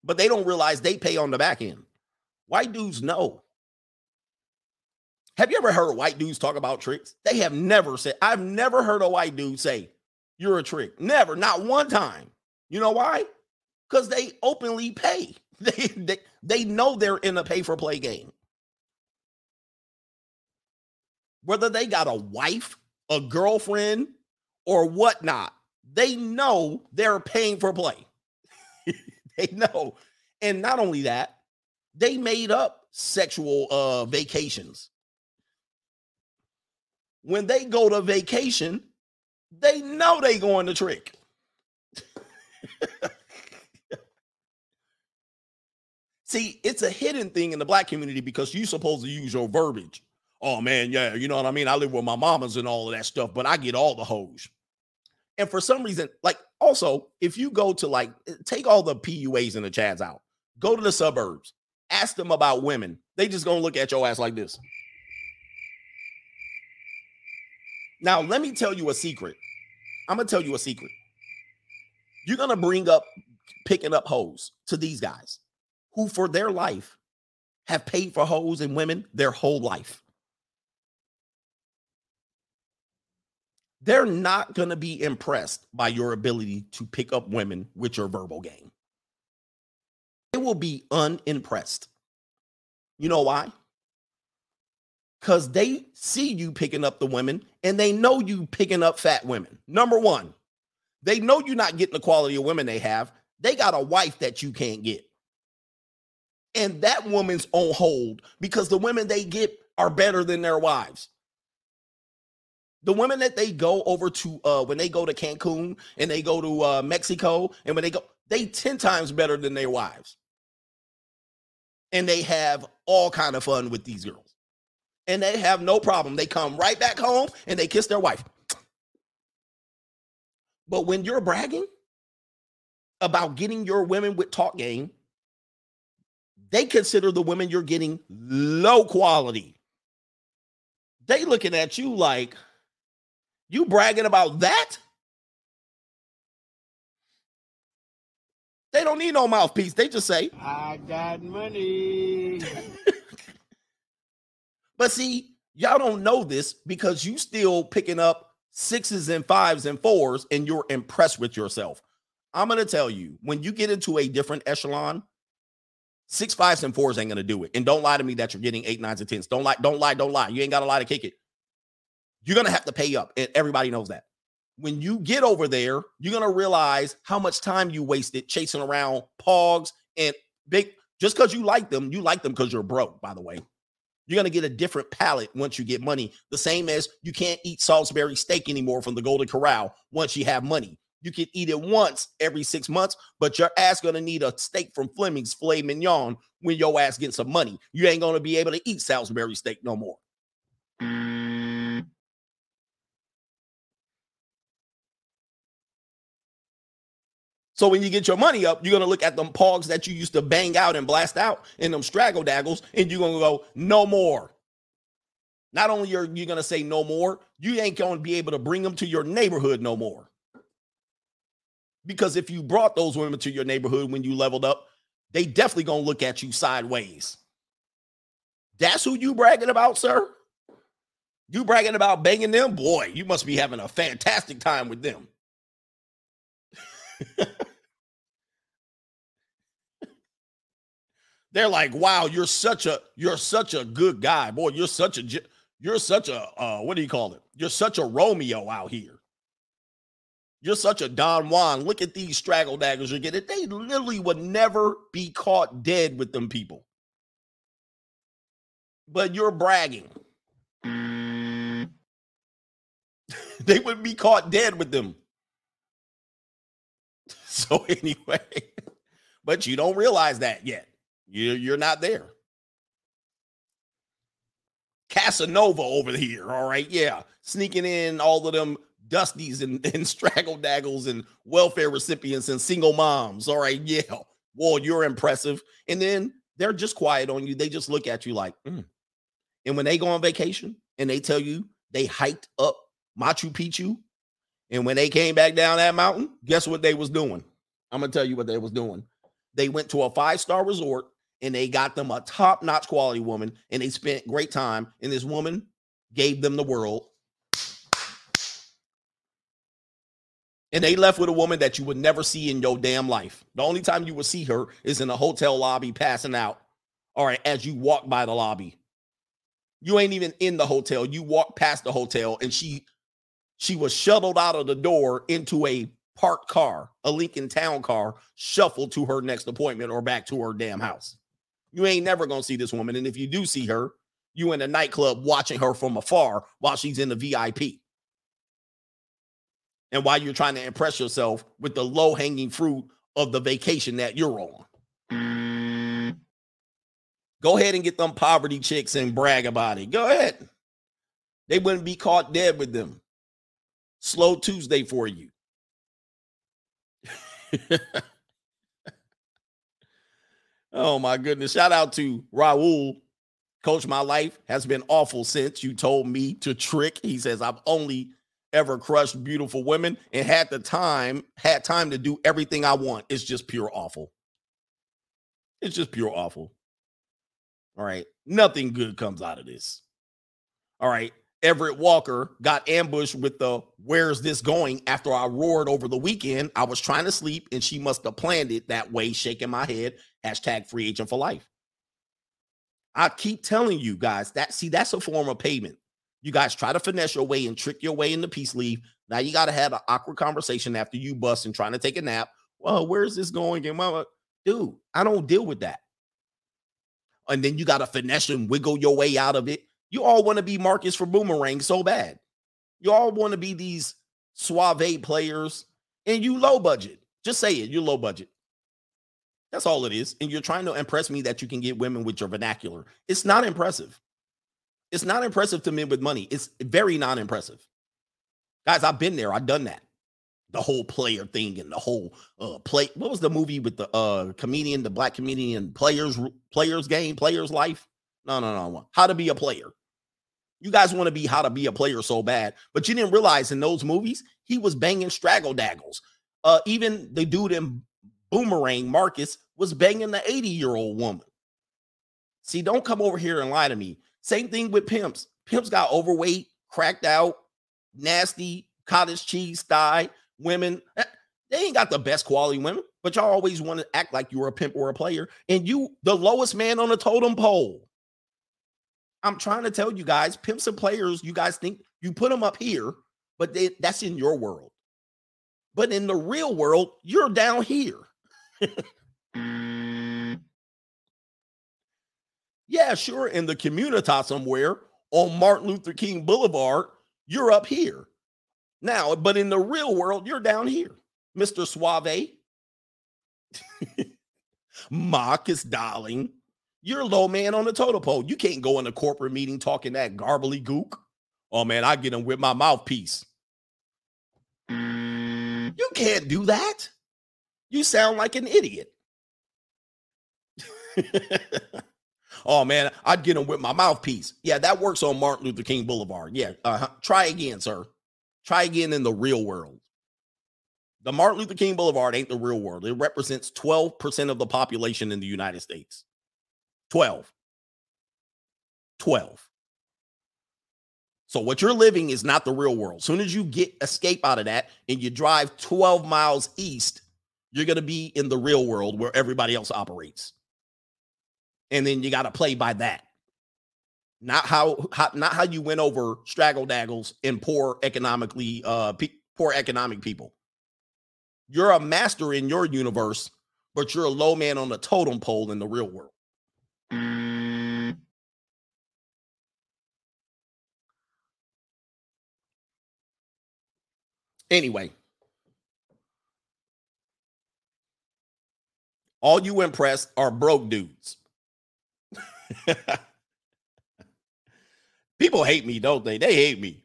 but they don't realize they pay on the back end. White dudes know. Have you ever heard white dudes talk about tricks? They have never said, I've never heard a white dude say, You're a trick. Never, not one time. You know why? Because they openly pay. They, they they know they're in a pay for play game. Whether they got a wife, a girlfriend, or whatnot, they know they're paying for play. they know. And not only that, they made up sexual uh vacations. When they go to vacation, they know they going to trick. See, it's a hidden thing in the black community because you're supposed to use your verbiage. oh man, yeah, you know what I mean? I live with my mamas and all of that stuff, but I get all the hoes. And for some reason, like also, if you go to like eh, take all the PUAs and the Chads out, go to the suburbs, ask them about women, they just gonna look at your ass like this. Now, let me tell you a secret. I'm gonna tell you a secret. You're gonna bring up picking up hoes to these guys who, for their life, have paid for hoes and women their whole life. They're not gonna be impressed by your ability to pick up women with your verbal game. They will be unimpressed. You know why? Because they see you picking up the women and they know you picking up fat women. Number one, they know you're not getting the quality of women they have. They got a wife that you can't get. And that woman's on hold because the women they get are better than their wives. The women that they go over to uh when they go to Cancun and they go to uh Mexico and when they go, they 10 times better than their wives. And they have all kind of fun with these girls and they have no problem. They come right back home and they kiss their wife. But when you're bragging about getting your women with talk game, they consider the women you're getting low quality. They looking at you like you bragging about that? They don't need no mouthpiece. They just say, I got money. But see, y'all don't know this because you still picking up sixes and fives and fours and you're impressed with yourself. I'm going to tell you, when you get into a different echelon, six fives and fours ain't going to do it. And don't lie to me that you're getting eight, nines, and tens. Don't lie, don't lie, don't lie. You ain't got to lie to kick it. You're going to have to pay up. And everybody knows that. When you get over there, you're going to realize how much time you wasted chasing around pogs and big. Just because you like them, you like them because you're broke, by the way. You're going to get a different palate once you get money. The same as you can't eat Salisbury steak anymore from the Golden Corral once you have money. You can eat it once every six months, but your ass to need a steak from Fleming's filet mignon when your ass gets some money. You ain't to be able to eat Salisbury steak no more. So when you get your money up, you're gonna look at them pogs that you used to bang out and blast out and them straggle daggles, and you're gonna go, no more. Not only are you gonna say no more, you ain't gonna be able to bring them to your neighborhood no more. Because if you brought those women to your neighborhood when you leveled up, they definitely gonna look at you sideways. That's who you bragging about, sir. You bragging about banging them? Boy, you must be having a fantastic time with them. they're like, "Wow, you're such a you're such a good guy, boy. You're such a you're such a uh, what do you call it? You're such a Romeo out here. You're such a Don Juan. Look at these straggle daggers you're getting. They literally would never be caught dead with them people. But you're bragging. they would be caught dead with them. So anyway, but you don't realize that yet. You're, you're not there. Casanova over here. All right. Yeah. Sneaking in all of them dusties and, and straggle daggles and welfare recipients and single moms. All right. Yeah. Well, you're impressive. And then they're just quiet on you. They just look at you like, mm. and when they go on vacation and they tell you they hiked up Machu Picchu, and when they came back down that mountain, guess what they was doing? I'm gonna tell you what they was doing. They went to a five star resort and they got them a top notch quality woman and they spent great time. And this woman gave them the world. And they left with a woman that you would never see in your damn life. The only time you would see her is in a hotel lobby passing out. All right, as you walk by the lobby. You ain't even in the hotel. You walk past the hotel and she she was shuttled out of the door into a parked car, a Lincoln Town car, shuffled to her next appointment or back to her damn house. You ain't never gonna see this woman. And if you do see her, you in a nightclub watching her from afar while she's in the VIP. And while you're trying to impress yourself with the low hanging fruit of the vacation that you're on. Go ahead and get them poverty chicks and brag about it. Go ahead. They wouldn't be caught dead with them. Slow Tuesday for you. oh my goodness. Shout out to Raul. Coach, my life has been awful since you told me to trick. He says, I've only ever crushed beautiful women and had the time, had time to do everything I want. It's just pure awful. It's just pure awful. All right. Nothing good comes out of this. All right. Everett Walker got ambushed with the where's this going after I roared over the weekend. I was trying to sleep and she must have planned it that way, shaking my head. Hashtag free agent for life. I keep telling you guys that see, that's a form of payment. You guys try to finesse your way and trick your way into peace leave. Now you got to have an awkward conversation after you bust and trying to take a nap. Well, where's this going? And mama, dude, I don't deal with that. And then you got to finesse and wiggle your way out of it. You all want to be Marcus for Boomerang so bad. You all want to be these suave players and you low budget. Just say it. You're low budget. That's all it is. And you're trying to impress me that you can get women with your vernacular. It's not impressive. It's not impressive to men with money. It's very non impressive. Guys, I've been there. I've done that. The whole player thing and the whole uh play. What was the movie with the uh comedian, the black comedian, players, players game, players life? No, no, no. How to be a player. You guys want to be how to be a player so bad, but you didn't realize in those movies he was banging straggle daggles. Uh, even the dude in Boomerang, Marcus, was banging the 80 year old woman. See, don't come over here and lie to me. Same thing with pimps. Pimps got overweight, cracked out, nasty, cottage cheese thigh women. Eh, they ain't got the best quality women, but y'all always want to act like you're a pimp or a player, and you the lowest man on the totem pole. I'm trying to tell you guys, pimps and players, you guys think you put them up here, but they, that's in your world. But in the real world, you're down here. Mm. yeah, sure. In the community somewhere on Martin Luther King Boulevard, you're up here. Now, but in the real world, you're down here, Mr. Suave. Marcus Darling. You're a low man on the totem pole. You can't go in a corporate meeting talking that garbly gook. Oh man, I get him with my mouthpiece. Mm. You can't do that. You sound like an idiot. oh man, I'd get him with my mouthpiece. Yeah, that works on Martin Luther King Boulevard. Yeah, uh-huh. try again, sir. Try again in the real world. The Martin Luther King Boulevard ain't the real world. It represents 12% of the population in the United States. 12. 12. So what you're living is not the real world. Soon as you get escape out of that and you drive 12 miles east, you're going to be in the real world where everybody else operates. And then you got to play by that. Not how, how not how you went over straggle daggles and poor economically uh pe- poor economic people. You're a master in your universe, but you're a low man on the totem pole in the real world. Anyway, all you impressed are broke dudes. People hate me, don't they? They hate me.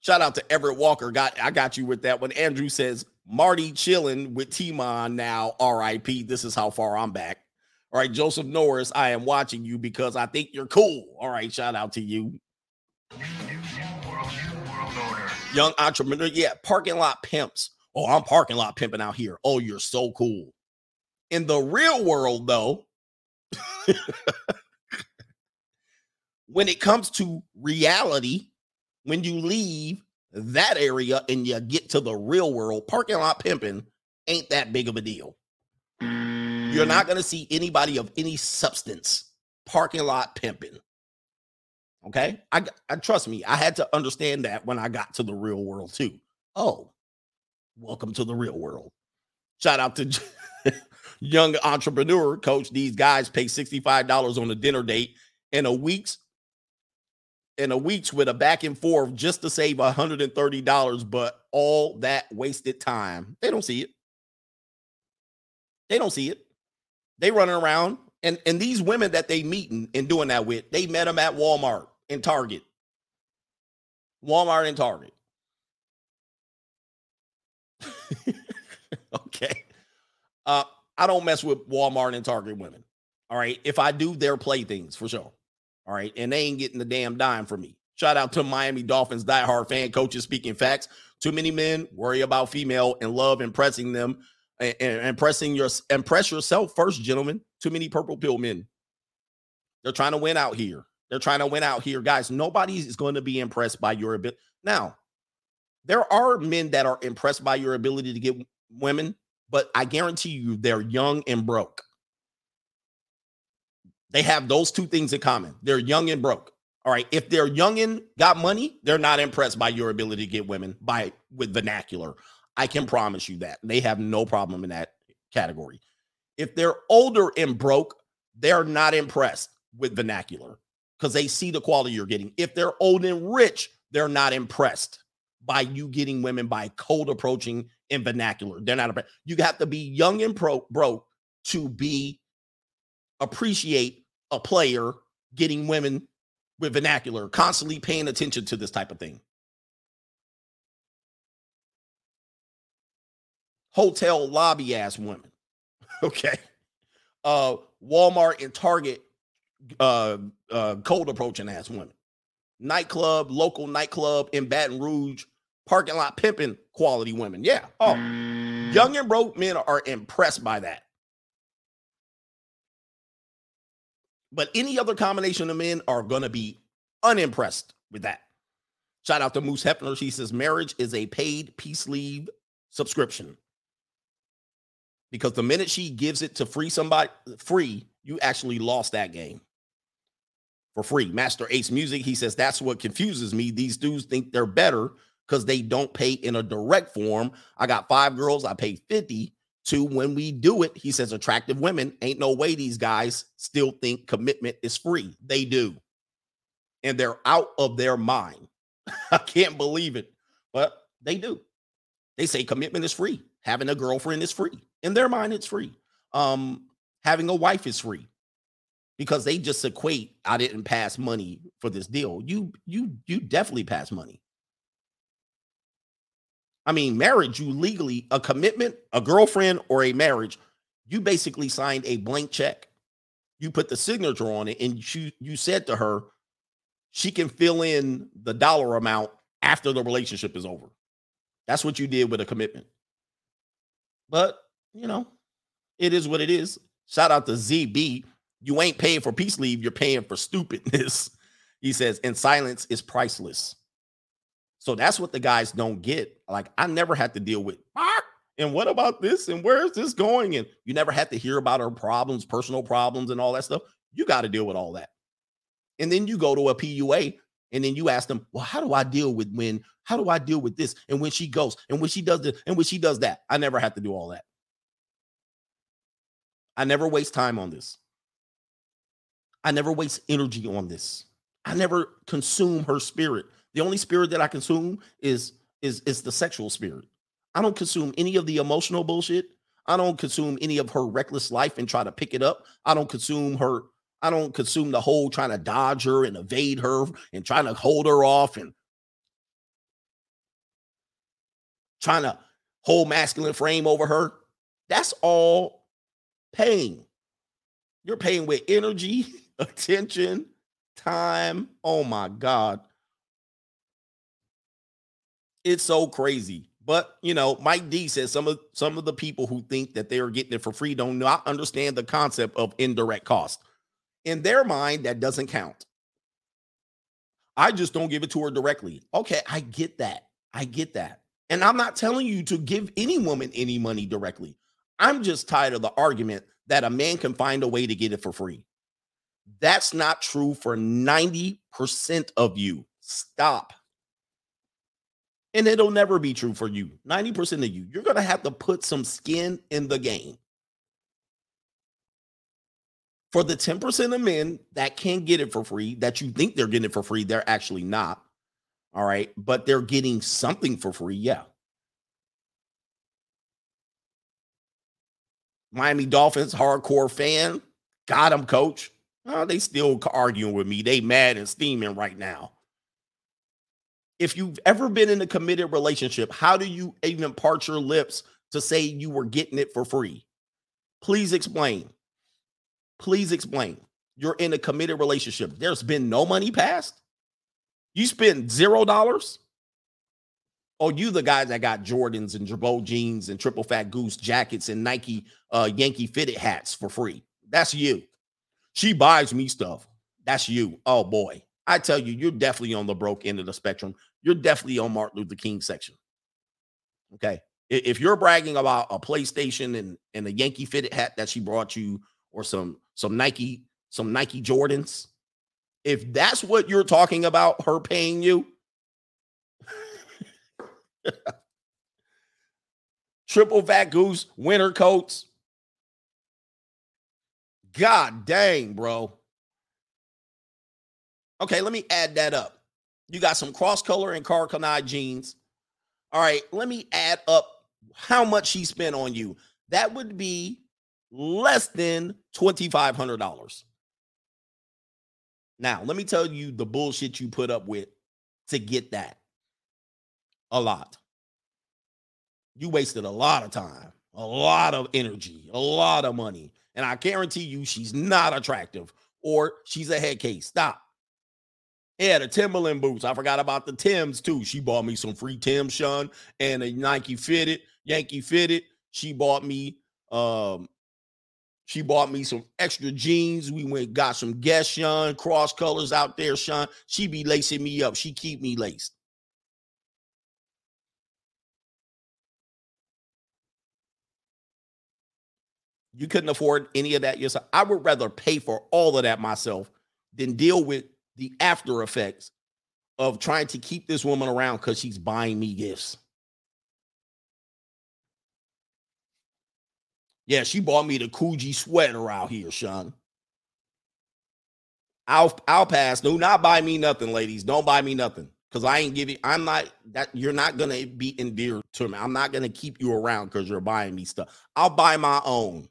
Shout out to Everett Walker. Got I got you with that one. Andrew says Marty chilling with Timon now. R.I.P. This is how far I'm back. All right, Joseph Norris, I am watching you because I think you're cool. All right, shout out to you. New, new world, new world Young entrepreneur, yeah, parking lot pimps. Oh, I'm parking lot pimping out here. Oh, you're so cool. In the real world, though, when it comes to reality, when you leave that area and you get to the real world, parking lot pimping ain't that big of a deal. You're not going to see anybody of any substance parking lot pimping. Okay. I, I trust me, I had to understand that when I got to the real world too. Oh, welcome to the real world. Shout out to young entrepreneur coach. These guys pay $65 on a dinner date in a week's in a week's with a back and forth just to save $130, but all that wasted time. They don't see it. They don't see it. They running around And and these women that they meeting and doing that with, they met them at Walmart and Target. Walmart and Target. okay. Uh, I don't mess with Walmart and Target women. All right. If I do, they're playthings for sure. All right. And they ain't getting the damn dime from me. Shout out to Miami Dolphins diehard fan coaches speaking facts. Too many men worry about female and love impressing them and, and impressing your impress yourself first, gentlemen. Too many purple pill men. They're trying to win out here. They're trying to win out here, guys. Nobody is going to be impressed by your ability. Now, there are men that are impressed by your ability to get women, but I guarantee you they're young and broke. They have those two things in common. They're young and broke. All right. If they're young and got money, they're not impressed by your ability to get women by with vernacular. I can promise you that. They have no problem in that category. If they're older and broke, they're not impressed with vernacular because they see the quality you're getting. If they're old and rich, they're not impressed by you getting women by cold approaching in vernacular. They're not a You have to be young and pro- broke to be appreciate a player getting women with vernacular, constantly paying attention to this type of thing. Hotel lobby ass women. Okay. Uh Walmart and Target uh uh cold approaching ass women. Nightclub, local nightclub in Baton Rouge, parking lot pimping quality women. Yeah. Oh, young and broke men are impressed by that. But any other combination of men are going to be unimpressed with that. Shout out to Moose Hefner. She says marriage is a paid peace leave subscription. Because the minute she gives it to free somebody free, you actually lost that game for free. Master Ace Music, he says that's what confuses me. These dudes think they're better because they don't pay in a direct form. I got five girls, I pay 50 to when we do it. He says attractive women ain't no way these guys still think commitment is free. They do. And they're out of their mind. I can't believe it, but they do. They say commitment is free. Having a girlfriend is free. In their mind, it's free. Um, having a wife is free because they just equate I didn't pass money for this deal. You you you definitely pass money. I mean, marriage, you legally a commitment, a girlfriend or a marriage, you basically signed a blank check. You put the signature on it and you you said to her she can fill in the dollar amount after the relationship is over. That's what you did with a commitment. But, you know, it is what it is. Shout out to ZB. You ain't paying for peace leave, you're paying for stupidness. He says, and silence is priceless. So that's what the guys don't get. Like, I never had to deal with, and what about this? And where is this going? And you never had to hear about her problems, personal problems, and all that stuff. You got to deal with all that. And then you go to a PUA and then you ask them, well, how do I deal with when, how do I deal with this? And when she goes, and when she does this, and when she does that, I never have to do all that. I never waste time on this. I never waste energy on this. I never consume her spirit. The only spirit that I consume is is is the sexual spirit. I don't consume any of the emotional bullshit. I don't consume any of her reckless life and try to pick it up. I don't consume her I don't consume the whole trying to dodge her and evade her and trying to hold her off and trying to hold masculine frame over her. That's all pain. You're paying with energy, attention, time. Oh my God. It's so crazy. But you know, Mike D says some of some of the people who think that they are getting it for free don't not understand the concept of indirect cost. In their mind, that doesn't count. I just don't give it to her directly. Okay, I get that. I get that. And I'm not telling you to give any woman any money directly. I'm just tired of the argument that a man can find a way to get it for free. That's not true for 90% of you. Stop. And it'll never be true for you. 90% of you. You're going to have to put some skin in the game. For the 10% of men that can get it for free, that you think they're getting it for free, they're actually not. All right. But they're getting something for free. Yeah. Miami Dolphins hardcore fan. Got him, coach. Oh, they still arguing with me. They mad and steaming right now. If you've ever been in a committed relationship, how do you even part your lips to say you were getting it for free? Please explain. Please explain. You're in a committed relationship. There's been no money passed. You spend zero dollars. Oh, you the guys that got Jordans and Girbaud jeans and triple fat goose jackets and Nike uh, Yankee fitted hats for free. That's you. She buys me stuff. That's you. Oh boy. I tell you, you're definitely on the broke end of the spectrum. You're definitely on Martin Luther King section. Okay. If you're bragging about a PlayStation and, and a Yankee fitted hat that she brought you, or some some Nike, some Nike Jordans, if that's what you're talking about, her paying you, triple fat goose, winter coats. God dang, bro. Okay, let me add that up. You got some cross color and Karl Kani jeans. All right, let me add up how much she spent on you. That would be less than $2,500. Now, let me tell you the bullshit you put up with to get that. A lot. You wasted a lot of time, a lot of energy, a lot of money. And I guarantee you she's not attractive or she's a head case. Stop. Yeah, the Timberland boots. I forgot about the Tims too. She bought me some free Tims, Sean, and a Nike fitted, Yankee fitted. She bought me um she bought me some extra jeans. We went got some Guess Sean cross colors out there, Sean. She be lacing me up. She keep me laced. You couldn't afford any of that yourself. I would rather pay for all of that myself than deal with the after effects of trying to keep this woman around because she's buying me gifts. Yeah, she bought me the Coogi sweater out here, Sean. I'll I'll pass. Do not buy me nothing, ladies. Don't buy me nothing. Cause I ain't giving. I'm not that. You're not gonna be endeared to me. I'm not gonna keep you around because you're buying me stuff. I'll buy my own.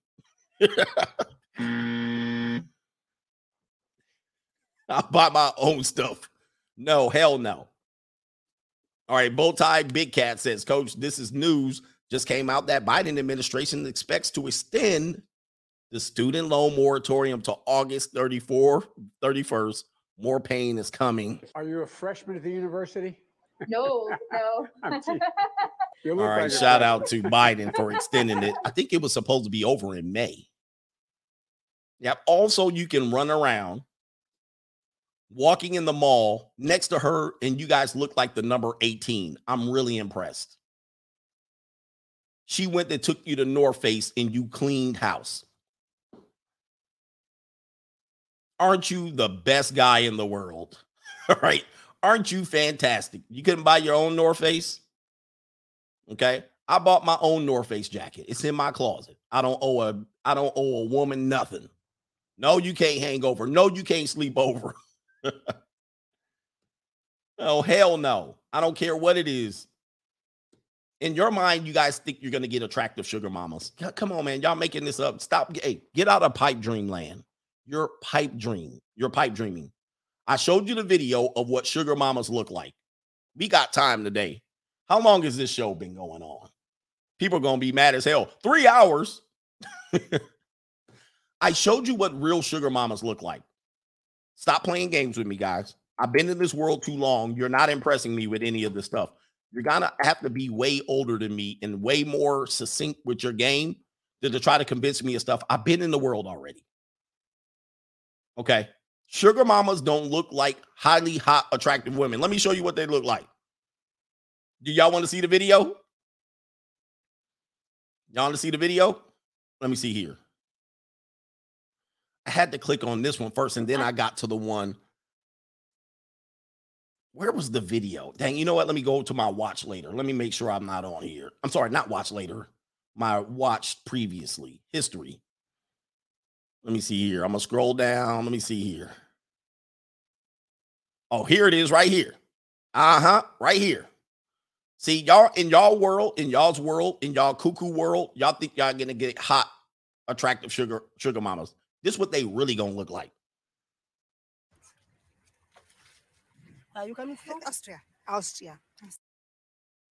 I'll buy my own stuff. No, hell no. All right, Bowtie Big Cat says, Coach, this is news. Just came out that Biden administration expects to extend the student loan moratorium to August 34, 31st. More pain is coming. Are you a freshman at the university? No, no. You All look right, like shout out to Biden for extending it. I think it was supposed to be over in May. Yep. Also, you can run around walking in the mall next to her, and you guys look like the number 18. I'm really impressed. She went and took you to North Face and you cleaned house. Aren't you the best guy in the world? All right. Aren't you fantastic? You couldn't buy your own North Face? Okay. I bought my own North Face jacket. It's in my closet. I don't owe a I don't owe a woman nothing. No, you can't hang over. No, you can't sleep over. Oh, hell no. I don't care what it is. In your mind, you guys think you're gonna get attractive sugar mamas. Come on, man. Y'all making this up. Stop. Hey, get out of pipe dream land. You're pipe dream. You're pipe dreaming. I showed you the video of what sugar mamas look like. We got time today. How long has this show been going on? People are gonna be mad as hell. Three hours. I showed you what real sugar mamas look like. Stop playing games with me, guys. I've been in this world too long. You're not impressing me with any of this stuff. You're gonna have to be way older than me and way more succinct with your game than to try to convince me of stuff. I've been in the world already. Okay. Sugar mamas don't look like highly hot, attractive women. Let me show you what they look like. Do y'all want to see the video? Y'all want to see the video? Let me see here. I had to click on this one first, and then I got to the one. Where was the video? Dang, you know what? Let me go to my watch later. Let me make sure I'm not on here. I'm sorry, not watch later. My watch previously history. Let me see here. I'm gonna scroll down. Let me see here. Oh, here it is right here. Uh-huh, right here. See, y'all in y'all world, in y'all's world, in y'all cuckoo world, y'all think y'all gonna get hot, attractive sugar sugar mamas. This is what they really gonna look like. Are you coming from? Austria. Austria.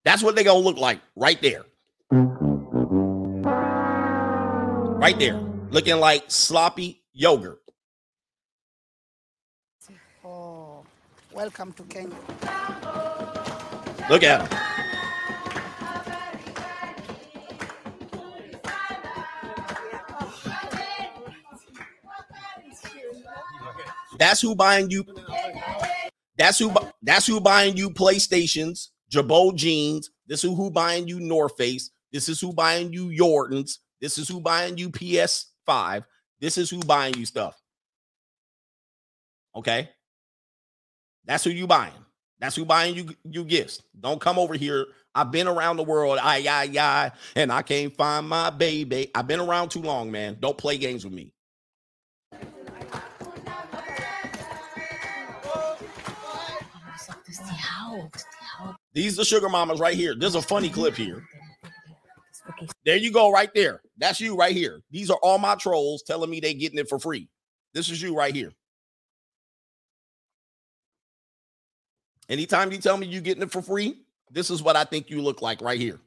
That's what they gonna look like right there. Right there. Looking like sloppy yogurt. Oh, welcome to Kenya. Look at them. That's who buying you. That's who. That's who buying you PlayStations, Girbaud jeans. This is who buying you North Face. This is who buying you Jordans. This is who buying you PS5. This is who buying you stuff. Okay, that's who you buying. That's who buying you you gifts. Don't come over here. I've been around the world, I, I, I, and I can't find my baby. I've been around too long, man. Don't play games with me. These are sugar mamas right here. There's a funny clip here. There you go, right there. That's you right here. These are all my trolls telling me they getting it for free. This is you right here. Anytime you tell me you getting it for free, this is what I think you look like right here.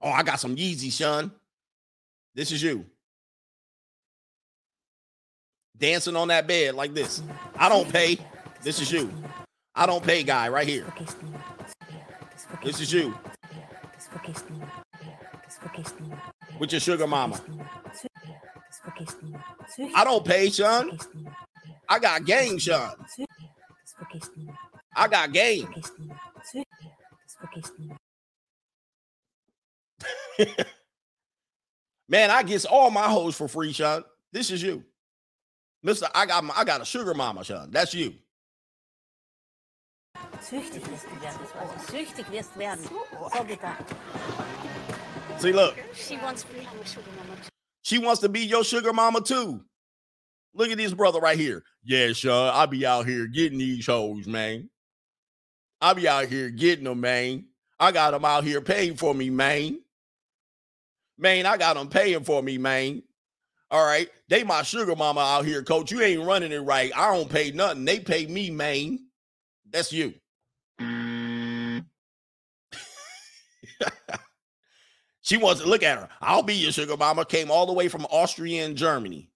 Oh, I got some Yeezy, Sean. This is you. Dancing on that bed like this. I don't pay. This is you. I don't pay guy right here. This is you. With your sugar mama. I don't pay, Sean. I got game, Sean. I got game. Man, I get all my hoes for free, Sean. This is you. Mister, I got my, I got a sugar mama, Sean. That's you. Süchtig wirst du werden. Das. Süchtig wirst werden. So oh. bitte. See, look. She wants to be my sugar mama. She wants to be your sugar mama too. Look at this brother right here. Yeah, sure. I be out here getting these hoes, man. I be out here getting them, man. I got them out here paying for me, man. Man, I got them paying for me, man. All right. They my sugar mama out here, coach. You ain't running it right. I don't pay nothing. They pay me, man. That's you. She wants to look at her. I'll be your sugar mama. Came all the way from Austria and Germany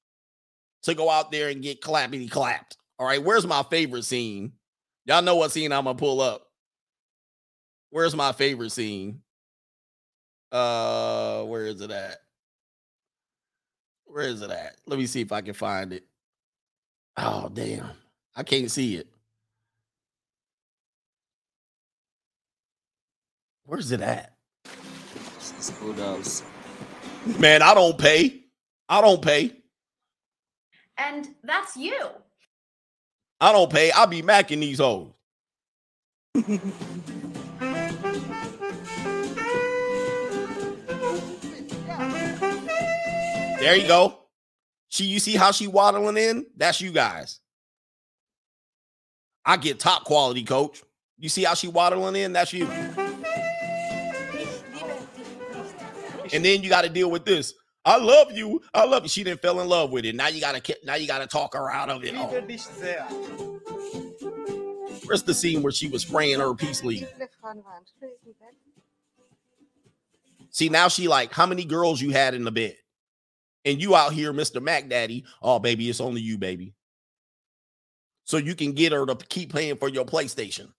to go out there and get clappity clapped. All right. Where's my favorite scene? Y'all know what scene I'm gonna pull up. Where's my favorite scene? Uh, where is it at? Where is it at? Let me see if I can find it. Oh, damn. I can't see it. Where's it at? Man, I don't pay. I don't pay. And that's you. I don't pay. I be macking these hoes. There you go. She, you see how she waddling in? That's you guys. I get top quality, coach. You see how she waddling in? That's you. And then you got to deal with this. I love you. I love you. She didn't fell in love with it. Now you gotta now you gotta talk her out of it. Oh, where's the scene where she was spraying her peace leave? See, now she like, how many girls you had in the bed? And you out here, Mr. Mac Daddy. Oh, baby, it's only you, baby. So you can get her to keep paying for your PlayStation.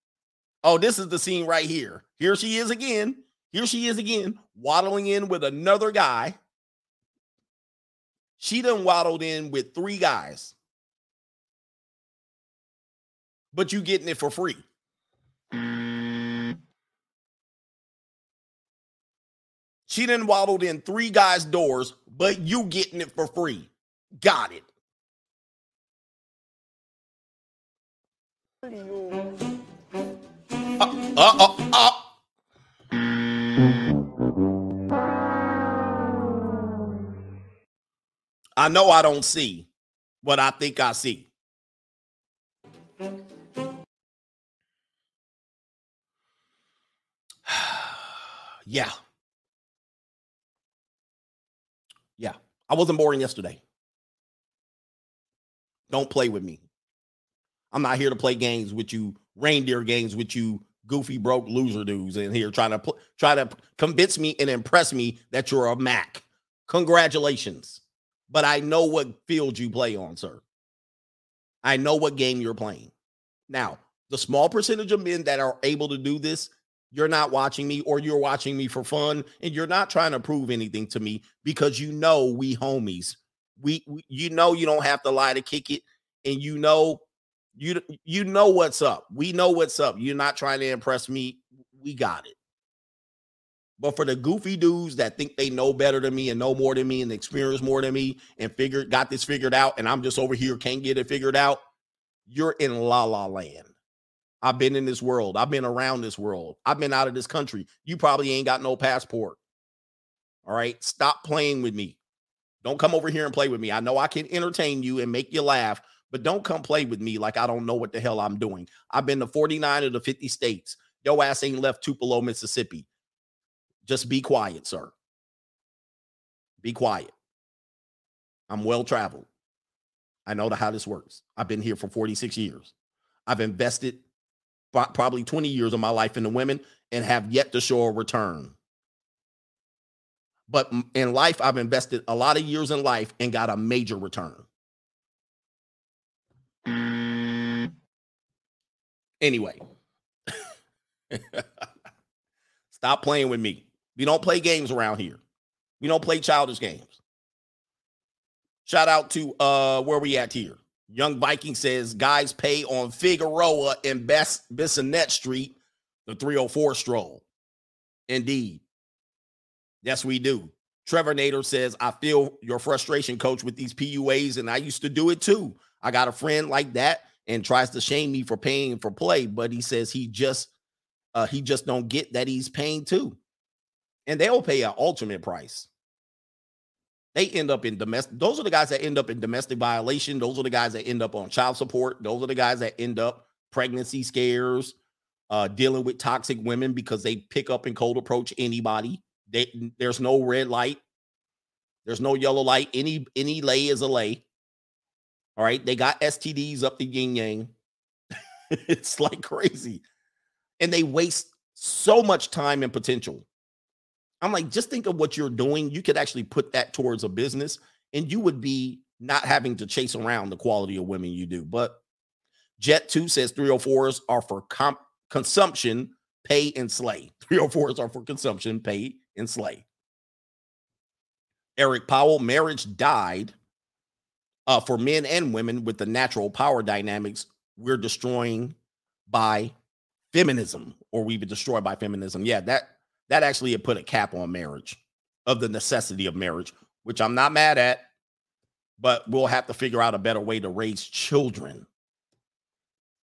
Oh, this is the scene right here. Here she is again. Here she is again, waddling in with another guy. She done waddled in with three guys. But you getting it for free. She done waddled in three guys' doors, but you getting it for free. Got it. Uh, uh, uh, uh. I know I don't see what I think I see. yeah. Yeah. I wasn't born yesterday. Don't play with me. I'm not here to play games with you, reindeer games with you, goofy broke loser dudes in here trying to pl- try to convince me and impress me that you're a Mac. Congratulations. But I know what field you play on, sir. I know what game you're playing. Now, the small percentage of men that are able to do this, you're not watching me or you're watching me for fun and you're not trying to prove anything to me because you know we homies. We, we you know you don't have to lie to kick it and you know you you know what's up. We know what's up. You're not trying to impress me. We got it. But for the goofy dudes that think they know better than me and know more than me and experience more than me and figure got this figured out and I'm just over here can't get it figured out, you're in la la land. I've been in this world. I've been around this world. I've been out of this country. You probably ain't got no passport. All right. Stop playing with me. Don't come over here and play with me. I know I can entertain you and make you laugh, but don't come play with me like I don't know what the hell I'm doing. I've been to 49 of the 50 states. Yo ass ain't left Tupelo, Mississippi. Just be quiet, sir. Be quiet. I'm well traveled. I know how this works. I've been here for 46 years. I've invested probably 20 years of my life into women and have yet to show a return. But in life, I've invested a lot of years in life and got a major return. Anyway, stop playing with me. We don't play games around here. We don't play childish games. Shout out to uh where we at here. Young Viking says guys pay on Figueroa and Bess Bissonnet Street, the 304 stroll. Indeed. Yes, we do. Trevor Nader says, I feel your frustration, coach, with these PUAs, and I used to do it too. I got a friend like that and tries to shame me for paying for play, but he says he just uh he just don't get that he's paying too. And they'll pay an ultimate price. They end up in domestic. Those are the guys that end up in domestic violation. Those are the guys that end up on child support. Those are the guys that end up pregnancy scares, uh, dealing with toxic women because they pick up and cold approach anybody. They, there's no red light. There's no yellow light. Any any lay is a lay. All right. They got STDs up the yin yang. it's like crazy. And they waste so much time and potential. I'm like, just think of what you're doing. You could actually put that towards a business and you would be not having to chase around the quality of women you do. But Jet 2 says 304s are for comp- consumption, pay and slay. 304s are for consumption, pay and slay. Eric Powell, marriage died uh, for men and women with the natural power dynamics we're destroying by feminism, or we've been destroyed by feminism. Yeah, that that actually had put a cap on marriage of the necessity of marriage, which I'm not mad at, but we'll have to figure out a better way to raise children.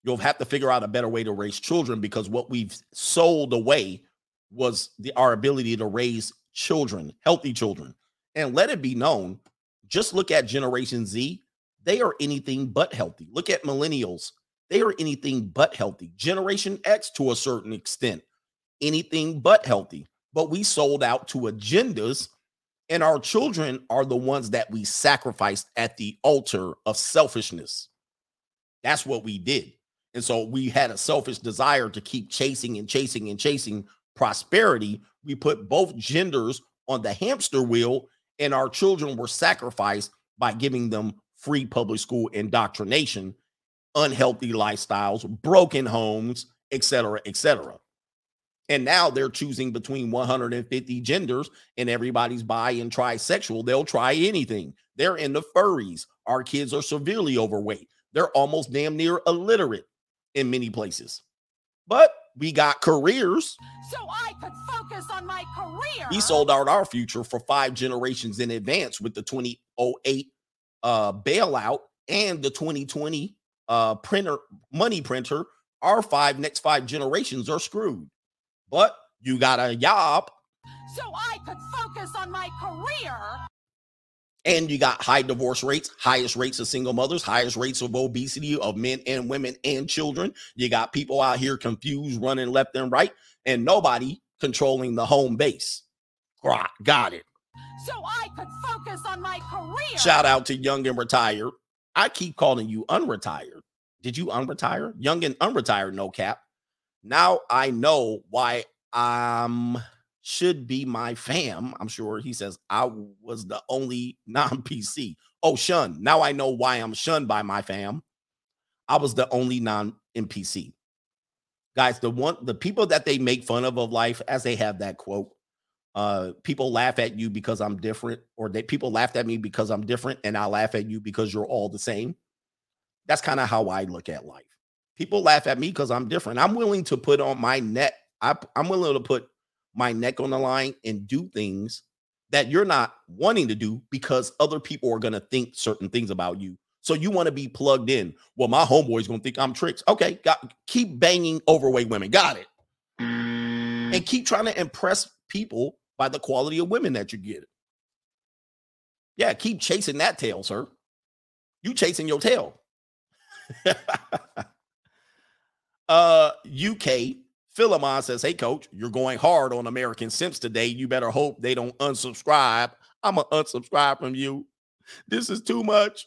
You'll have to figure out a better way to raise children because what we've sold away was the our ability to raise children, healthy children. And let it be known, just look at Generation Z, they are anything but healthy. Look at millennials, they are anything but healthy. Generation X to a certain extent anything but healthy. But we sold out to agendas, and our children are the ones that we sacrificed at the altar of selfishness. That's what we did. And so we had a selfish desire to keep chasing and chasing and chasing prosperity. We put both genders on the hamster wheel, and our children were sacrificed by giving them free public school indoctrination, unhealthy lifestyles, broken homes, etc., etc. And now they're choosing between 150 genders and everybody's bi and trisexual. They'll try anything. They're in the furries. Our kids are severely overweight. They're almost damn near illiterate in many places. But we got careers. So I could focus on my career. We sold out our future for five generations in advance with the 2008 uh, bailout and the 2020 uh, printer money printer. Our five next five generations are screwed but you got a job So I could focus on my career. and you got high divorce rates, highest rates of single mothers, highest rates of obesity of men and women and children. You got people out here confused, running left and right, and nobody controlling the home base. Got- Got it. so I could focus on my career. Shout out to Young and Retired. I keep calling you unretired. Did you unretire? Young and unretired, no cap. Now I know why um should be my fam. I'm sure he says I was the only non-PC. Oh, shun. Now I know why I'm shunned by my fam. I was the only non-NPC. Guys, the one the people that they make fun of of life, as they have that quote, uh, people laugh at you because I'm different, or that people laughed at me because I'm different, and I laugh at you because you're all the same. That's kind of how I look at life. People laugh at me because I'm different. I'm willing to put on my neck. I, I'm willing to put my neck on the line and do things that you're not wanting to do because other people are going to think certain things about you. So you want to be plugged in. Well, my homeboy's going to think I'm tricks. Okay, got keep banging overweight women. Got it. And keep trying to impress people by the quality of women that you get. Yeah, keep chasing that tail, sir. You chasing your tail. uh UK Philemon says, Hey coach, you're going hard on American Simps today. You better hope they don't unsubscribe. I'm gonna unsubscribe from you. This is too much.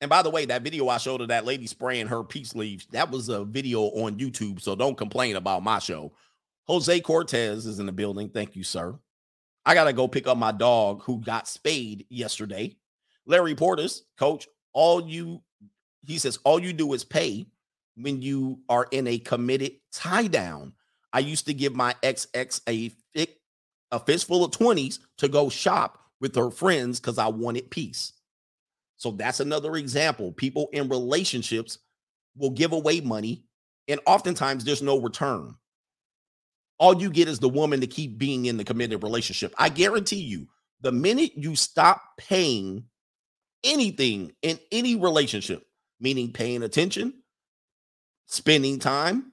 And by the way, that video I showed of that lady spraying her peace leaves, that was a video on YouTube. So don't complain about my show. Jose Cortez is in the building. Thank you, sir. I gotta go pick up my dog who got spayed yesterday. Larry Portis, coach, all you he says, all you do is pay when you are in a committed tie down. I used to give my ex ex a thick, a fistful of 20s to go shop with her friends because I wanted peace. So that's another example. People in relationships will give away money, and oftentimes there's no return. All you get is the woman to keep being in the committed relationship. I guarantee you, the minute you stop paying anything in any relationship, meaning paying attention, spending time,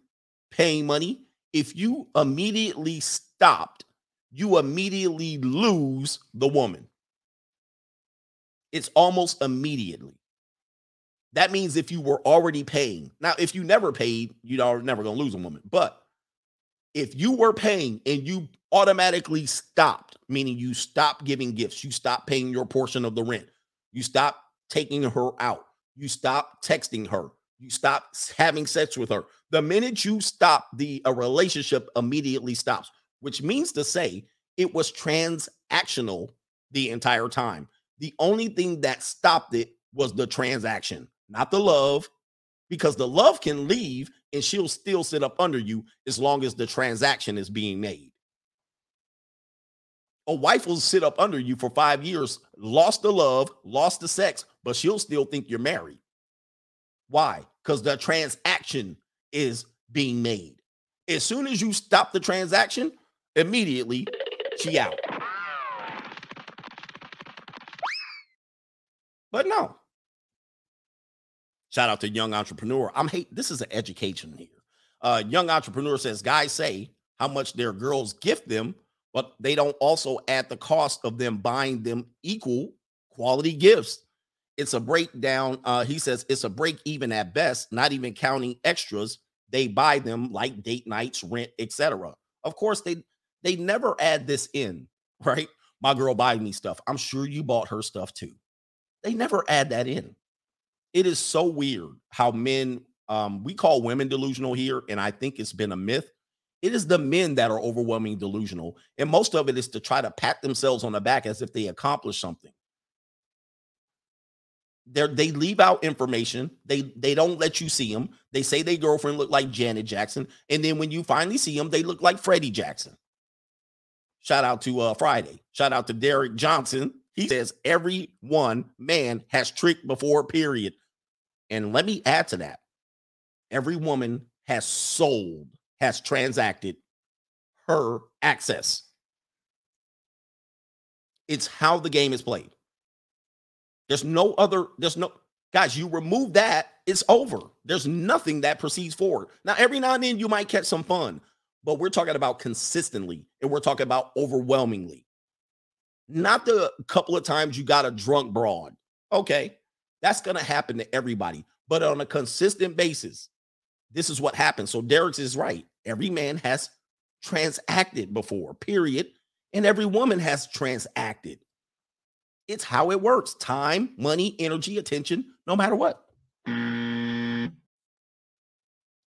paying money, if you immediately stopped, you immediately lose the woman. It's almost immediately. That means if you were already paying, now if you never paid, you're never going to lose a woman. But if you were paying and you automatically stopped, meaning you stopped giving gifts, you stopped paying your portion of the rent, you stopped taking her out, you stopped texting her, you stop having sex with her. The minute you stop, the a relationship immediately stops, which means to say it was transactional the entire time. The only thing that stopped it was the transaction, not the love, because the love can leave and she'll still sit up under you as long as the transaction is being made. A wife will sit up under you for five years, lost the love, lost the sex, but she'll still think you're married. Why? Because the transaction is being made. As soon as you stop the transaction, immediately she out. But no. Shout out to young entrepreneur. I'm hate this is an education here. Uh, young entrepreneur says guys say how much their girls gift them, but they don't also add the cost of them buying them equal quality gifts. It's a breakdown. Uh, he says it's a break even at best, not even counting extras. They buy them like date nights, rent, etc. Of course, they they never add this in, right? My girl buying me stuff. I'm sure you bought her stuff too. They never add that in. It is so weird how men um, we call women delusional here, and I think it's been a myth. It is the men that are overwhelming delusional, and most of it is to try to pat themselves on the back as if they accomplished something they they leave out information. They they don't let you see them. They say their girlfriend look like Janet Jackson, and then when you finally see them, they look like Freddie Jackson. Shout out to uh Friday. Shout out to Derek Johnson. He says every one man has tricked before. Period. And let me add to that: every woman has sold, has transacted her access. It's how the game is played. There's no other, there's no, guys, you remove that, it's over. There's nothing that proceeds forward. Now, every now and then you might catch some fun, but we're talking about consistently and we're talking about overwhelmingly. Not the couple of times you got a drunk broad. Okay, that's going to happen to everybody, but on a consistent basis, this is what happens. So Derek's is right. Every man has transacted before, period. And every woman has transacted. It's how it works time, money, energy, attention, no matter what.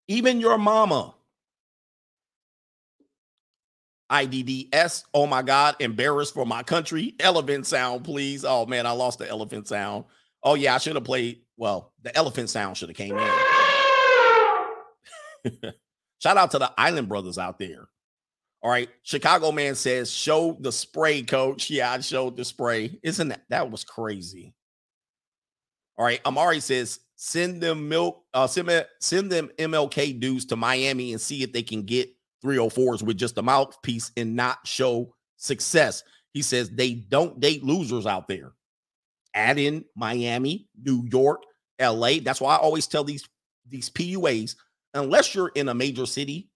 Even your mama. IDDS. Oh my God. Embarrassed for my country. Elephant sound, please. Oh man, I lost the elephant sound. Oh yeah, I should have played. Well, the elephant sound should have came in. Shout out to the Island Brothers out there. All right. Chicago man says, show the spray, coach. Yeah, I showed the spray. Isn't that that was crazy? All right. Amari says, send them milk, uh, send, send them MLK dudes to Miami and see if they can get 304s with just a mouthpiece and not show success. He says they don't date losers out there. Add in Miami, New York, LA. That's why I always tell these these PUAs, unless you're in a major city,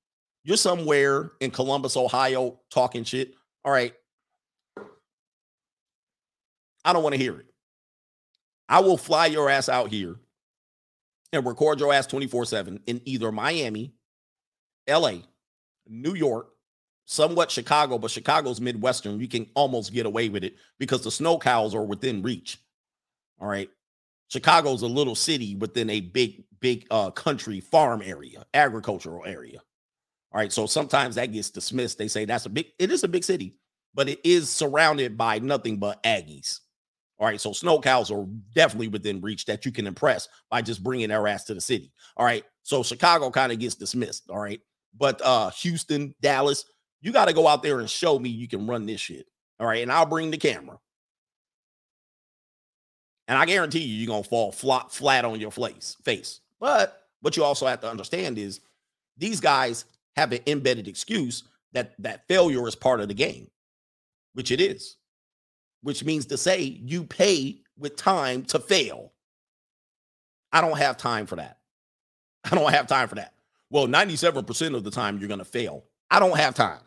you're somewhere in Columbus, Ohio, talking shit. All right. I don't want to hear it. I will fly your ass out here and record your ass 24 7 in either Miami, LA, New York, somewhat Chicago, but Chicago's Midwestern. You can almost get away with it because the snow cows are within reach. All right. Chicago's a little city within a big, big uh country farm area, agricultural area. All right. So sometimes that gets dismissed. They say that's a big, it is a big city, but it is surrounded by nothing but Aggies. All right. So snow cows are definitely within reach that you can impress by just bringing their ass to the city. All right. So Chicago kind of gets dismissed. All right. But uh Houston, Dallas, you got to go out there and show me you can run this shit. All right. And I'll bring the camera. And I guarantee you, you're going to fall flat, flat on your face, face. But what you also have to understand is these guys have an embedded excuse that that failure is part of the game, which it is, which means to say you pay with time to fail. I don't have time for that. I don't have time for that. Well, 97% of the time you're going to fail. I don't have time.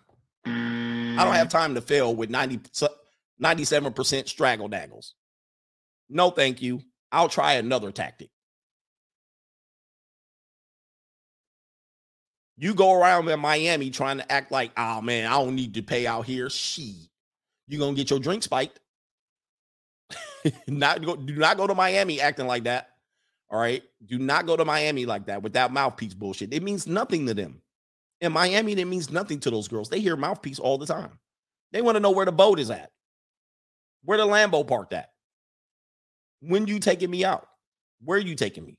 I don't have mm. time to fail with 90, 97% straggle daggles. No, thank you. I'll try another tactic. You go around in Miami trying to act like, oh man, I don't need to pay out here. She, you're gonna get your drink spiked. not go, do not go to Miami acting like that. All right. Do not go to Miami like that with that mouthpiece bullshit. It means nothing to them. In Miami, it means nothing to those girls. They hear mouthpiece all the time. They want to know where the boat is at, where the Lambo parked at. When you taking me out? Where are you taking me?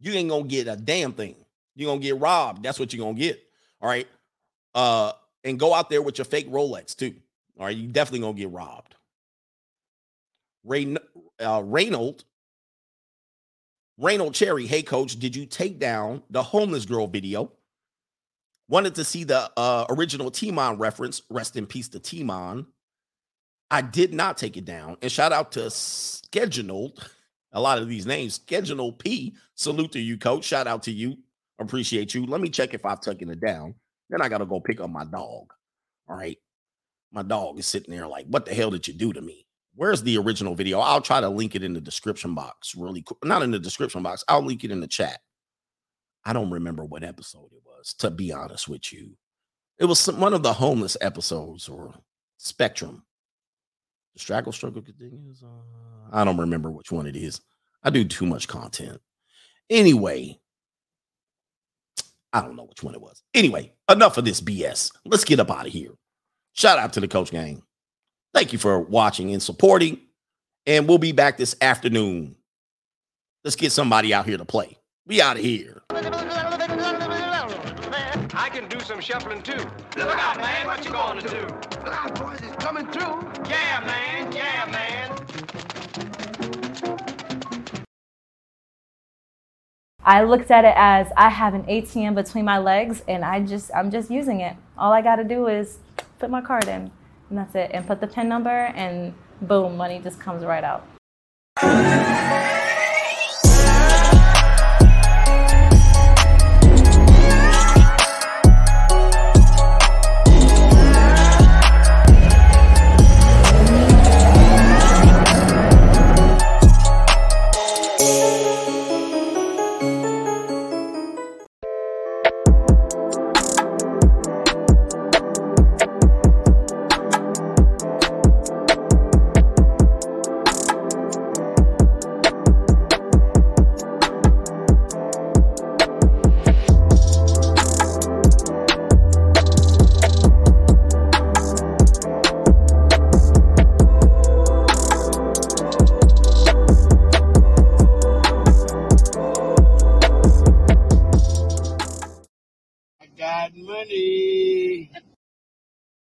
You ain't gonna get a damn thing. You're gonna get robbed. That's what you're gonna get. All right. Uh, and go out there with your fake Rolex too. All right, you definitely gonna get robbed. Ray uh Reynold. Reynold Cherry, hey coach, did you take down the homeless girl video? Wanted to see the uh, original Timon reference. Rest in peace to Timon. I did not take it down. And shout out to Scheduled. A lot of these names. Scheduled P. Salute to you, coach. Shout out to you. Appreciate you. Let me check if I've taken it down. Then I got to go pick up my dog. All right. My dog is sitting there like, what the hell did you do to me? Where's the original video? I'll try to link it in the description box really quick. Not in the description box. I'll link it in the chat. I don't remember what episode it was, to be honest with you. It was some, one of the homeless episodes or Spectrum. The struggle struggle continues. Uh, I don't remember which one it is. I do too much content. Anyway, I don't know which one it was. Anyway, enough of this BS. Let's get up out of here. Shout out to the coach gang. Thank you for watching and supporting. And we'll be back this afternoon. Let's get somebody out here to play. We out of here. I can do some shuffling too. Look out, man, what you gonna do? Look out, boys, it's coming through. Yeah, man, yeah, man. I looked at it as I have an ATM between my legs and I just I'm just using it. All I got to do is put my card in and that's it and put the pin number and boom, money just comes right out.